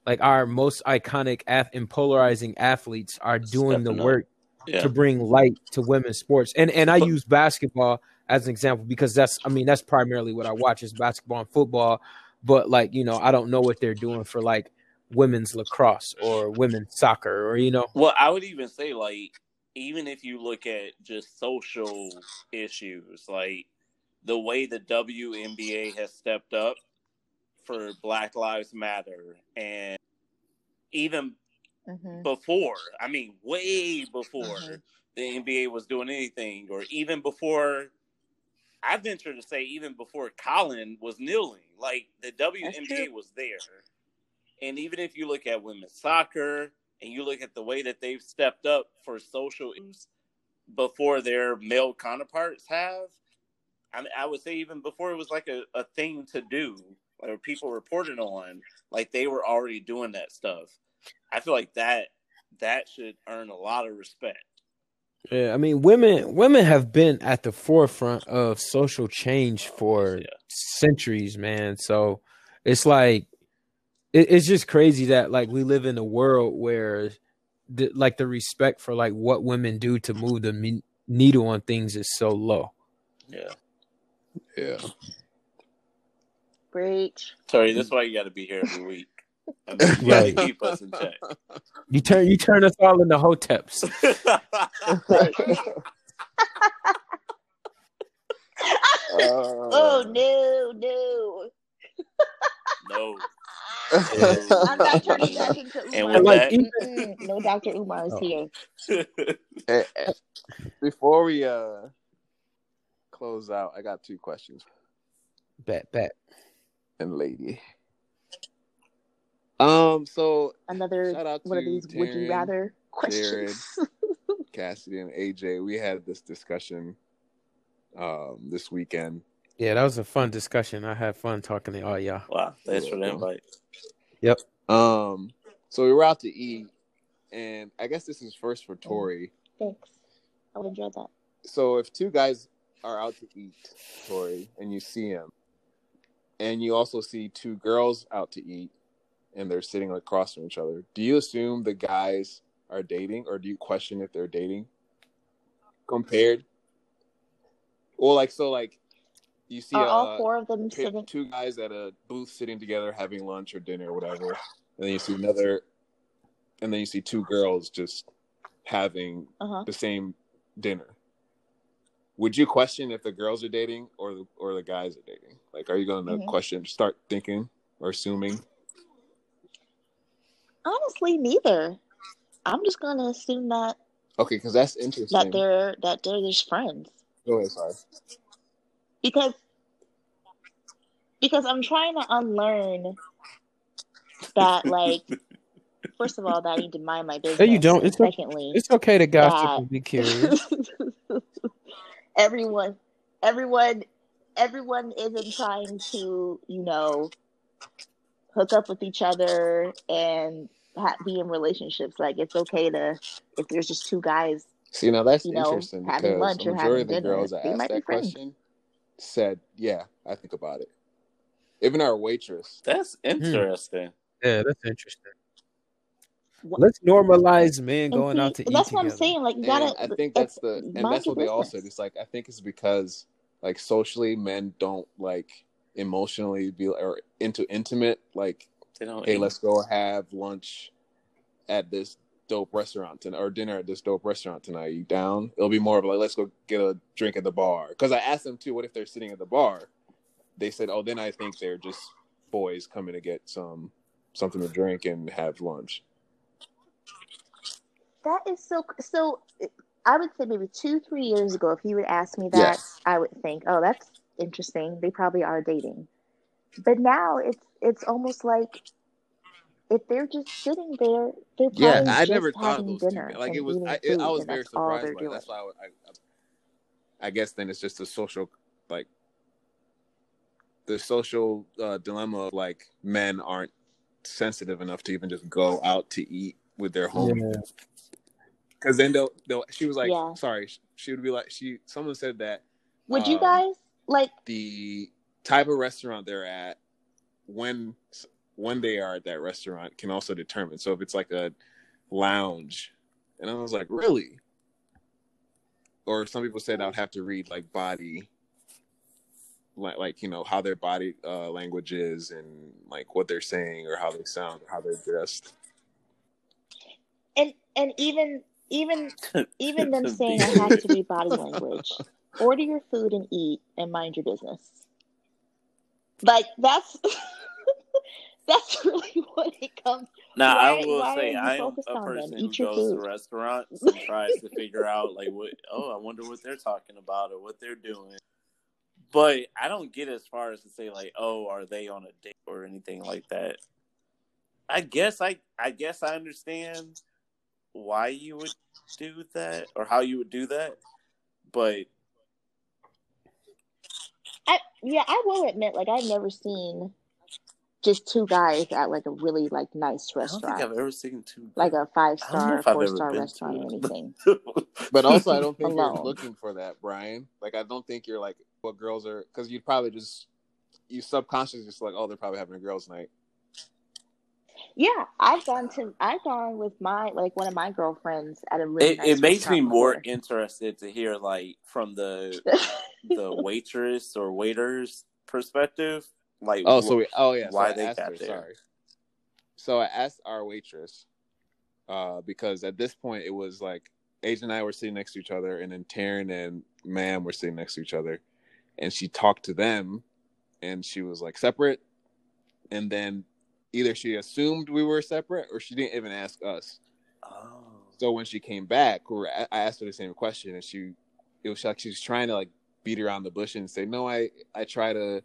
like our most iconic ath- and polarizing athletes are doing the Stepping up. work Yeah. to bring light to women's sports and and i use basketball as an example because that's i mean that's primarily what i watch is basketball and football but like you know i don't know what they're doing for like women's lacrosse or women's soccer or you know Well, I would even say like even if you look at just social issues, like the way the WNBA has stepped up for Black Lives Matter and even Mhm. before, I mean way before Mhm. the NBA was doing anything or even before I venture to say even before Colin was kneeling, like the WNBA was there. And even if you look at women's soccer and you look at the way that they've stepped up for social issues before their male counterparts have, I, mean, I would say even before it was like a, a thing to do, or people reported on, like they were already doing that stuff. I feel like that that should earn a lot of respect. Yeah i mean women women have been at the forefront of social change for Yeah. centuries man so it's like it, it's just crazy that like we live in a world where the, like the respect for like what women do to move the me- needle on things is so low Yeah. Yeah. Preach. Sorry, that's why you got to be here every week. I you Right. keep us in check. you turn you turn us all into hoteps oh no, no. no. I'm not turning back into Umar. with like even, No, Dr. Umar is Oh. here. Before we uh close out, I got two questions. bet bet And lady. Um, so Another Shout out one of to these would you rather questions. Cassidy and AJ, we had this discussion um this weekend. yeah that was a fun discussion i had fun talking to all y'all wow, thanks for the invite. Yep. Um, so we were out to eat, and I guess this is first for Tori. Thanks. I would enjoy that. So if two guys are out to eat, Tori, and you see them, and you also see two girls out to eat, and they're sitting across from each other, do you assume the guys are dating, or do you question if they're dating? Compared, well, like so, like you see Are uh, all four of them pi- sitting? two guys at a booth sitting together having lunch or dinner or whatever, and then you see another, and then you see two girls just having Uh huh. the same dinner. Would you question if the girls are dating or the, or the guys are dating? Like, are you going to Mhm. question, start thinking or assuming? Honestly, neither. I'm just gonna assume that Okay, because that's interesting. that they're that they're just friends Go ahead, sorry. because because I'm trying to unlearn that like first of all that I need to mind my business. No, you don't. It's okay. secondly it's okay to gossip and be curious everyone everyone everyone isn't trying to you know hook up with each other and ha- be in relationships like it's okay to if there's just two guys See, now that's You know, interesting having because lunch the or majority of the having dinner, girls that they asked might be that friends. question said, "Yeah, I think about it." Even our waitress. That's hmm. interesting. yeah that's interesting What- let's normalize men and, going see, out to and eat that's what I'm saying like you gotta I think that's the and that's what they all said. It's like I think it's because like socially men don't like emotionally be or into intimate like They don't. hey eat. let's go have lunch at this dope restaurant tonight or dinner at this dope restaurant tonight you down it'll be more of like let's go get a drink at the bar because i asked them too what if they're sitting at the bar they said oh then i think they're just boys coming to get some something to drink and have lunch That is so. So I would say maybe two, three years ago, if you would ask me that, Yes. I would think, oh, that's interesting. They probably are dating. But now it's it's almost like if they're just sitting there, they're probably Yeah, I just never thought of having those two. dinner Like it was, I, it, I was very surprised by it. That's why I, would- I, I guess then it's just a social, like, the social uh, dilemma of like men aren't sensitive enough to even just go out to eat with their homies. Yeah. Because then they'll, they'll, she was like, Yeah. sorry, she would be like, she, someone said that Would you Um, guys like? the type of restaurant they're at when when they are at that restaurant can also determine so if it's like a lounge and i was like really or some people said i'd have to read like body like like you know how their body uh language is and like what they're saying or how they sound or how they're dressed and and even even even them saying it has to be body language. Order your food and eat and mind your business. Like that's that's really what it comes. Now Why- I will say I am a person who goes food. to restaurants and tries to figure out like what oh I wonder what they're talking about or what they're doing. But I don't get as far as to say like oh are they on a date or anything like that. I guess I I guess I understand why you would do that or how you would do that, but yeah, I will admit, like I've never seen just two guys at like a really like nice I don't think restaurant, I've ever seen two like a five I don't know star, four star restaurant or anything. but also i don't think you're looking for that brian. Like i don't think you're like what girls are because you'd probably just you subconsciously just like oh they're probably having a girls night. Yeah, I've gone to I've gone with my like one of my girlfriends at a really it, nice it makes me more before. interested to hear like from the the waitress or waiter's perspective like Oh, so we, oh yeah, why I they got her, there. Sorry. So I asked our waitress, uh, because at this point it was like Age and I were sitting next to each other, and then Taryn and Ma'am were sitting next to each other, and she talked to them, and she was like separate, and then either she assumed we were separate or she didn't even ask us. oh. So when she came back, we were, I I asked her the same question, and she, it was like she was trying to like beat around the bush and say, "No, I, I try to,"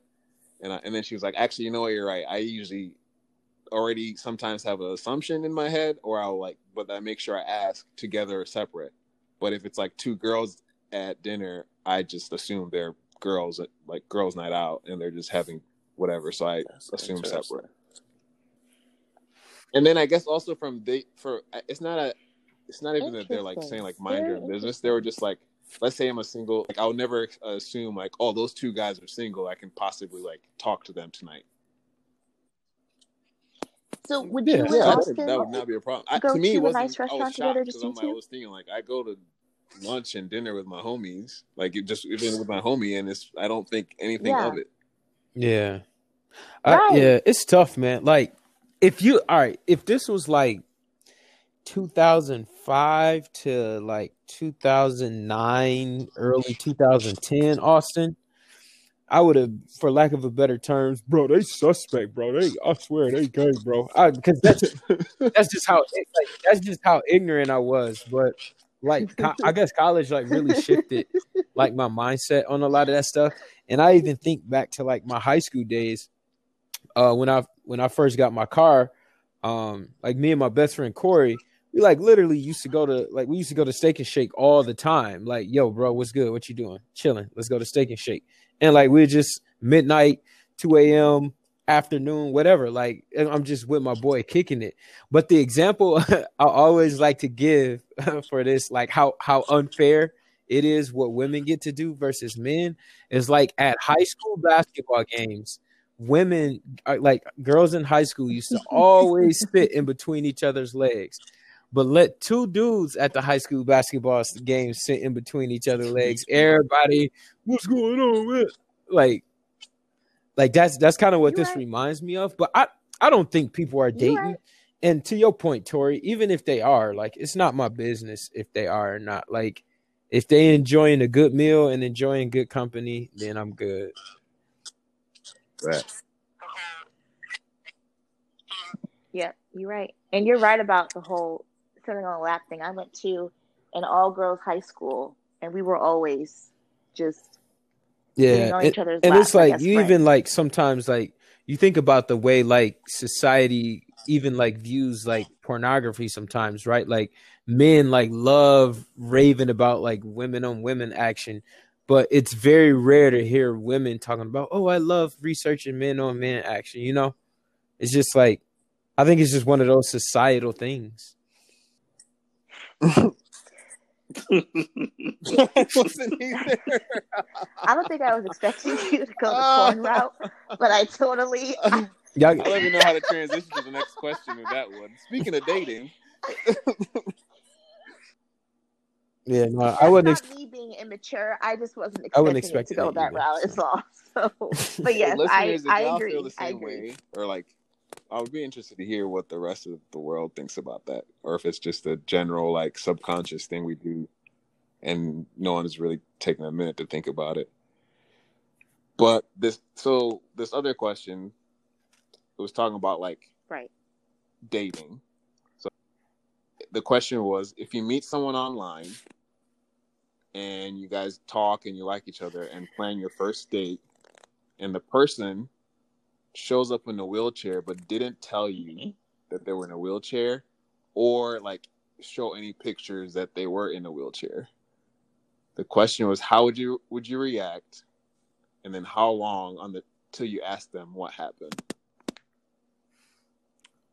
and I, and then she was like, "Actually, you know what? You're right. I usually already sometimes have an assumption in my head, or I'll like, but I make sure I ask together or separate. But if it's like two girls at dinner, I just assume they're girls at like girls' night out, and they're just having whatever. So I That's assume separate. And then I guess also from they for it's not a it's not even that they're like saying like mind your business. They were just like, let's say I'm a single, like I'll never assume like, oh, those two guys are single. I can possibly like talk to them tonight. So would Yeah, you and yeah, that, Austin that would not be a problem. I, go to me, to it a wasn't. nice I was restaurant shocked together, because just I'm you like, I was thinking like I go to lunch and dinner with my homies, like it just even with my homie, and it's I don't think anything Yeah. of it. Yeah. I, yeah, it's tough, man. Like, if you, all right, if this was like 2005 to like 2009, early 2010, Austin, I would have, for lack of a better terms, bro, they suspect, bro. They, I swear, they gay, bro. Because that's that's just how like, that's just how ignorant I was. But like, co- I guess college like really shifted like my mindset on a lot of that stuff. And I even think back to like my high school days, uh, when I when I first got my car, um, like me and my best friend Corey, we like literally used to go to like we used to go to Steak and Shake all the time. Like, yo, bro, what's good? What you doing? Chilling. Let's go to Steak and Shake. And like we're just midnight, two a.m. afternoon, whatever. Like and I'm just with my boy kicking it. But the example I always like to give for this, like how how unfair it is what women get to do versus men, is like at high school basketball games women uh, like girls in high school used to always sit in between each other's legs but let two dudes at the high school basketball game sit in between each other's legs everybody what's going on man? like like that's that's kind of what You this right. reminds me of but i i don't think people are dating right. and to your point tori even if they are like it's not my business if they are or not like if they enjoying a good meal and enjoying good company then i'm good Right. Yeah, you're right. And you're right about the whole sitting on a lap thing. I went to an all girls high school, and we were always just Yeah, on and, each other's and laps, it's like like you friends. even like sometimes like you think about the way like society even like views like pornography sometimes, right? Like men like love raving about like women on women action, but it's very rare to hear women talking about, "Oh, I love researching men on men action." You know, it's just like I think it's just one of those societal things. Wasn't he there? I don't think I was expecting you to go the porn route, but I totally. I, Y'all, I don't even know how to transition to the next question with that one. Speaking of dating, yeah, no, that's I wouldn't. not Ex- me being immature. I just wasn't expecting, I wouldn't it expect to go it that route. Is all. So, but yes, listeners, I if I y'all agree. feel the I agree. way, or like, I would be interested to hear what the rest of the world thinks about that, or if it's just a general like subconscious thing we do, and no one is really taking a minute to think about it. But this, so this other question, it was talking about like Right. dating. So the question was if you meet someone online and you guys talk and you like each other and plan your first date and the person shows up in a wheelchair but didn't tell you that they were in a wheelchair or like show any pictures that they were in a wheelchair. The question was how would you would you react and then how long on the till you ask them what happened.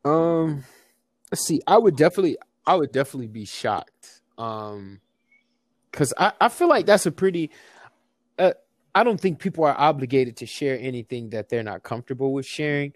Um, let's see. I would definitely, I would definitely be shocked. Um, because I, I feel like that's a pretty. I don't think people are obligated to share anything that they're not comfortable with sharing,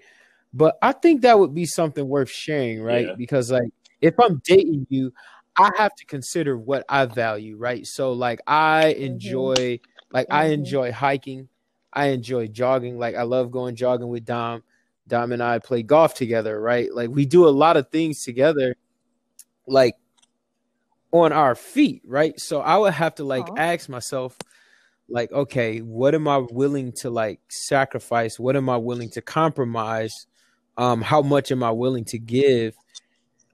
but I think that would be something worth sharing, right? Yeah. Because like, if I'm dating you, I have to consider what I value, right? So like, I enjoy, like, I Mhm. enjoy hiking, I enjoy jogging. Like, I love going jogging with Dom. Dom and I play golf together, right? Like we do a lot of things together, like on our feet, right? So I would have to like Aw. ask myself, like, okay, what am I willing to like sacrifice? What am I willing to compromise? Um, how much am I willing to give?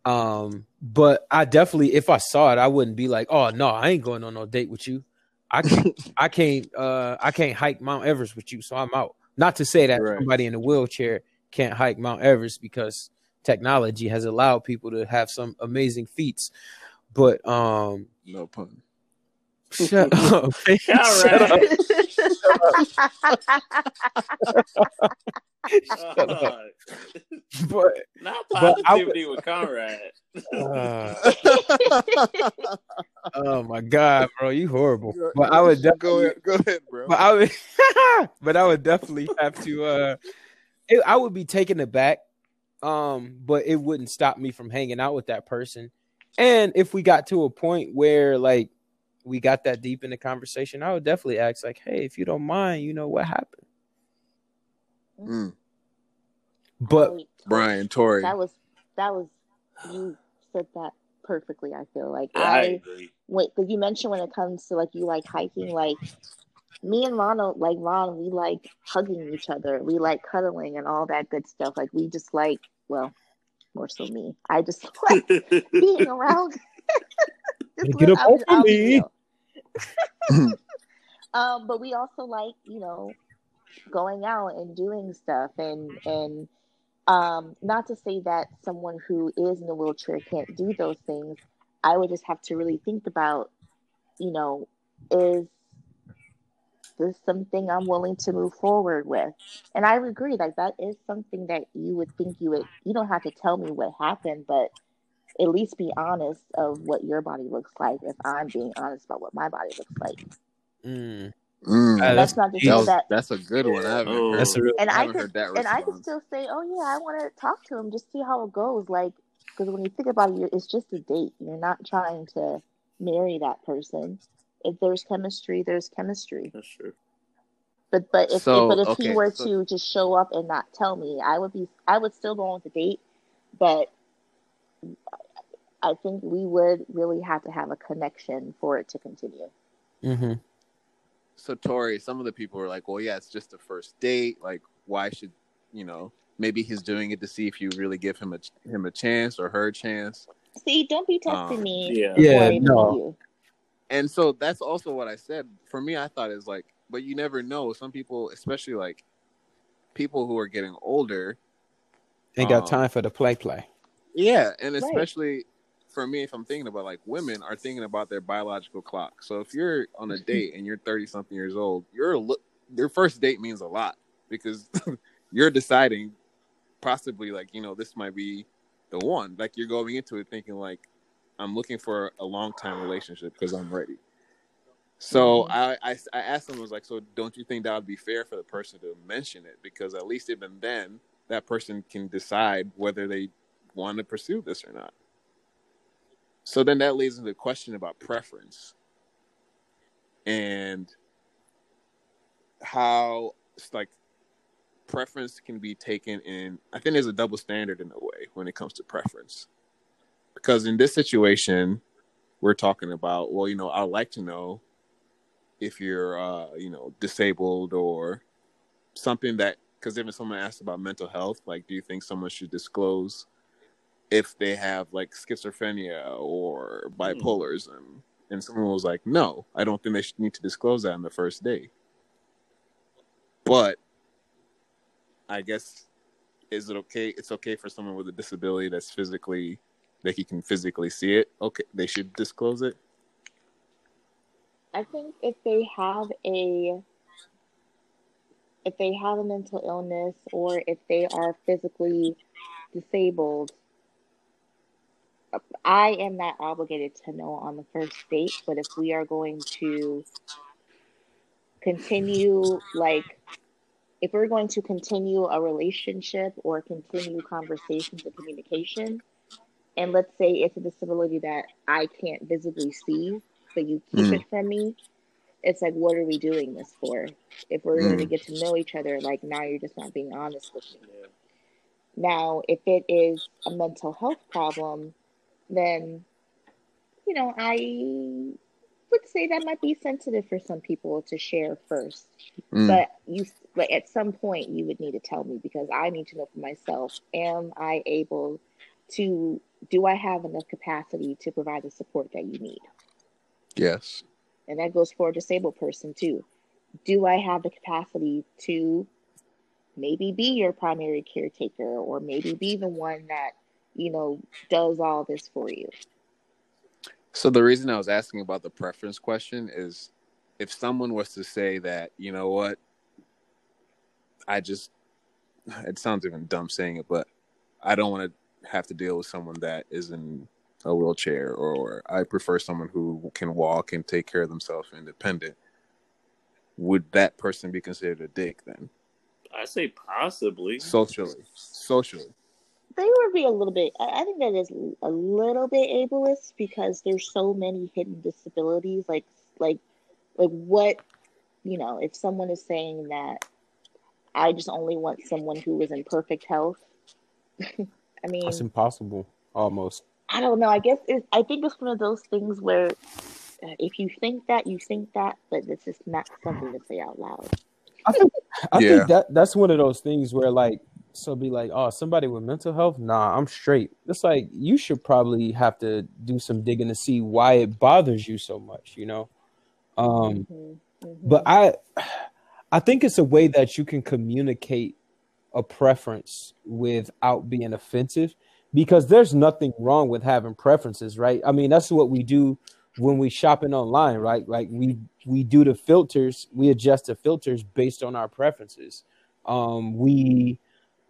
Um, but I definitely, if I saw it, I wouldn't be like, oh no, I ain't going on no date with you. I can't, I can't, uh, I can't hike Mount Everest with you, so I'm out. Not to say that Right. somebody in a wheelchair can't hike Mount Everest because technology has allowed people to have some amazing feats. But um, No pun. Shut up, man. Shut up. Shut up. But Not But I would- positivity with Conrad. uh, oh my god, bro, you horrible. But I would go definitely, ahead, go ahead, bro. but I would, but I would definitely have to. uh it, I would be taken aback, um, but it wouldn't stop me from hanging out with that person. And if we got to a point where like we got that deep in the conversation, I would definitely ask, like, "Hey, if you don't mind, you know what happened?" Mm. But Wait, Brian, Tori. that was that was you said that perfectly. I feel like Yeah, I I agree. wait because you mentioned when it comes to like you like hiking, like me and Ronald, like Ron, we like hugging each other, we like cuddling and all that good stuff. Like we just like, well, more so me. I just like being around. Get up off of me. um, but we also like, you know, going out and doing stuff and and um not to say that someone who is in a wheelchair can't do those things. I would just have to really think about, you know, is this something I'm willing to move forward with? And I agree, like that is something that you would think you would you don't have to tell me what happened, but at least be honest of what your body looks like if I'm being honest about what my body looks like. mm, Mm. Uh, And that's not to That say that that's a good one. I haven't Oh. heard. that's a real. and I I haven't could heard that and I could still say, oh yeah, I want to talk to him, just see how it goes. Like, because when you think about it, it's just a date. You're not trying to marry that person. If there's chemistry, there's chemistry. That's true. But but if So, but if okay, he were so- to just show up and not tell me, I would be I would still go on the date, but I think we would really have to have a connection for it to continue. hmm So Tori, some of the people were like, "Well, yeah, it's just a first date. Like, why should you know? Maybe he's doing it to see if you really give him a him a chance or her a chance." See, don't be texting Um, me. yeah. Yeah, no. and so that's also what I said. For me, I thought is like, but you never know. Some people, especially like people who are getting older, Ain't got Um, time for the play play. yeah, and Right. For me, if I'm thinking about like women are thinking about their biological clock. So if you're on a date and you're 30 something years old, your look, your first date means a lot because you're deciding possibly like you know this might be the one. Like you're going into it thinking like I'm looking for a long time relationship because I'm ready. So Mhm. I, I I asked them I was like, so don't you think that would be fair for the person to mention it because at least even then that person can decide whether they want to pursue this or not. So then that leads into the question about preference and how like preference can be taken in I think there's a double standard in a way when it comes to preference. Because in this situation, we're talking about, well, you know, I'd like to know if you're uh, you know, disabled or something that because even someone asked about mental health, like do you think someone should disclose if they have like schizophrenia or hmm. bipolarism? And someone was like, no, I don't think they should need to disclose that on the first day. But I guess is it okay? It's okay for someone with a disability that's physically that he can physically see it. Okay, they should disclose it. I think if they have a if they have a mental illness or if they are physically disabled, I am not obligated to know on the first date. But if we are going to continue, like, if we're going to continue a relationship or continue conversations and communication, and let's say it's a disability that I can't visibly see, but you keep Mm. it from me, it's like, what are we doing this for? If we're going to Mm. get to know each other, like now you're just not being honest with me. Now, if it is a mental health problem, then, you know, I would say that might be sensitive for some people to share first. Mm. But you, but at some point, you would need to tell me because I need to know for myself: Am I able to? Do I have enough capacity to provide the support that you need? yes. And that goes for a disabled person too. Do I have the capacity to maybe be your primary caretaker or maybe be the one that, you know, does all this for you? So the reason I was asking about the preference question is if someone was to say that, you know what, I just it sounds even dumb saying it, but I don't want to have to deal with someone that is in a wheelchair or I prefer someone who can walk and take care of themselves independent. Would that person be considered a dick then? I say possibly. Socially. Socially. They would be a little bit, I I think that is a little bit ableist because there's so many hidden disabilities. Like, like, like what, you know, if someone is saying that I just only want someone who is in perfect health. I mean, it's impossible, almost. I don't know. I guess it, I think it's one of those things where uh, if you think that, you think that, but it's just not something to say out loud. I think I Yeah. think that that's one of those things where like so be like, oh, somebody with mental health, nah, I'm straight. It's like you should probably have to do some digging to see why it bothers you so much, you know. Um, Mhm, mhm. but I I think it's a way that you can communicate a preference without being offensive because there's nothing wrong with having preferences, right? I mean, that's what we do when we shopping online, right? Like we we do the filters, we adjust the filters based on our preferences. Um, we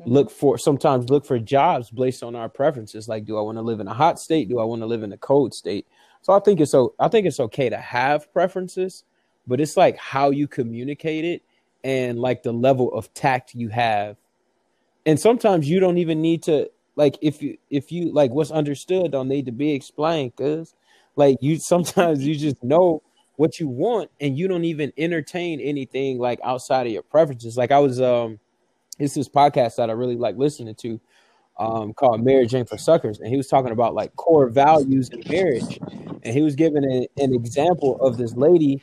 look for sometimes look for jobs based on our preferences. Like, do I want to live in a hot state? Do I want to live in a cold state? So I think it's so I think it's okay to have preferences, but it's like how you communicate it and like the level of tact you have. And sometimes you don't even need to like if you if you like what's understood don't need to be explained because like you sometimes you just know what you want and you don't even entertain anything like outside of your preferences. Like I was um it's this podcast that I really like listening to um called Marriage Ain't for Suckers and he was talking about like core values in marriage and he was giving an, an example of this lady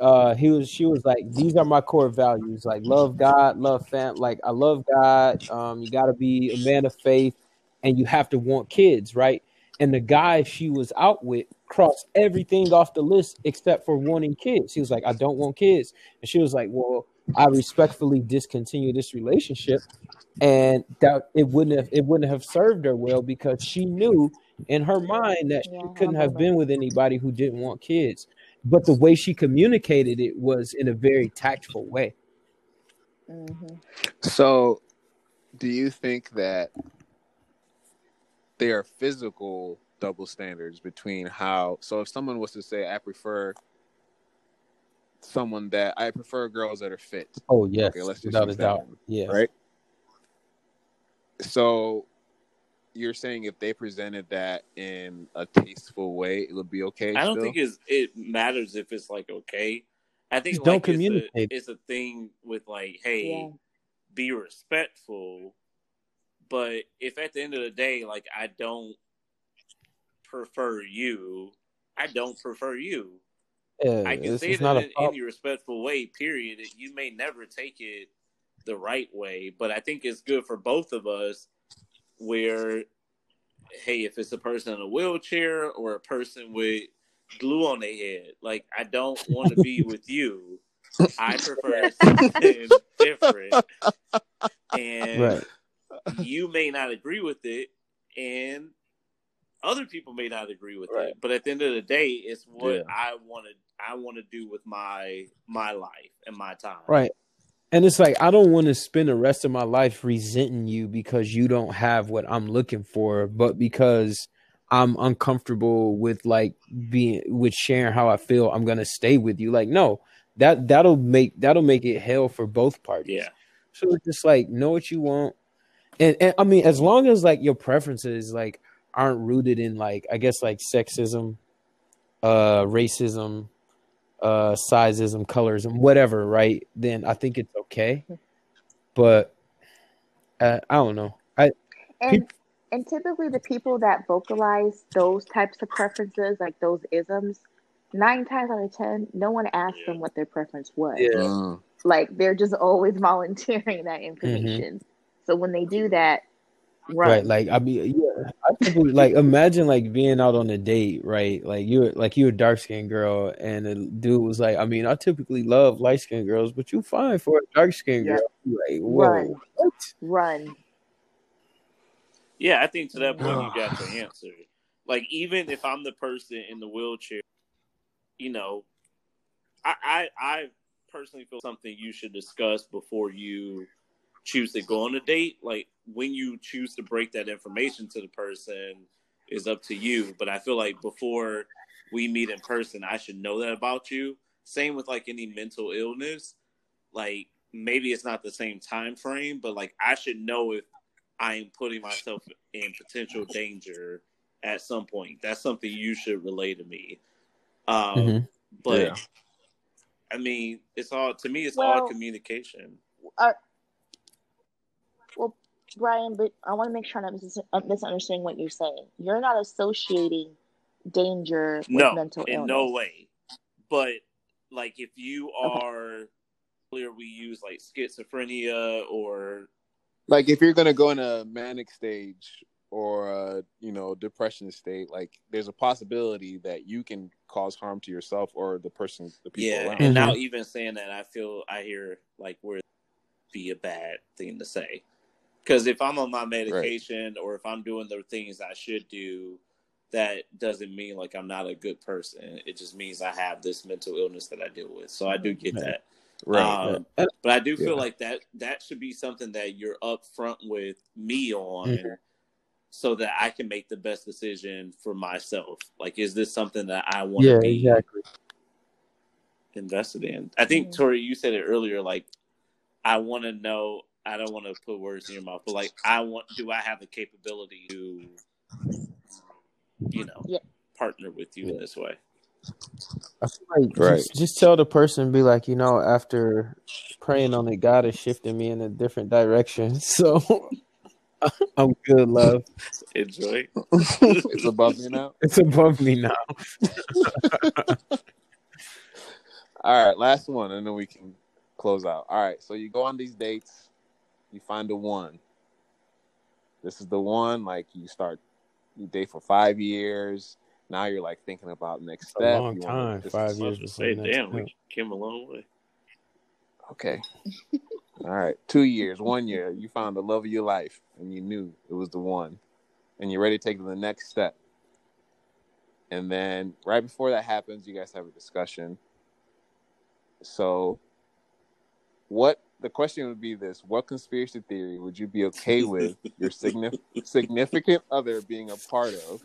uh he was she was like these are my core values like love god love fam like i love god um you got to be a man of faith and you have to want kids right and the guy she was out with crossed everything off the list except for wanting kids. He was like, I don't want kids. And she was like, Well, I respectfully discontinue this relationship. And that it wouldn't have it wouldn't have served her well because she knew in her mind that Yeah, she I couldn't have been with anybody who didn't want kids. But the way she communicated it was in a very tactful way. Mhm. So, do you think that there are physical double standards between how? So, if someone was to say, "I prefer someone that I prefer girls that are fit," Oh yes, Okay, let's just without a doubt. Yeah. right? So, you're saying if they presented that in a tasteful way, it would be okay. I don't still? think it's, it matters if it's like okay. I think Just don't like it's a, communicate. it's a thing with like, hey, Yeah. be respectful. But if at the end of the day, like I don't prefer you, I don't prefer you. Yeah, I can it's, say not in any respectful way. Period. You may never take it the right way, but I think it's good for both of us. Where, hey, if it's a person in a wheelchair or a person with glue on their head, like I don't want to be with you. I prefer something different, and Right. you may not agree with it, and other people may not agree with Right. it. But at the end of the day, it's what Yeah. I want to I want to do with my my life and my time. Right. And it's like I don't want to spend the rest of my life resenting you because you don't have what I'm looking for, but because I'm uncomfortable with like being with sharing how I feel, I'm gonna stay with you. Like, no, that that'll make that'll make it hell for both parties. Yeah. So it's just like know what you want. And, and I mean, as long as like your preferences like aren't rooted in like I guess like sexism, uh racism, uh sizes and colors and whatever, right? Then I think it's okay. But uh, I don't know. I And and typically the people that vocalize those types of preferences, like those isms, nine times out of ten, no one asks Yeah. them what their preference was. Yeah. Mm. Like they're just always volunteering that information. So when they do that, run. right, like I mean, yeah, I typically like imagine like being out on a date, right? Like you're like you're a dark skinned girl, and the dude was like, I mean, I typically love light skinned girls, but you fine for a dark skinned Yeah. girl. You're Like, whoa, Run. what? run. Yeah, I think to that point you got the answer. Like even if I'm the person in the wheelchair, you know, I I, I personally feel something you should discuss before you choose to go on a date. Like when you choose to break that information to the person is up to you. But I feel like before we meet in person, I should know that about you. Same with like any mental illness. Like maybe it's not the same time frame, but like I should know if I am putting myself in potential danger at some point. That's something you should relay to me. Um, Mhm. But Yeah. I mean, it's all to me. It's all communication. Well, Brian, but I want to make sure I'm not mis- misunderstanding what you're saying. You're not associating danger with No, mental in illness. no way. But like, if you Okay. are earlier, we use like schizophrenia or like if you're gonna go in a manic stage or a you know depression state like there's a possibility that you can cause harm to yourself or the person the people yeah. around And now even saying that, I feel I hear like where be a bad thing to say. Because if I'm on my medication or if I'm doing the things I should do, that doesn't mean like I'm not a good person. It just means I have this mental illness that I deal with. So I do get Right. that. right Um, And- but I do feel Yeah. like that that should be something that you're upfront with me on, Mhm. so that I can make the best decision for myself. Like, is this something that I want Yeah, to be exactly. invested in? I think Mhm. Tori, you said it earlier. Like, I want to know. I don't want to put words in your mouth, but like, I want. Do I have the capability to, you know, Yeah. partner with you in this way? I feel like Right. just, just tell the person, be like, you know, after praying on it, God is shifting me in a different direction. So I'm good, love. Enjoy. it's above me now It's above me now. all right last one and then we can close out all right so you go on these dates you find the one this is the one like you start you date for five years. Now you're like thinking about next A step. long You time, five years gonna say, damn, step. we came a long way. Okay. All right. Two years, one year, you found the love of your life and you knew it was the one. And you're ready to take the next step. And then right before that happens, you guys have a discussion. So what the question would be this what conspiracy theory would you be okay with your signif- significant other being a part of?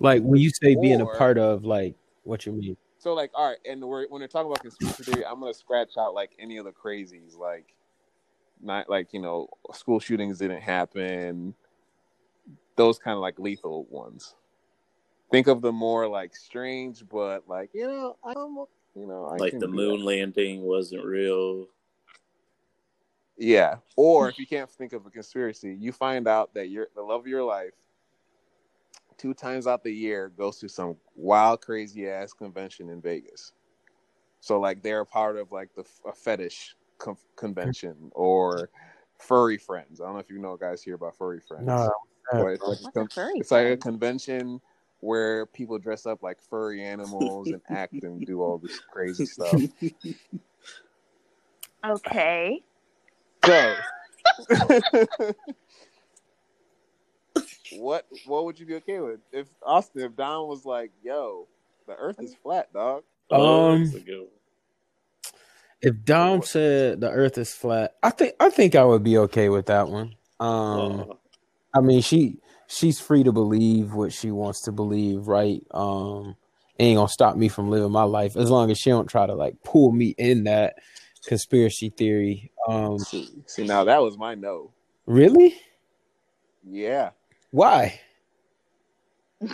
Like when you say being a part of, like what you mean? So like, all right, and we're, when we're talking about conspiracy theory, I'm gonna scratch out like any of the crazies, like not like you know school shootings didn't happen, those kind of like lethal ones. Think of the more like strange, but like you know, I'm you know, I Like the moon that. landing wasn't real. Yeah, or if you can't think of a conspiracy, you find out that your the love of your life two times out the year goes to some wild, crazy ass convention in Vegas. So like they're a part of like the a fetish con- convention or furry friends. I don't know if you know guys hear about furry friends. No, But it's like, a a con- furry it's like a convention where people dress up like furry animals and act and do all this crazy stuff. Okay. So, what what would you be okay with if Austin if Dom was like, "Yo, the Earth is flat, dog"? Oh, Um, that's a good one. If Dom said the Earth is flat, I think I think I would be okay with that one. Um, Aw. I mean, she she's free to believe what she wants to believe, right? Um, ain't gonna stop me from living my life as long as she don't try to like pull me in that conspiracy theory. Um, See, see, now that was my no. really? Yeah, Why?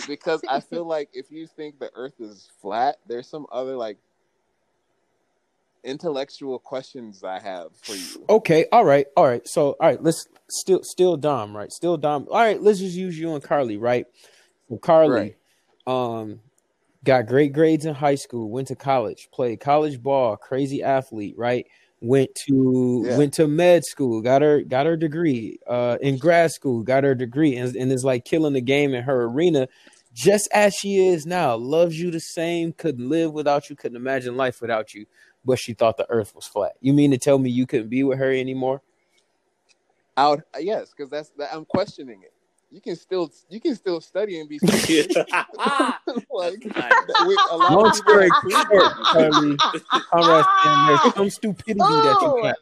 because I feel like if you think the Earth is flat, there's some other like intellectual questions I have for you. Okay, all right, all right. So, all right, let's still still Dom, right? Still Dom. All right, let's just use you and Carly, right? So Carly, um, got great grades in high school, went to college, played college ball, crazy athlete, right? Went to Yeah. went to med school, got her got her degree. Uh, in grad school, got her degree, and, and is like killing the game in her arena, just as she is now. Loves you the same, couldn't live without you, couldn't imagine life without you. But she thought the Earth was flat. You mean to tell me you couldn't be with her anymore? I would, uh, yes, because that's that, I'm questioning it. You can still you can still study and be like That's nice. we, a lot Long story short, that. Conrad there's some stupidity that you Oh,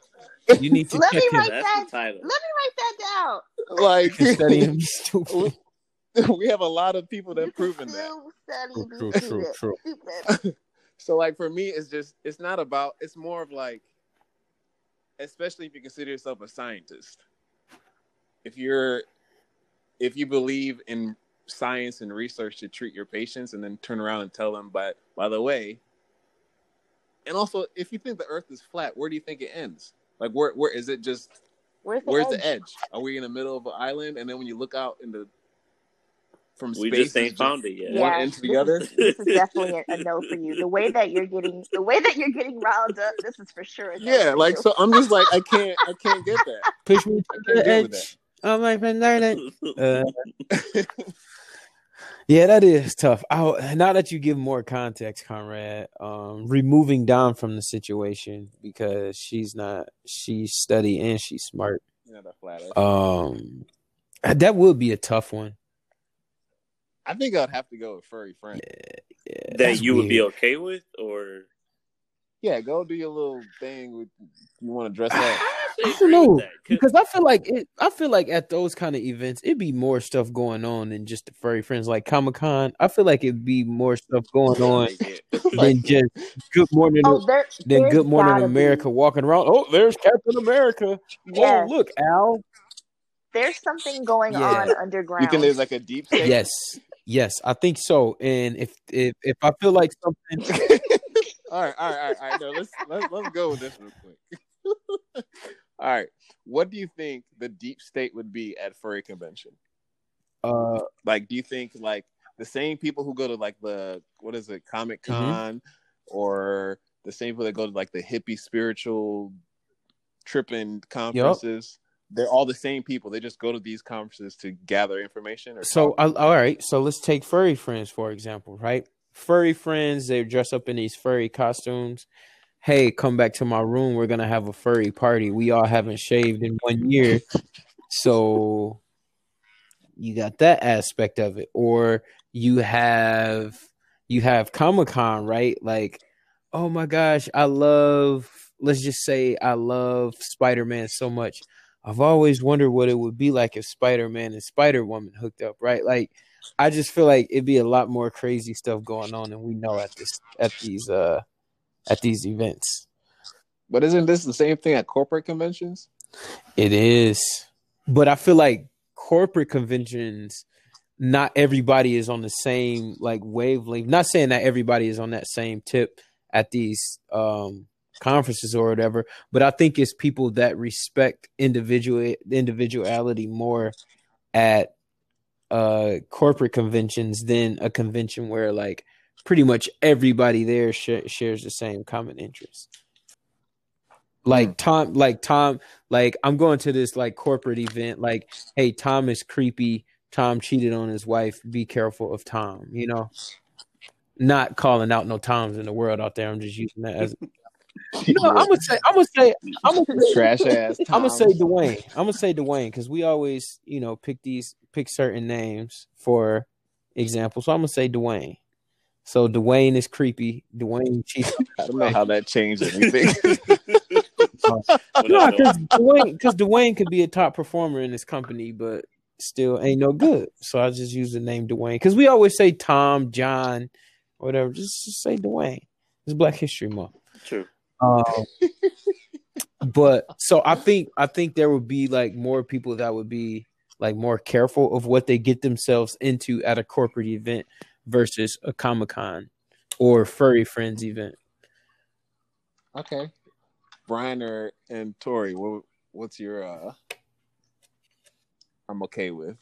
have. You need to Let check me him. write That's that. the title. Let me write that down. like and study and be stupid. we have a lot of people that have proven that. study, True, true, true, true. So like for me, it's just it's not about. It's more of like, especially if you consider yourself a scientist. If you're, if you believe in science and research to treat your patients, and then turn around and tell them, but by the way, and also if you think the Earth is flat, where do you think it ends? Like where where is it just Where's the Where's edge? the edge? Are we in the middle of an island, and then when you look out in the from We space, just ain't it's found it yet. one Yeah, end to the this other? Is, this is definitely a, a no for you. The way that you're getting, the way that you're getting riled up, this is for sure. A no Yeah, for like you. so. I'm just like I can't, I can't get that. Push me I to can't the deal with edge. Oh my friend, darling. Uh, yeah, that is tough. I, now that you give more context, Conrad, um, removing Dom from the situation because she's not, she's steady and she's smart. You know, that flat Um, that would be a tough one. I think I'd have to go with furry friend. Yeah, that that's you would be okay with, or Yeah, go do your little thing with you want to dress up. I don't know because I feel like it. I feel like at those kind of events, it'd be more stuff going on than just the furry friends. Like Comic Con, I feel like it'd be more stuff going on than just Good Morning. oh, there, than Good Morning America Be, walking around. Oh, there's Captain America. yes, Oh, look, Al. there's something going Yeah. on underground. You underground. think there's like a deep state? Yes, yes, I think so. And if if if I feel like something, all right, all right, all right, all right. No, let's let's let's go with this real quick. all right, what do you think the deep state would be at furry convention? uh, Like, do you think like the same people who go to like the what is it, Comic Con, or the same people that go to like the hippie spiritual tripping conferences? They're all the same people. They just go to these conferences to gather information. Or So, uh, all right. So let's take furry friends for example, right? Furry friends, they dress up in these furry costumes. Hey, come back to my room. We're gonna have a furry party. We all haven't shaved in one year, so you got that aspect of it. Or you have you have Comic Con, right? Like, oh my gosh, I love. Let's just say I love Spider Man so much. I've always wondered what it would be like if Spider Man and Spider Woman hooked up, right? Like, I just feel like it'd be a lot more crazy stuff going on than we know at this at these uh at these events. but isn't this the same thing at corporate conventions? It is, but I feel like corporate conventions, not everybody is on the same like wavelength. Not saying that everybody is on that same tip at these um conferences or whatever, but I think it's people that respect individual individuality more at uh corporate conventions than a convention where like pretty much everybody there sh- shares the same common interest. Like Tom, like Tom, like I'm going to this like corporate event. Like, hey, Tom is creepy. Tom cheated on his wife. Be careful of Tom. You know, not calling out no Toms in the world out there. I'm just using that as. No, I'm gonna say. I'm gonna say. I'm gonna say, trash ass. I'm gonna say Dwayne. I'm gonna say Dwayne because we always, you know, pick these pick certain names for example. So I'm gonna say Dwayne. So Dwayne is creepy. Dwayne cheats. I don't know how that changed anything. no, because Dwayne, because Dwayne could be a top performer in this company, but still ain't no good. So I just use the name Dwayne because we always say Tom, John, whatever. Just, just say Dwayne. It's Black History Month. True. Um, but so I think I think there would be like more people that would be like more careful of what they get themselves into at a corporate event versus a Comic Con or furry friends event. okay, Brian or and Tori, what, what's your? uh I'm okay with.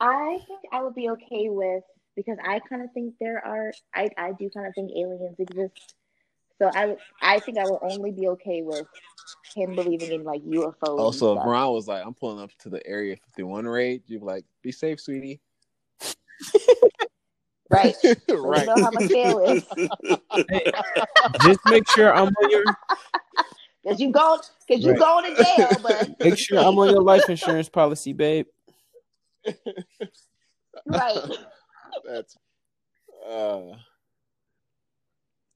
I think I would be okay with because I kind of think there are I I do kind of think aliens exist. So I I think I will only be okay with him believing in like UFOs. Also, if stuff. Brian was like, "I'm pulling up to the Area 51 raid," you'd be like, "Be safe, sweetie." right? Right. You know how my scale is. Just make sure I'm on your Cause you go, cause you Right. going to jail, but make sure I'm on your life insurance policy, babe. right. That's. Uh,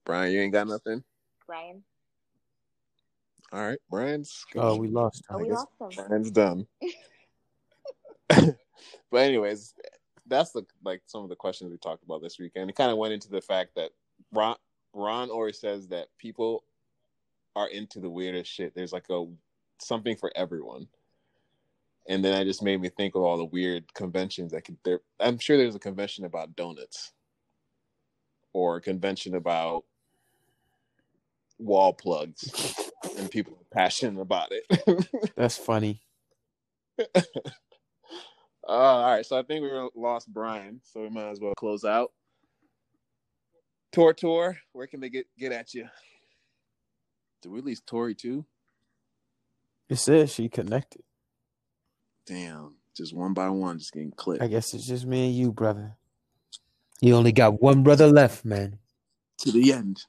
Brian, you ain't got nothing. Brian, All right, Brian's. Oh, we lost. oh, we lost him. Brian's done. but anyways, that's the like some of the questions we talked about this weekend. It kind of went into the fact that Ron Ron always says that people are into the weirdest shit. There's like a something for everyone. And then I just made me think of all the weird conventions that could there I'm sure there's a convention about donuts or a convention about wall plugs and people are passionate about it. That's funny. Uh, all right, so I think we lost Brian, so we might as well close out. Tor Tor, where can they get get at you? Did we lose Tori too? It says she connected. Damn, just one by one, just getting clipped I guess it's just me and you, brother. You only got one brother left, man. to the end.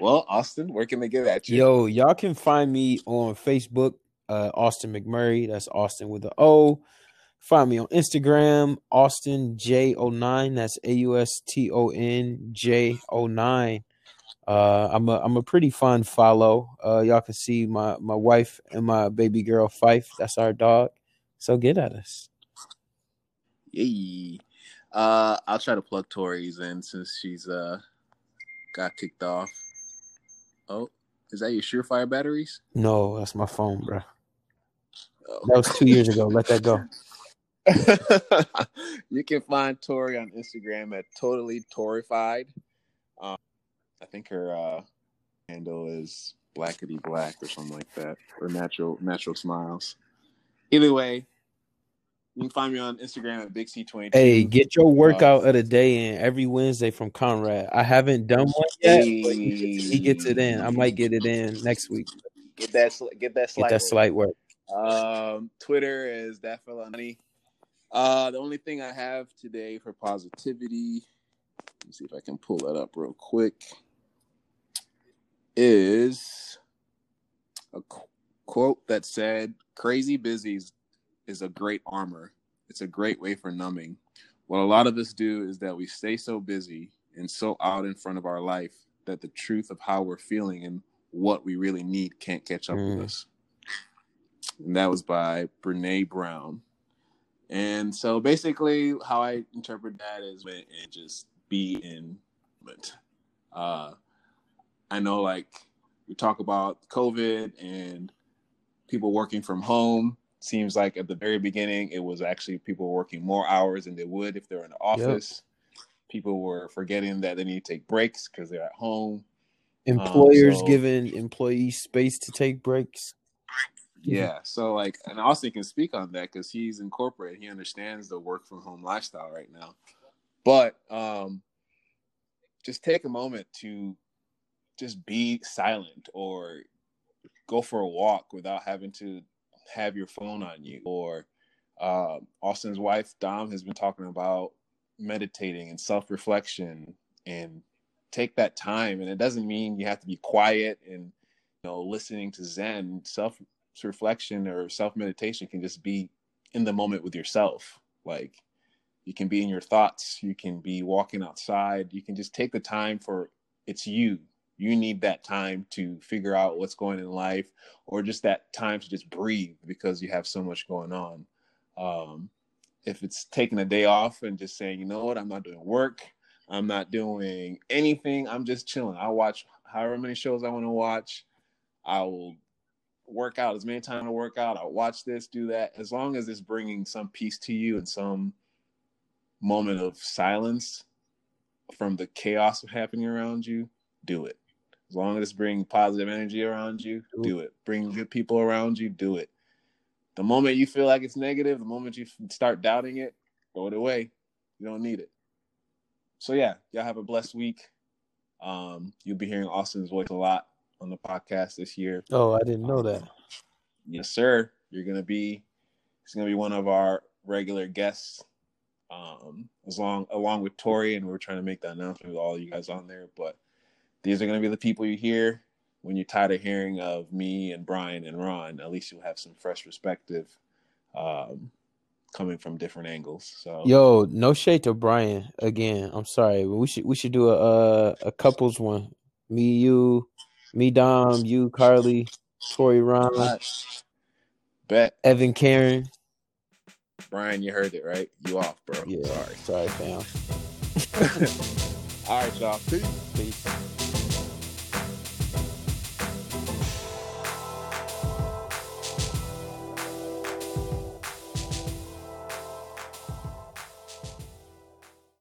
Well, Austin, where can they get at you? Yo, y'all can find me on Facebook, uh, Auston McMurray. That's Austin with the O. Find me on Instagram, Auston J09. That's A U S T O N J 09. Uh, I'm a I'm a pretty fun follow. Uh, y'all can see my my wife and my baby girl Fife. That's our dog. So get at us. Yay. Uh, I'll try to plug Tori's in since she's uh got kicked off. Oh, is that your Surefire batteries? No, that's my phone, bro. Oh. That was two years ago. Let that go. you can find Tori on Instagram at totally Torified. Um, I think her uh, handle is blackety black or something like that, or natural natural smiles. Either way, you can find me on Instagram at Big C twenty two. Hey, get your workout of the day in every Wednesday from Conrad. I haven't done one yet, but he, he gets it in. I might get it in next week. Get that sl- get that Get that work. slight work. Um, Twitter is that fella honey. Uh, the only thing I have today for positivity, let me see if I can pull that up real quick, is a qu- quote that said, "Crazy busy is- a great armor. It's a great way for numbing. What a lot of us do is that we stay so busy and so out in front of our life that the truth of how we're feeling and what we really need can't catch up Mm. with us." and that was by Brene Brown. And so basically, how I interpret that is when and just be in moment. Uh, I know, like we talk about COVID and people working from home. Seems like at the very beginning, it was actually people working more hours than they would if they were in the office. People were forgetting that they need to take breaks because they're at home. Employers so- giving employees space to take breaks. Yeah. So like, and Austin can speak on that because he's incorporated. He understands the work from home lifestyle right now. But um, just take a moment to just be silent or go for a walk without having to have your phone on you. Or uh, Austin's wife Dom has been talking about meditating and self reflection and take that time. And it doesn't mean you have to be quiet and you know listening to Zen. Self reflection or self meditation can just be in the moment with yourself. Like you can be in your thoughts, you can be walking outside, you can just take the time for it's you. You need that time to figure out what's going in life or just that time to just breathe because you have so much going on. Um, if it's taking a day off and just saying, you know what, I'm not doing work, I'm not doing anything, I'm just chilling. I'll watch however many shows I want to watch. I will work out as many times I work out. I'll watch this, do that. As long as it's bringing some peace to you and some moment of silence from the chaos happening around you, do it. As long as it's bringing positive energy around you, do it. Bring good people around you, do it. The moment you feel like it's negative, the moment you start doubting it, throw it away. You don't need it. So yeah, y'all have a blessed week. Um, you'll be hearing Austin's voice a lot on the podcast this year. Oh, I didn't know that. Yes, sir. You're gonna be. He's gonna be one of our regular guests. Um, as long along with Tori, and we're trying to make that announcement with all you guys on there. But these are gonna be the people you hear when you're tired of hearing of me and Brian and Ron. At least you'll have some fresh perspective, um, coming from different angles. So Yo, no shade to Brian again. I'm sorry, but we should we should do a a, a couples one. Me, you, me, Dom, you, Carly, Tori, Ron, bet Evan, Karen. Brian, you heard it right. You off, bro. Yeah, Sorry. sorry, fam. All right, y'all. Peace. Peace.